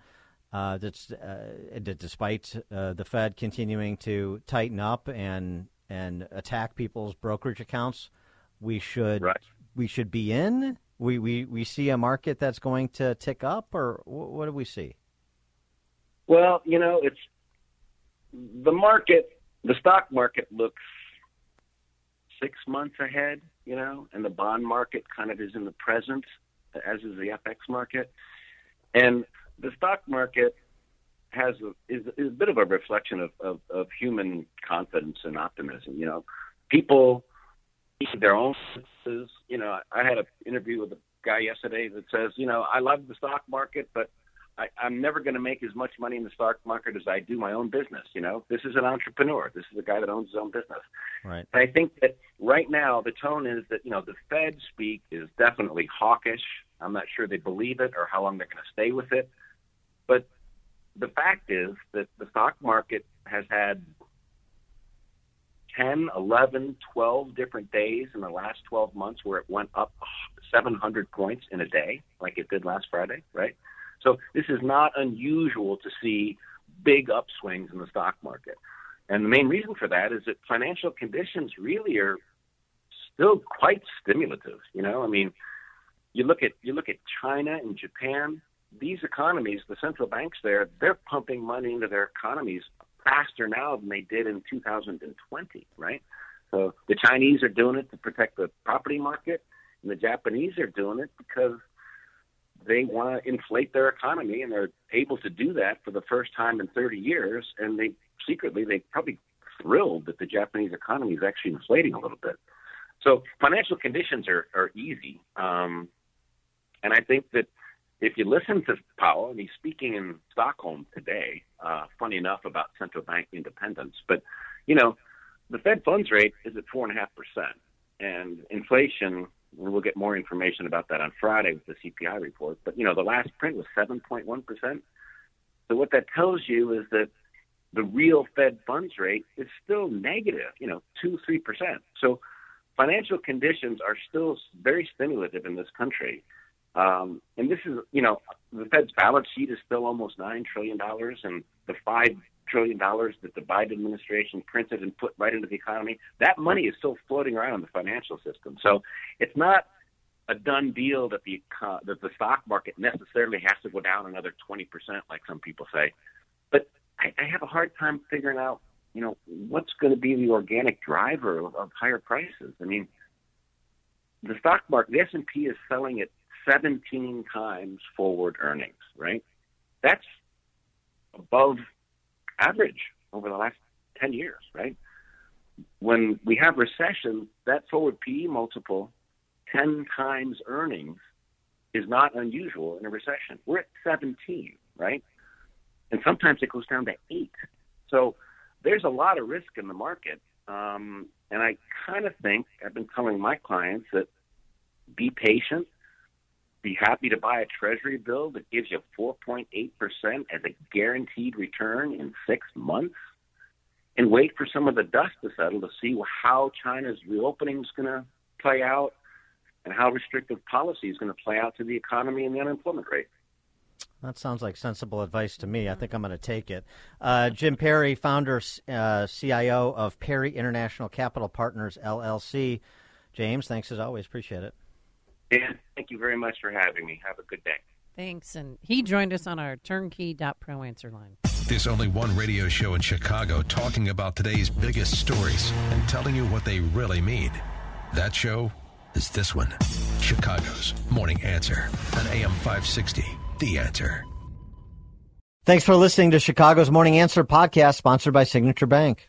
S2: Uh, that's uh, despite uh, the Fed continuing to tighten up and and attack people's brokerage accounts, we should
S23: right.
S2: we should be in we, we, we see a market that's going to tick up, or what do we see?
S23: Well, you know, it's the market, the stock market looks six months ahead, you know, and the bond market kind of is in the present, as is the FX market. And the stock market has a, is, is a bit of a reflection of, of, of human confidence and optimism. You know, people their own businesses. You know, I had an interview with a guy yesterday that says, you know, I love the stock market, but I, I'm never going to make as much money in the stock market as I do my own business. You know, this is an entrepreneur. This is a guy that owns his own business.
S2: Right.
S23: And I think that right now the tone is that you know the Fed speak is definitely hawkish. I'm not sure they believe it or how long they're going to stay with it. But the fact is that the stock market has had 10, 11, 12 different days in the last 12 months where it went up 700 points in a day, like it did last Friday, right? So this is not unusual to see big upswings in the stock market. And the main reason for that is that financial conditions really are still quite stimulative. You know, I mean, you look at you look at China and Japan. These economies, the central banks there, they're pumping money into their economies faster now than they did in 2020, right? So the Chinese are doing it to protect the property market, and the Japanese are doing it because they want to inflate their economy, and they're able to do that for the first time in 30 years. And they secretly, they probably thrilled that the Japanese economy is actually inflating a little bit. So financial conditions are are easy, um, and I think that if you listen to Powell, and he's speaking in Stockholm today, uh, funny enough about central bank independence, but you know, the Fed funds rate is at four and inflation. And we'll get more information about that on Friday with the CPI report. But you know, the last print was seven point one percent. So what that tells you is that the real Fed funds rate is still negative. You know, two three percent. So financial conditions are still very stimulative in this country. Um, and this is, you know, the Fed's balance sheet is still almost $9 trillion, and the $5 trillion that the Biden administration printed and put right into the economy, that money is still floating around in the financial system. So it's not a done deal that the, that the stock market necessarily has to go down another 20%, like some people say. But I, I have a hard time figuring out, you know, what's going to be the organic driver of, of higher prices. I mean, the stock market, the S&P is selling at 17 times forward earnings, right? That's above average over the last 10 years, right? When we have recession, that forward PE multiple, 10 times earnings, is not unusual in a recession. We're at 17, right? And sometimes it goes down to 8. So there's a lot of risk in the market. Um, and I kind of think, I've been telling my clients that be patient, be happy to buy a treasury bill that gives you 4.8% as a guaranteed return in six months and wait for some of the dust to settle to see how China's reopening is going to play out and how restrictive policy is going to play out to the economy and the unemployment rate.
S2: That sounds like sensible advice to me. I think I'm going to take it. Uh, Jim Perry, founder, uh, CIO of Perry International Capital Partners, LLC. James, thanks as always. Appreciate it.
S23: Dan, thank you very much for having me. Have a good day.
S3: Thanks. And he joined us on our turnkey.pro answer line.
S1: There's only one radio show in Chicago talking about today's biggest stories and telling you what they really mean. That show is this one Chicago's Morning Answer on AM 560. The Answer.
S2: Thanks for listening to Chicago's Morning Answer podcast, sponsored by Signature Bank.